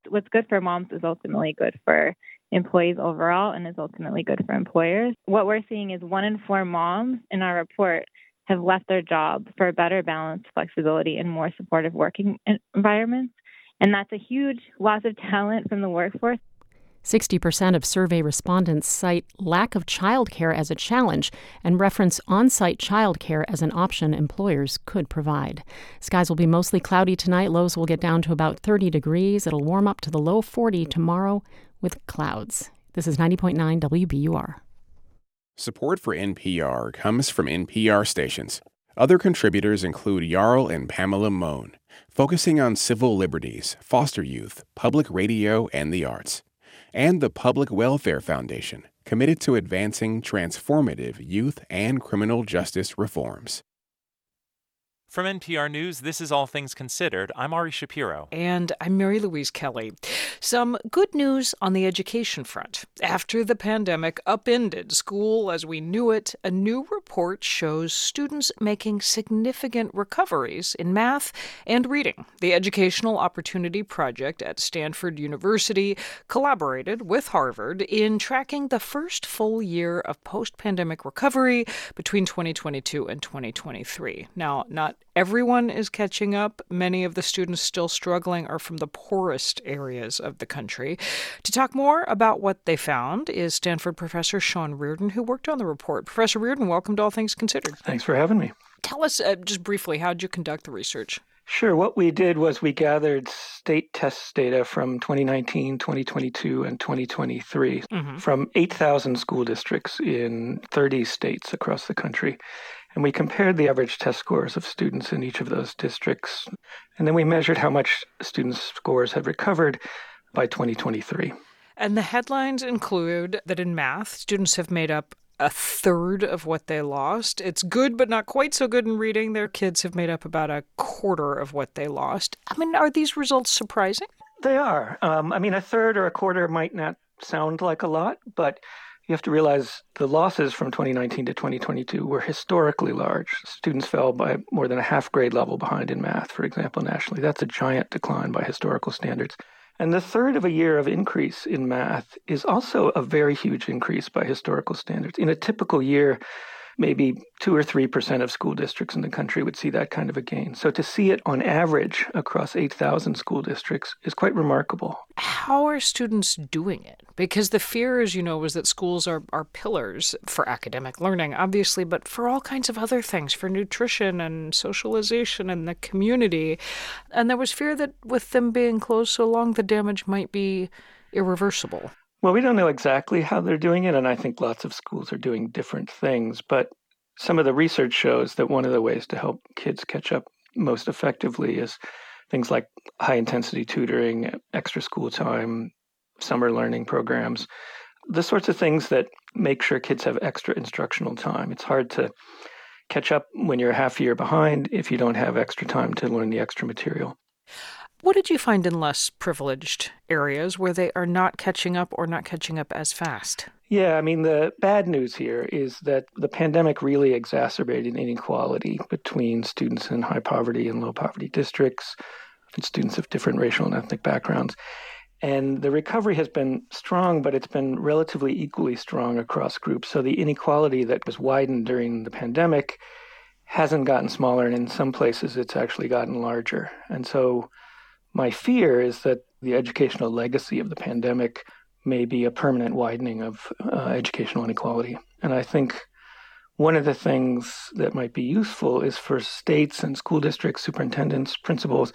What's good for moms is ultimately good for employees overall and is ultimately good for employers. What we're seeing is one in four moms in our report have left their job for a better balance, flexibility, and more supportive working environments. And that's a huge loss of talent from the workforce. 60% of survey respondents cite lack of childcare as a challenge and reference on site childcare as an option employers could provide. Skies will be mostly cloudy tonight. Lows will get down to about 30 degrees. It'll warm up to the low 40 tomorrow with clouds. This is 90.9 WBUR. Support for NPR comes from NPR stations. Other contributors include Jarl and Pamela Mohn, focusing on civil liberties, foster youth, public radio, and the arts and the Public Welfare Foundation, committed to advancing transformative youth and criminal justice reforms. From NPR News, this is All Things Considered. I'm Ari Shapiro. And I'm Mary Louise Kelly. Some good news on the education front. After the pandemic upended school as we knew it, a new report shows students making significant recoveries in math and reading. The Educational Opportunity Project at Stanford University collaborated with Harvard in tracking the first full year of post pandemic recovery between 2022 and 2023. Now, not Everyone is catching up. Many of the students still struggling are from the poorest areas of the country. To talk more about what they found is Stanford professor Sean Reardon, who worked on the report. Professor Reardon, welcome to All Things Considered. Thanks for having me. Tell us uh, just briefly, how did you conduct the research? Sure. What we did was we gathered state test data from 2019, 2022, and 2023 mm-hmm. from 8,000 school districts in 30 states across the country. And we compared the average test scores of students in each of those districts. And then we measured how much students' scores had recovered by 2023. And the headlines include that in math, students have made up a third of what they lost. It's good, but not quite so good in reading. Their kids have made up about a quarter of what they lost. I mean, are these results surprising? They are. Um, I mean, a third or a quarter might not sound like a lot, but you have to realize the losses from 2019 to 2022 were historically large. Students fell by more than a half grade level behind in math, for example, nationally. That's a giant decline by historical standards. And the third of a year of increase in math is also a very huge increase by historical standards. In a typical year, maybe two or three percent of school districts in the country would see that kind of a gain. So to see it on average across 8,000 school districts is quite remarkable. How are students doing it? Because the fear, as you know, was that schools are, are pillars for academic learning, obviously, but for all kinds of other things, for nutrition and socialization and the community. And there was fear that with them being closed so long, the damage might be irreversible. Well, we don't know exactly how they're doing it, and I think lots of schools are doing different things. But some of the research shows that one of the ways to help kids catch up most effectively is things like high intensity tutoring, extra school time, summer learning programs, the sorts of things that make sure kids have extra instructional time. It's hard to catch up when you're half a year behind if you don't have extra time to learn the extra material. What did you find in less privileged areas where they are not catching up or not catching up as fast? Yeah, I mean, the bad news here is that the pandemic really exacerbated inequality between students in high poverty and low poverty districts, and students of different racial and ethnic backgrounds. And the recovery has been strong, but it's been relatively equally strong across groups. So the inequality that was widened during the pandemic hasn't gotten smaller, and in some places it's actually gotten larger. And so my fear is that the educational legacy of the pandemic may be a permanent widening of uh, educational inequality. And I think one of the things that might be useful is for states and school districts, superintendents, principals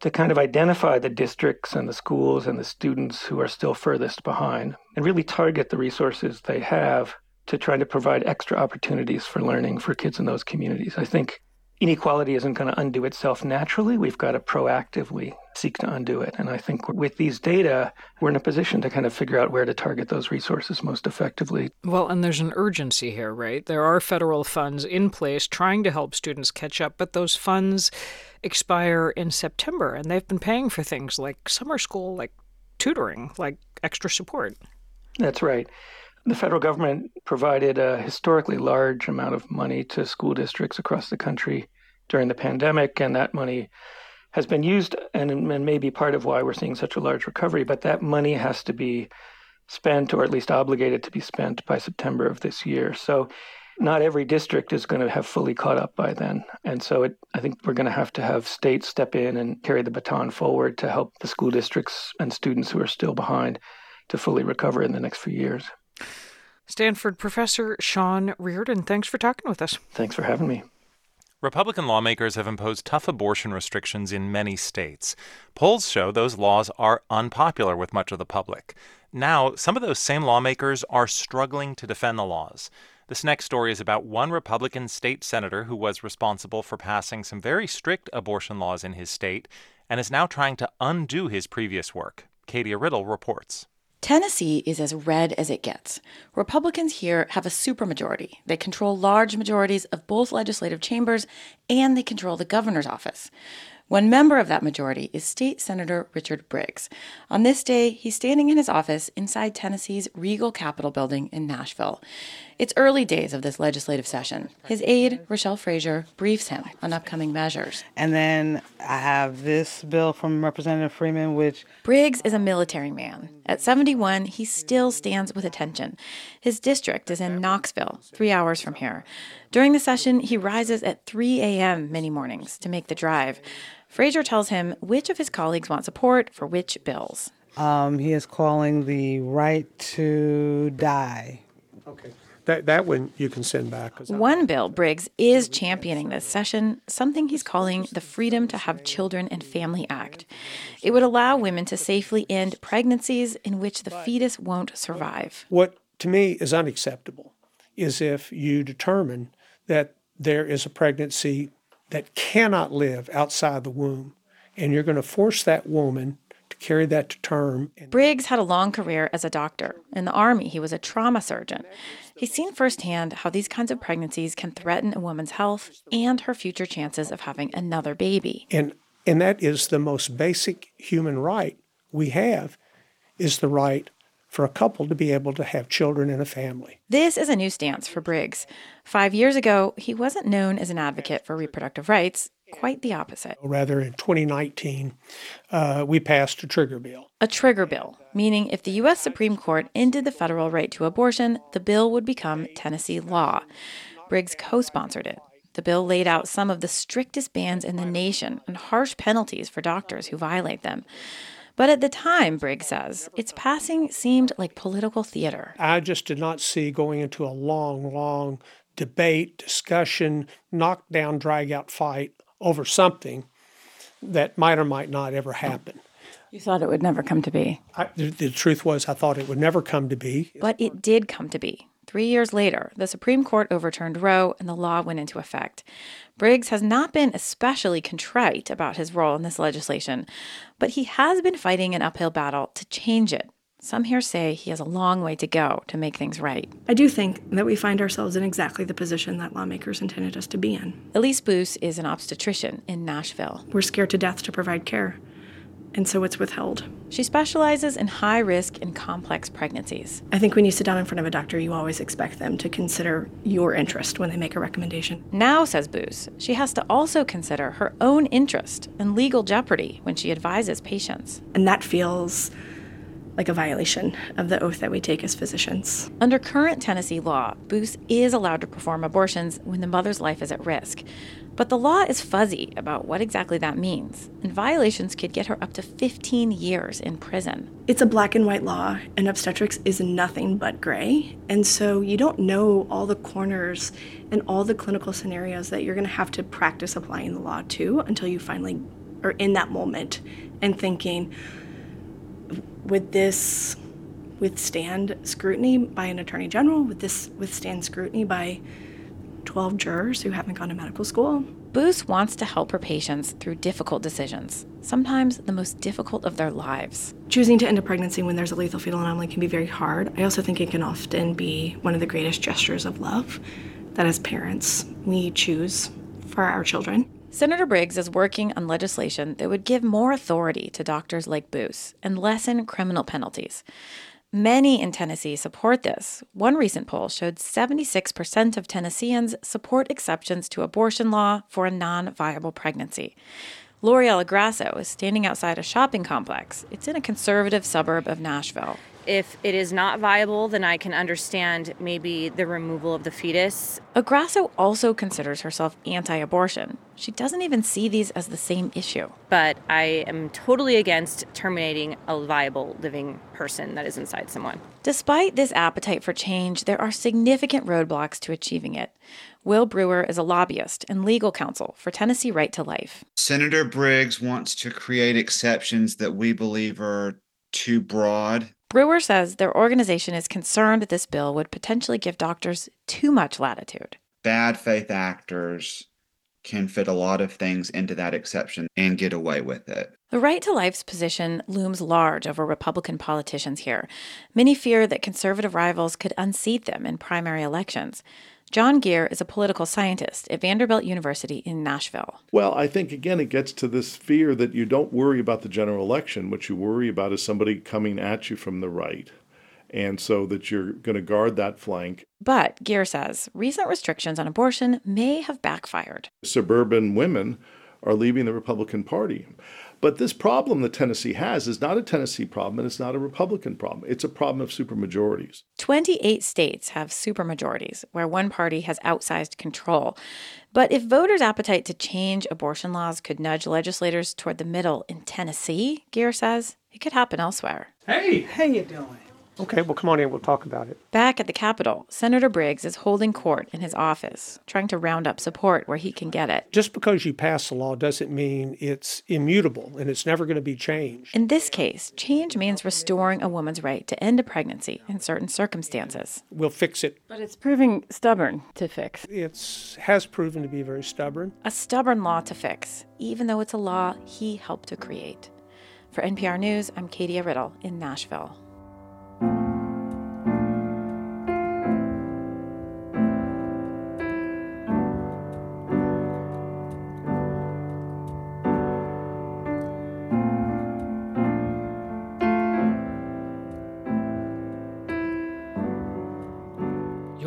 to kind of identify the districts and the schools and the students who are still furthest behind and really target the resources they have to try to provide extra opportunities for learning for kids in those communities. I think inequality isn't going to undo itself naturally. We've got to proactively seek to undo it. And I think with these data, we're in a position to kind of figure out where to target those resources most effectively. Well, and there's an urgency here, right? There are federal funds in place trying to help students catch up, but those funds expire in September, and they've been paying for things like summer school, like tutoring, like extra support. That's right. The federal government provided a historically large amount of money to school districts across the country during the pandemic, and that money has been used and, and may be part of why we're seeing such a large recovery. But that money has to be spent, or at least obligated to be spent, by September of this year. So not every district is going to have fully caught up by then. And so it, I think we're going to have to have states step in and carry the baton forward to help the school districts and students who are still behind to fully recover in the next few years. Stanford professor Sean Reardon, thanks for talking with us. Thanks for having me. Republican lawmakers have imposed tough abortion restrictions in many states. Polls show those laws are unpopular with much of the public. Now, some of those same lawmakers are struggling to defend the laws. This next story is about one Republican state senator who was responsible for passing some very strict abortion laws in his state and is now trying to undo his previous work. Katia Riddle reports. Tennessee is as red as it gets. Republicans here have a supermajority. They control large majorities of both legislative chambers and they control the governor's office. One member of that majority is State Senator Richard Briggs. On this day, he's standing in his office inside Tennessee's Regal Capitol building in Nashville. It's early days of this legislative session. His aide, Rochelle Frazier, briefs him on upcoming measures. And then I have this bill from Representative Freeman, which. Briggs is a military man. At 71, he still stands with attention. His district is in Knoxville, three hours from here. During the session, he rises at 3 a.m. many mornings to make the drive. Frazier tells him which of his colleagues want support for which bills. Um, he is calling the right to die. Okay. That, that one you can send back. One bill Briggs is championing this session, something he's calling the Freedom to Have Children and Family Act. It would allow women to safely end pregnancies in which the fetus won't survive. What to me is unacceptable is if you determine that there is a pregnancy that cannot live outside the womb, and you're going to force that woman to carry that to term. Briggs had a long career as a doctor. In the Army, he was a trauma surgeon. He's seen firsthand how these kinds of pregnancies can threaten a woman's health and her future chances of having another baby. And, and that is the most basic human right we have is the right for a couple to be able to have children in a family. This is a new stance for Briggs. Five years ago, he wasn't known as an advocate for reproductive rights, quite the opposite. Rather, in 2019, uh, we passed a trigger bill. A trigger bill, meaning if the U.S. Supreme Court ended the federal right to abortion, the bill would become Tennessee law. Briggs co sponsored it. The bill laid out some of the strictest bans in the nation and harsh penalties for doctors who violate them. But at the time, Briggs says, its passing seemed like political theater. I just did not see going into a long, long debate, discussion, knockdown, drag out fight over something that might or might not ever happen. You thought it would never come to be. I, the, the truth was, I thought it would never come to be. But it did come to be. Three years later, the Supreme Court overturned Roe and the law went into effect. Briggs has not been especially contrite about his role in this legislation, but he has been fighting an uphill battle to change it. Some here say he has a long way to go to make things right. I do think that we find ourselves in exactly the position that lawmakers intended us to be in. Elise Boos is an obstetrician in Nashville. We're scared to death to provide care and so it's withheld. She specializes in high risk and complex pregnancies. I think when you sit down in front of a doctor, you always expect them to consider your interest when they make a recommendation. Now, says Boos, she has to also consider her own interest and legal jeopardy when she advises patients. And that feels like a violation of the oath that we take as physicians. Under current Tennessee law, Boos is allowed to perform abortions when the mother's life is at risk. But the law is fuzzy about what exactly that means, and violations could get her up to 15 years in prison. It's a black and white law, and obstetrics is nothing but gray. And so you don't know all the corners and all the clinical scenarios that you're going to have to practice applying the law to until you finally are in that moment and thinking, would this withstand scrutiny by an attorney general? Would this withstand scrutiny by 12 jurors who haven't gone to medical school. Boos wants to help her patients through difficult decisions, sometimes the most difficult of their lives. Choosing to end a pregnancy when there's a lethal fetal anomaly can be very hard. I also think it can often be one of the greatest gestures of love that as parents we choose for our children. Senator Briggs is working on legislation that would give more authority to doctors like Boos and lessen criminal penalties. Many in Tennessee support this. One recent poll showed 76% of Tennesseans support exceptions to abortion law for a non viable pregnancy. L'Oreal Grasso is standing outside a shopping complex. It's in a conservative suburb of Nashville. If it is not viable, then I can understand maybe the removal of the fetus. Agrasso also considers herself anti abortion. She doesn't even see these as the same issue. But I am totally against terminating a viable living person that is inside someone. Despite this appetite for change, there are significant roadblocks to achieving it. Will Brewer is a lobbyist and legal counsel for Tennessee Right to Life. Senator Briggs wants to create exceptions that we believe are too broad. Brewer says their organization is concerned that this bill would potentially give doctors too much latitude. Bad faith actors can fit a lot of things into that exception and get away with it. The right to life's position looms large over Republican politicians here. Many fear that conservative rivals could unseat them in primary elections. John Geer is a political scientist at Vanderbilt University in Nashville. Well, I think again it gets to this fear that you don't worry about the general election. What you worry about is somebody coming at you from the right. And so that you're going to guard that flank. But Geer says recent restrictions on abortion may have backfired. Suburban women are leaving the Republican Party. But this problem that Tennessee has is not a Tennessee problem and it's not a Republican problem. It's a problem of supermajorities. 28 states have supermajorities where one party has outsized control. But if voters' appetite to change abortion laws could nudge legislators toward the middle in Tennessee, Geer says, it could happen elsewhere. Hey, how you doing? Okay, well, come on in. We'll talk about it. Back at the Capitol, Senator Briggs is holding court in his office, trying to round up support where he can get it. Just because you pass a law doesn't mean it's immutable and it's never going to be changed. In this case, change means restoring a woman's right to end a pregnancy in certain circumstances. We'll fix it. But it's proving stubborn to fix. It has proven to be very stubborn. A stubborn law to fix, even though it's a law he helped to create. For NPR News, I'm Katia Riddle in Nashville.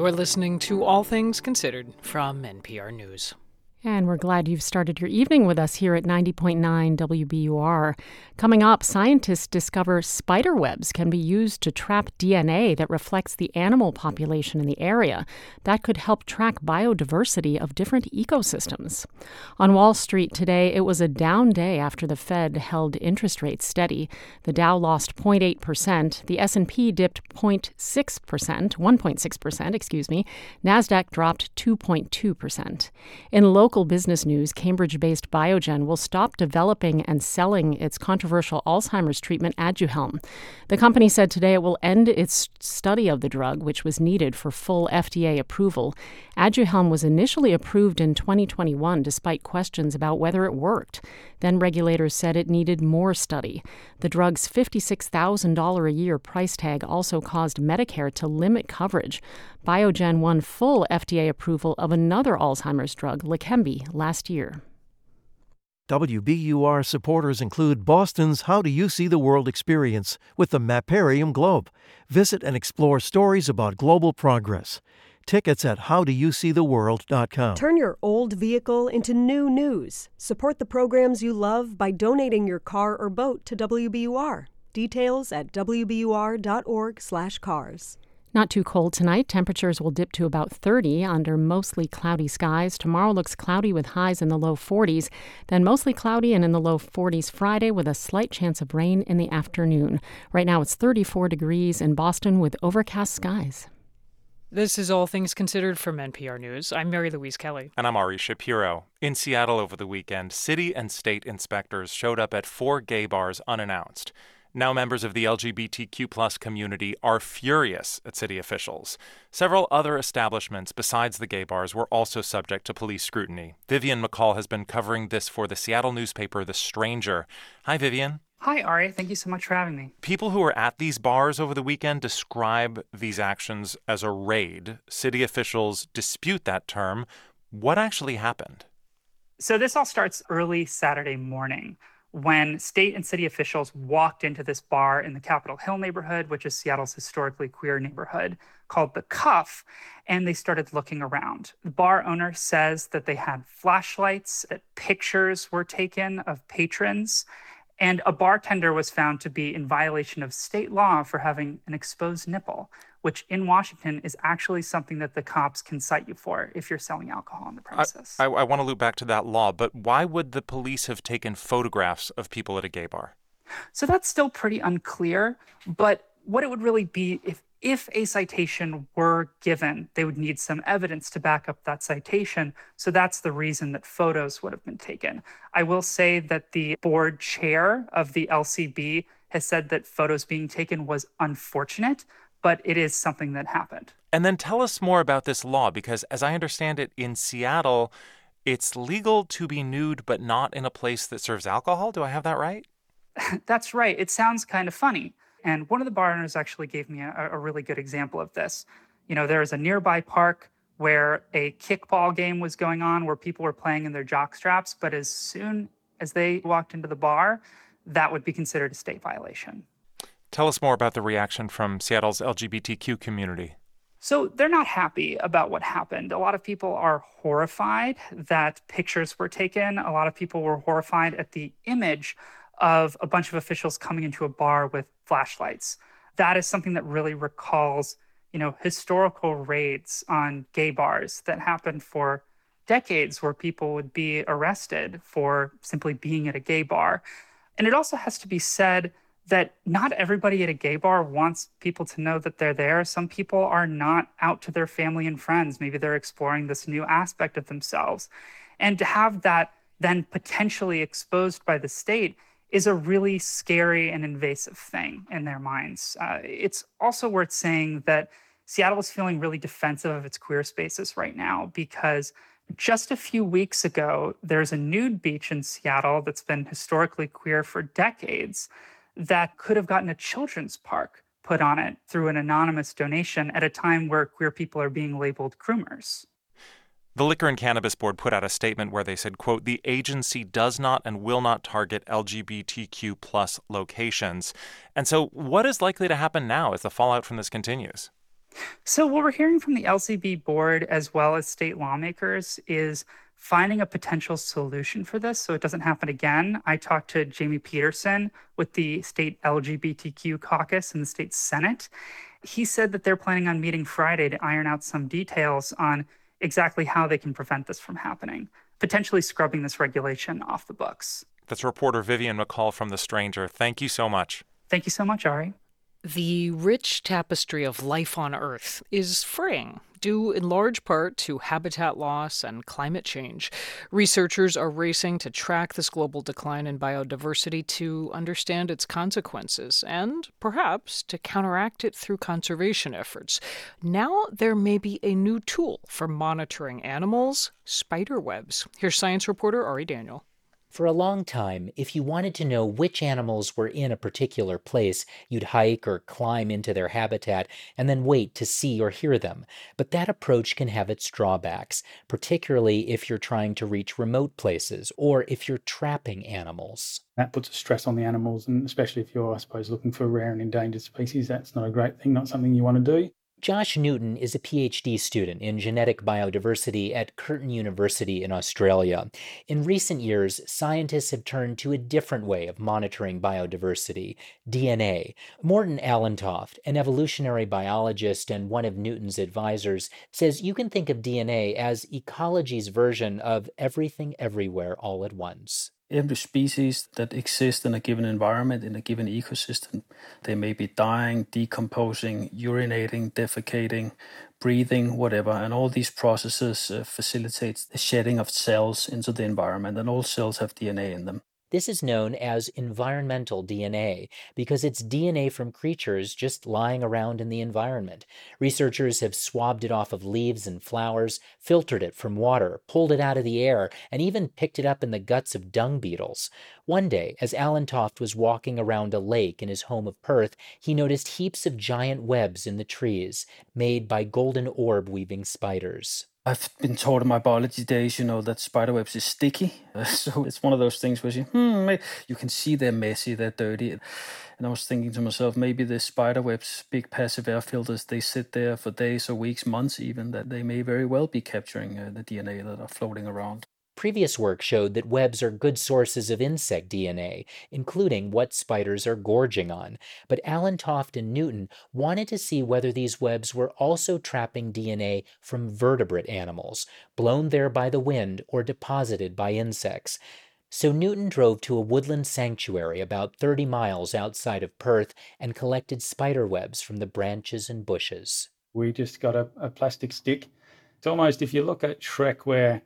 You're listening to All Things Considered from NPR News. And we're glad you've started your evening with us here at 90.9 WBUR. Coming up, scientists discover spider webs can be used to trap DNA that reflects the animal population in the area. That could help track biodiversity of different ecosystems. On Wall Street today, it was a down day after the Fed held interest rates steady. The Dow lost 0.8%, the S&P dipped 0.6%, 1.6%, excuse me. Nasdaq dropped 2.2%. In local business news, Cambridge based Biogen will stop developing and selling its controversial Alzheimer's treatment Aduhelm. The company said today it will end its study of the drug, which was needed for full FDA approval. Aduhelm was initially approved in 2021 despite questions about whether it worked. Then regulators said it needed more study. The drug's $56,000 a year price tag also caused Medicare to limit coverage. Biogen won full FDA approval of another Alzheimer's drug, Leqembi, last year. WBUR supporters include Boston's How Do You See the World experience with the Mapparium Globe. Visit and explore stories about global progress. Tickets at howdoyouseetheworld.com. Turn your old vehicle into new news. Support the programs you love by donating your car or boat to WBUR. Details at wbur.org/cars. Not too cold tonight. Temperatures will dip to about 30 under mostly cloudy skies. Tomorrow looks cloudy with highs in the low 40s, then mostly cloudy and in the low 40s Friday with a slight chance of rain in the afternoon. Right now it's 34 degrees in Boston with overcast skies. This is All Things Considered from NPR News. I'm Mary Louise Kelly. And I'm Ari Shapiro. In Seattle over the weekend, city and state inspectors showed up at four gay bars unannounced. Now, members of the LGBTQ community are furious at city officials. Several other establishments besides the gay bars were also subject to police scrutiny. Vivian McCall has been covering this for the Seattle newspaper The Stranger. Hi, Vivian. Hi, Ari. Thank you so much for having me. People who were at these bars over the weekend describe these actions as a raid. City officials dispute that term. What actually happened? So, this all starts early Saturday morning when state and city officials walked into this bar in the Capitol Hill neighborhood, which is Seattle's historically queer neighborhood, called The Cuff, and they started looking around. The bar owner says that they had flashlights, that pictures were taken of patrons, And a bartender was found to be in violation of state law for having an exposed nipple, which in Washington is actually something that the cops can cite you for if you're selling alcohol on the premises. I, I, I want to loop back to that law, but why would the police have taken photographs of people at a gay bar? So that's still pretty unclear. But what it would really be if if a citation were given, they would need some evidence to back up that citation. So that's the reason that photos would have been taken. I will say that the board chair of the LCB has said that photos being taken was unfortunate, but it is something that happened. And then tell us more about this law, because as I understand it, in Seattle, it's legal to be nude, but not in a place that serves alcohol. Do I have that right? That's right. It sounds kind of funny. And one of the bar owners actually gave me a, a really good example of this. You know, there is a nearby park where a kickball game was going on where people were playing in their jock straps, but as soon as they walked into the bar, that would be considered a state violation. Tell us more about the reaction from Seattle's LGBTQ community. So they're not happy about what happened. A lot of people are horrified that pictures were taken. A lot of people were horrified at the image of a bunch of officials coming into a bar with flashlights. That is something that really recalls, you know, historical raids on gay bars that happened for decades where people would be arrested for simply being at a gay bar. And it also has to be said that not everybody at a gay bar wants people to know that they're there. Some people are not out to their family and friends. Maybe they're exploring this new aspect of themselves. And to have that then potentially exposed by the state is a really scary and invasive thing in their minds. Uh, it's also worth saying that Seattle is feeling really defensive of its queer spaces right now because just a few weeks ago, there's a nude beach in Seattle that's been historically queer for decades that could have gotten a children's park put on it through an anonymous donation at a time where queer people are being labeled groomers. The Liquor and Cannabis Board put out a statement where they said, quote, the agency does not and will not target LGBTQ plus locations. And so what is likely to happen now as the fallout from this continues? So what we're hearing from the LCB board as well as state lawmakers is finding a potential solution for this so it doesn't happen again. I talked to Jamie Pedersen with the state LGBTQ caucus in the state Senate. He said that they're planning on meeting Friday to iron out some details on exactly how they can prevent this from happening, potentially scrubbing this regulation off the books. That's reporter Vivian McCall from The Stranger. Thank you so much. Thank you so much, Ari. The rich tapestry of life on Earth is fraying, due in large part to habitat loss and climate change. Researchers are racing to track this global decline in biodiversity to understand its consequences and, perhaps, to counteract it through conservation efforts. Now there may be a new tool for monitoring animals spider webs. Here's science reporter Ari Daniel. For a long time, if you wanted to know which animals were in a particular place, you'd hike or climb into their habitat and then wait to see or hear them. But that approach can have its drawbacks, particularly if you're trying to reach remote places or if you're trapping animals. That puts a stress on the animals, and especially if you're, I suppose, looking for rare and endangered species, that's not a great thing, not something you want to do. Josh Newton is a PhD student in genetic biodiversity at Curtin University in Australia. In recent years, scientists have turned to a different way of monitoring biodiversity DNA. Morten Allentoft, an evolutionary biologist and one of Newton's advisors, says you can think of DNA as ecology's version of everything everywhere all at once every species that exists in a given environment, in a given ecosystem, they may be dying, decomposing, urinating, defecating, breathing, whatever. And all these processes uh, facilitates the shedding of cells into the environment, and all cells have DNA in them. This is known as environmental DNA because it's DNA from creatures just lying around in the environment. Researchers have swabbed it off of leaves and flowers, filtered it from water, pulled it out of the air, and even picked it up in the guts of dung beetles. One day, as Allentoft was walking around a lake in his home of Perth, he noticed heaps of giant webs in the trees, made by golden orb weaving spiders. I've been told in my biology days, you know, that spiderwebs is sticky. so it's one of those things where you, hmm, you can see they're messy, they're dirty. And I was thinking to myself, maybe the spiderwebs, big passive air filters, they sit there for days or weeks, months even, that they may very well be capturing uh, the DNA that are floating around. Previous work showed that webs are good sources of insect DNA, including what spiders are gorging on. But Allentoft and Newton wanted to see whether these webs were also trapping DNA from vertebrate animals, blown there by the wind or deposited by insects. So Newton drove to a woodland sanctuary about 30 miles outside of Perth and collected spider webs from the branches and bushes. We just got a, a plastic stick. It's almost, if you look at Shrek, where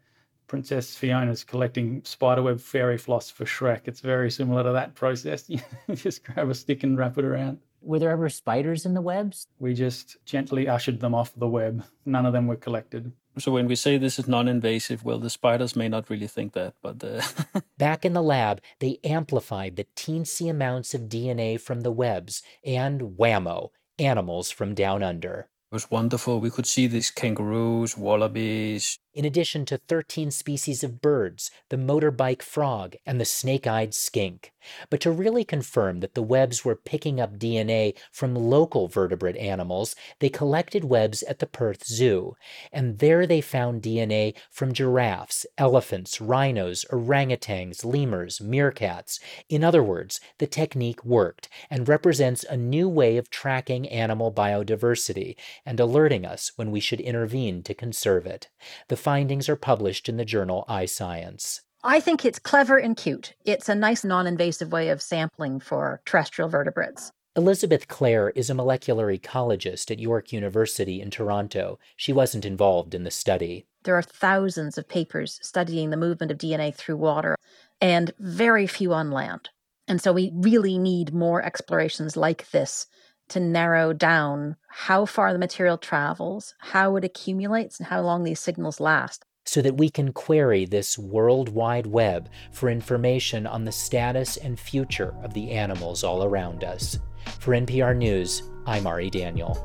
Princess Fiona's collecting spiderweb fairy floss for Shrek. It's very similar to that process. You just grab a stick and wrap it around. Were there ever spiders in the webs? We just gently ushered them off the web. None of them were collected. So when we say this is non-invasive, well, the spiders may not really think that, but uh... back in the lab, they amplified the teensy amounts of DNA from the webs and whammo, animals from down under. It was wonderful. We could see these kangaroos, wallabies. In addition to 13 species of birds, the motorbike frog, and the snake eyed skink. But to really confirm that the webs were picking up DNA from local vertebrate animals, they collected webs at the Perth Zoo. And there they found DNA from giraffes, elephants, rhinos, orangutans, lemurs, meerkats. In other words, the technique worked and represents a new way of tracking animal biodiversity and alerting us when we should intervene to conserve it. The findings are published in the journal iScience. I think it's clever and cute. It's a nice non invasive way of sampling for terrestrial vertebrates. Elizabeth Clare is a molecular ecologist at York University in Toronto. She wasn't involved in the study. There are thousands of papers studying the movement of DNA through water and very few on land. And so we really need more explorations like this to narrow down how far the material travels, how it accumulates, and how long these signals last. So that we can query this World Wide Web for information on the status and future of the animals all around us. For NPR News, I'm Ari Daniel.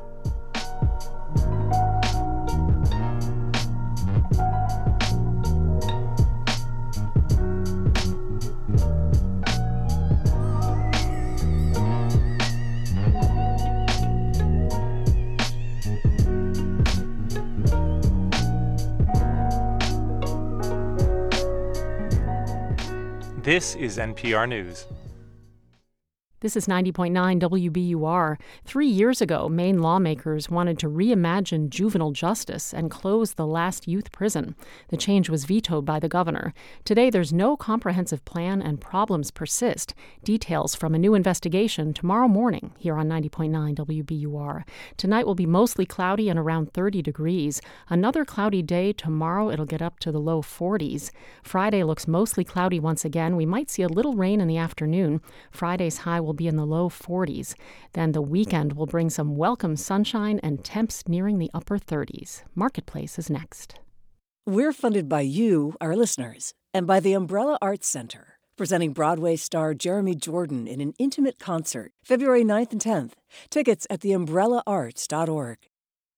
This is NPR News. This is 90.9 WBUR. Three years ago, Maine lawmakers wanted to reimagine juvenile justice and close the last youth prison. The change was vetoed by the governor. Today, there's no comprehensive plan and problems persist. Details from a new investigation tomorrow morning here on 90.9 WBUR. Tonight will be mostly cloudy and around 30 degrees. Another cloudy day tomorrow, it'll get up to the low 40s. Friday looks mostly cloudy once again. We might see a little rain in the afternoon. Friday's high will be in the low 40s. Then the weekend will bring some welcome sunshine and temps nearing the upper 30s. Marketplace is next. We're funded by you, our listeners, and by the Umbrella Arts Center, presenting Broadway star Jeremy Jordan in an intimate concert February 9th and 10th. Tickets at theumbrellaarts.org.